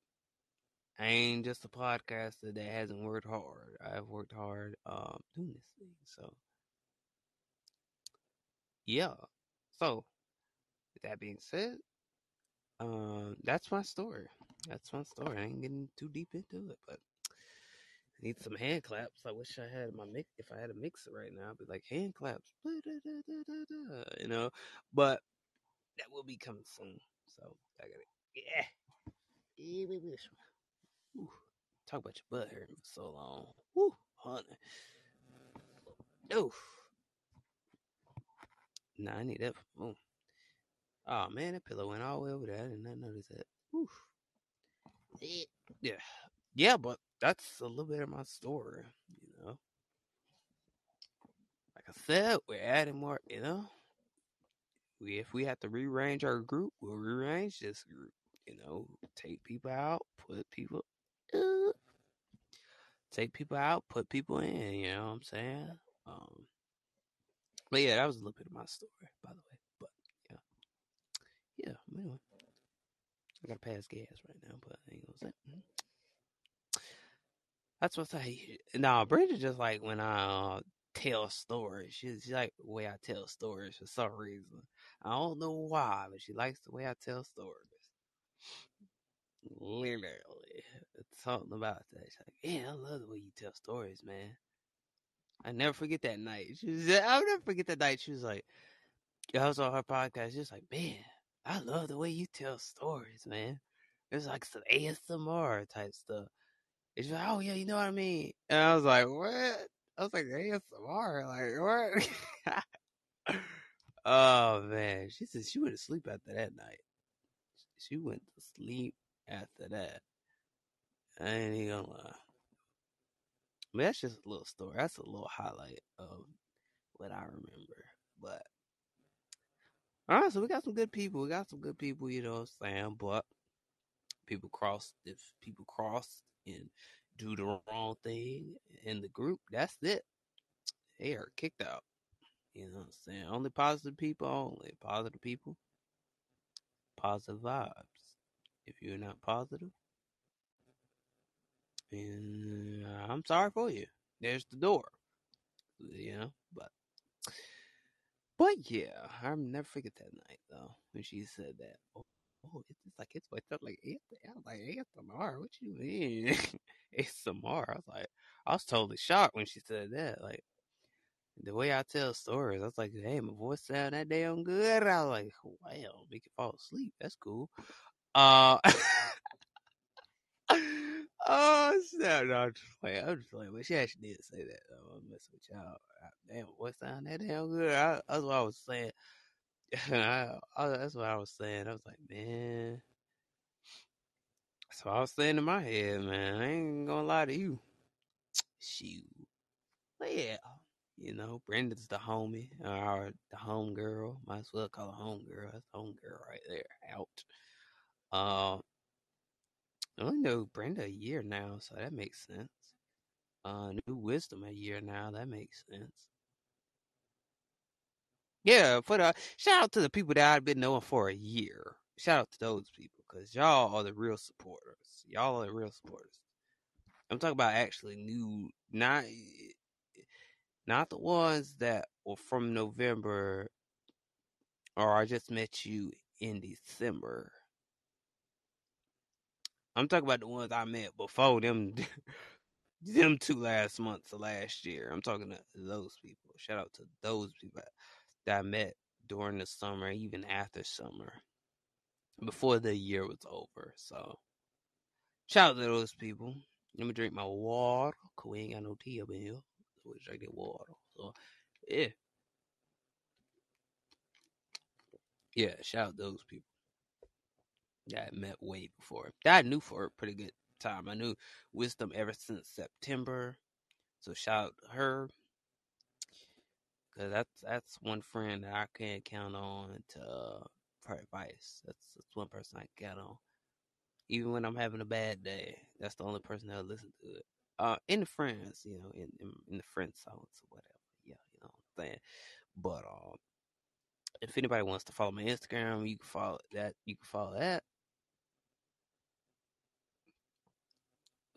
I ain't just a podcaster that hasn't worked hard. I've worked hard um, doing this thing. So, yeah. So, with that being said, um, that's my story. That's my story. I ain't getting too deep into it, but I need some hand claps. I wish I had my mix. If I had a mixer right now, I'd be like hand claps, you know. But that will be coming soon. So I got it. Yeah. Talk about your butt hurting for so long. Woo, honey. Oof. Nah, I need that. Oh man, that pillow went all the way over there. I did not notice that. Oof. Eh, yeah. Yeah, but that's a little bit of my story, you know. Like I said, we're adding more, you know. We if we have to rearrange our group, we'll rearrange this group. You know, take people out, put people uh, take people out, put people in, you know what I'm saying? Um But yeah, that was a little bit of my story, by the way. But yeah. Yeah, anyway. I gotta pass gas right now, but I ain't gonna say. Mm. That's what I nah, Brenda just like when I uh, tell stories. She's she like the way I tell stories for some reason. I don't know why, but she likes the way I tell stories. Literally. Something about that. She's like, yeah, I love the way you tell stories, man. I never forget that night. She was, I'll never forget that night. She was like, I was on her podcast. She was like, man, I love the way you tell stories, man. It's like some ASMR type stuff. And like, oh yeah, you know what I mean? And I was like, what? I was like, ASMR, like what? oh man, she said she went to sleep after that night. She went to sleep after that. I ain't even gonna lie. I mean, that's just a little story. That's a little highlight of what I remember. But all right, so we got some good people. We got some good people, you know what I'm saying? But people cross if people cross and do the wrong thing in the group, that's it. They are kicked out. You know what I'm saying? Only positive people, only positive people, positive vibes. If you're not positive, and I'm sorry for you. There's the door. You know, but but yeah, I'll never forget that night though when she said that. Oh, oh it's like it's what's up like I was like ASMR. What you mean ASMR? I was like, I was totally shocked when she said that. Like the way I tell stories, I was like, hey, my voice sound that damn good. I was like, wow, make you fall asleep. That's cool. Uh. oh snap! No, I'm just playing. I'm just playing. But she actually did say that. Though. I'm messing with y'all. Damn, what sound that damn good? I, that's what I was saying. I, I, that's what I was saying. I was like, man. So I was saying in my head, man. I ain't gonna lie to you. Shoot. But yeah, you know, Brenda's the homie or the home girl. Might as well call her home girl. That's home girl right there. Out. Uh, I only know Brenda a year now, so that makes sense. Uh, New Wisdom a year now, that makes sense. Yeah, for the shout out to the people that I've been knowing for a year. Shout out to those people because y'all are the real supporters. Y'all are the real supporters. I'm talking about actually new, not not the ones that were from November or I just met you in December. I'm talking about the ones I met before them them two last months of last year. I'm talking to those people. Shout out to those people that I met during the summer, even after summer, before the year was over. So shout out to those people. Let me drink my water. Cause we ain't got no tea up in here. So we drink the water. So yeah. Yeah, shout out those people. That I met way before. That I knew for a pretty good time. I knew Wisdom ever since September. So shout out her. Cause that's that's one friend that I can count on to uh, for advice. That's that's one person I can count on. Even when I'm having a bad day, that's the only person that'll listen to it. Uh, in the friends, you know, in in, in the friend songs or whatever. Yeah, you know what I'm saying. But um, if anybody wants to follow my Instagram, you can follow that. You can follow that.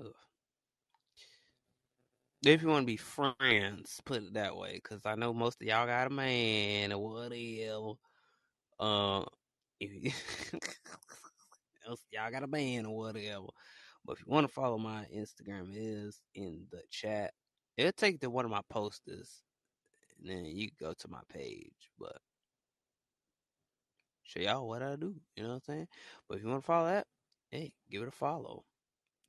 Ugh. If you want to be friends, put it that way, because I know most of y'all got a man or whatever. Uh, y'all got a man or whatever. But if you want to follow my Instagram, is in the chat. It'll take to one of my posters, and then you go to my page. But show y'all what I do. You know what I'm saying? But if you want to follow that, hey, give it a follow.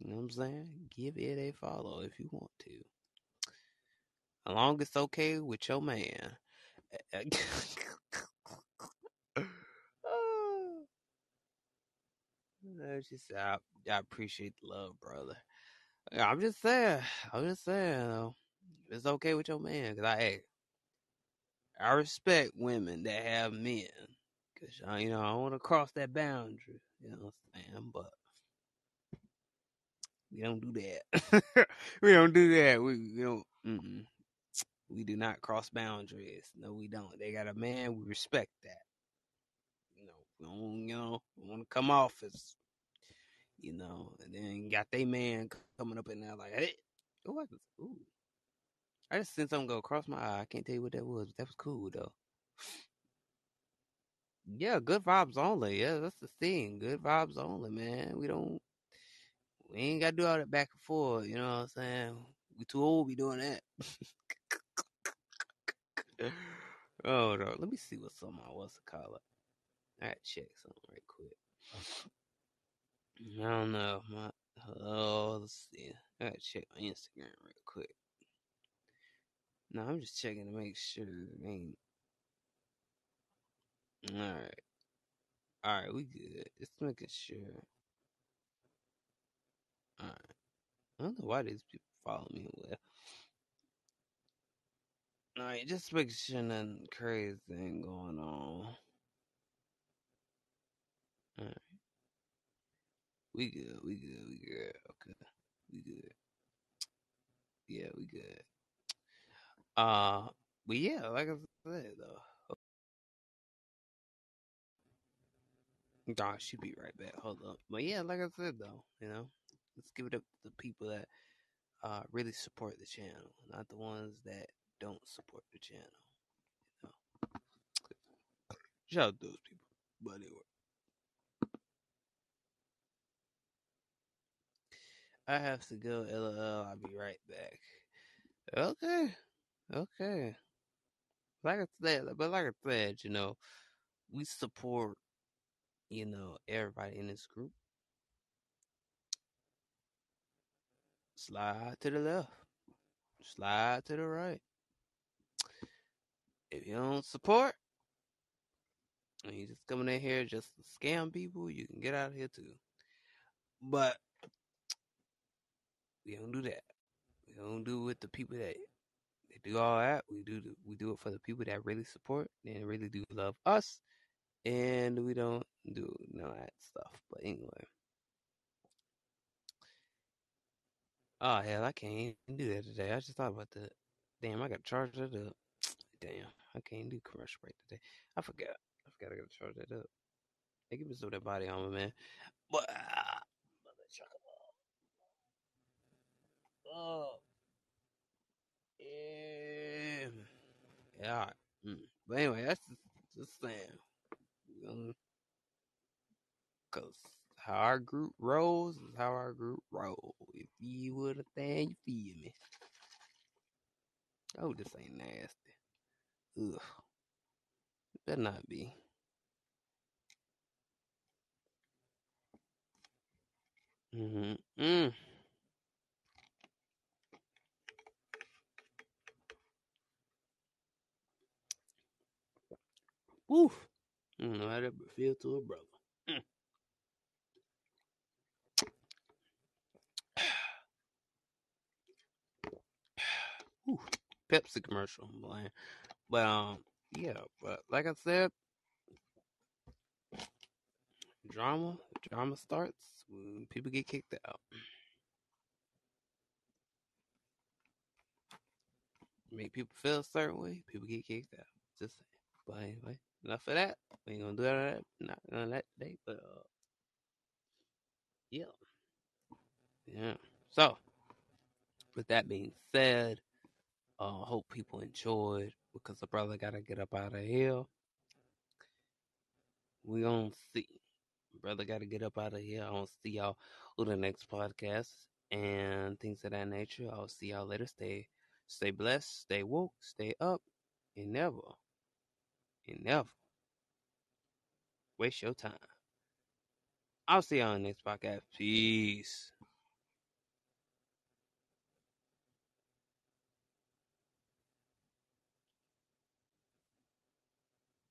You know what I'm saying? Give it a follow if you want to. As long as it's okay with your man. she said, I, I appreciate the love, brother. I'm just saying. I'm just saying, though. It's okay with your man. Because I, hey, I respect women that have men. Because, uh, you know, I want to cross that boundary. You know what I'm saying? But we don't do that. we don't do that. We, we don't. Mm-mm. We do not cross boundaries. No, we don't. They got a man. We respect that. You know, we don't, you know, we want to come off as, you know, and then got they man coming up in there like, hey, ooh, I, just, ooh. I just seen something go across my eye. I can't tell you what that was, but that was cool though. Yeah, good vibes only. Yeah, that's the thing. Good vibes only, man. We don't, we ain't got to do all that back and forth. You know what I'm saying? We too old to be doing that. oh no, let me see what some what's the call it. I gotta check something right quick. I don't know. My oh, let's see. I gotta check my Instagram real quick. No, I'm just checking to make sure it ain't. All right, all right, we good. Just making sure. I don't know why these people follow me. Well, all right, just making sure nothing crazy ain't going on. All right. We good, we good, we good. Okay. We good. Yeah, we good. Uh but yeah, like I said though. Nah, she'll be right back. Hold up. But yeah, like I said though, you know, let's give it up to the people that uh really support the channel, not the ones that don't support the channel. You know. Shout out those people. But anyway. I have to go. LOL. I'll be right back. Okay. Okay. Like I said, but like I said, you know, we support, you know, everybody in this group. Slide to the left. Slide to the right. If you don't support, and you just coming in here just to scam people, you can get out of here too. But we don't do that. We don't do it with the people that they do all that. We do we do it for the people that really support and really do love us, and we don't do none of that stuff. But anyway, oh hell, I can't do that today. I just thought about that. Damn, I got to charge that up. Damn, I can't do commercial break today. I forgot. I forgot I got to charge that up. They give me some of that body armor, man. But ah. Oh, yeah. Yeah. Mm. But anyway, that's just, just saying. Cause how our group rolls. Is how our group roll. If you would have thing, you feel me? Oh, this ain't nasty. Ugh. Better not be. Mm-hmm. Mm. Woof. I don't know how that feel to a brother. Pepsi commercial, man. But um, yeah. But like I said, drama, drama starts when people get kicked out. Make people feel a certain way. People get kicked out. Just saying. But anyway, enough of that. We ain't gonna do that. Not on that today. But uh, yeah, yeah. So, with that being said, uh, hope people enjoyed because the brother gotta get up out of here. We gonna see. Brother gotta get up out of here. I to see y'all on the next podcast and things of that nature. I'll see y'all later. Stay, stay blessed. Stay woke. Stay up. And never, and never waste your time. I'll see y'all on the next podcast. Peace.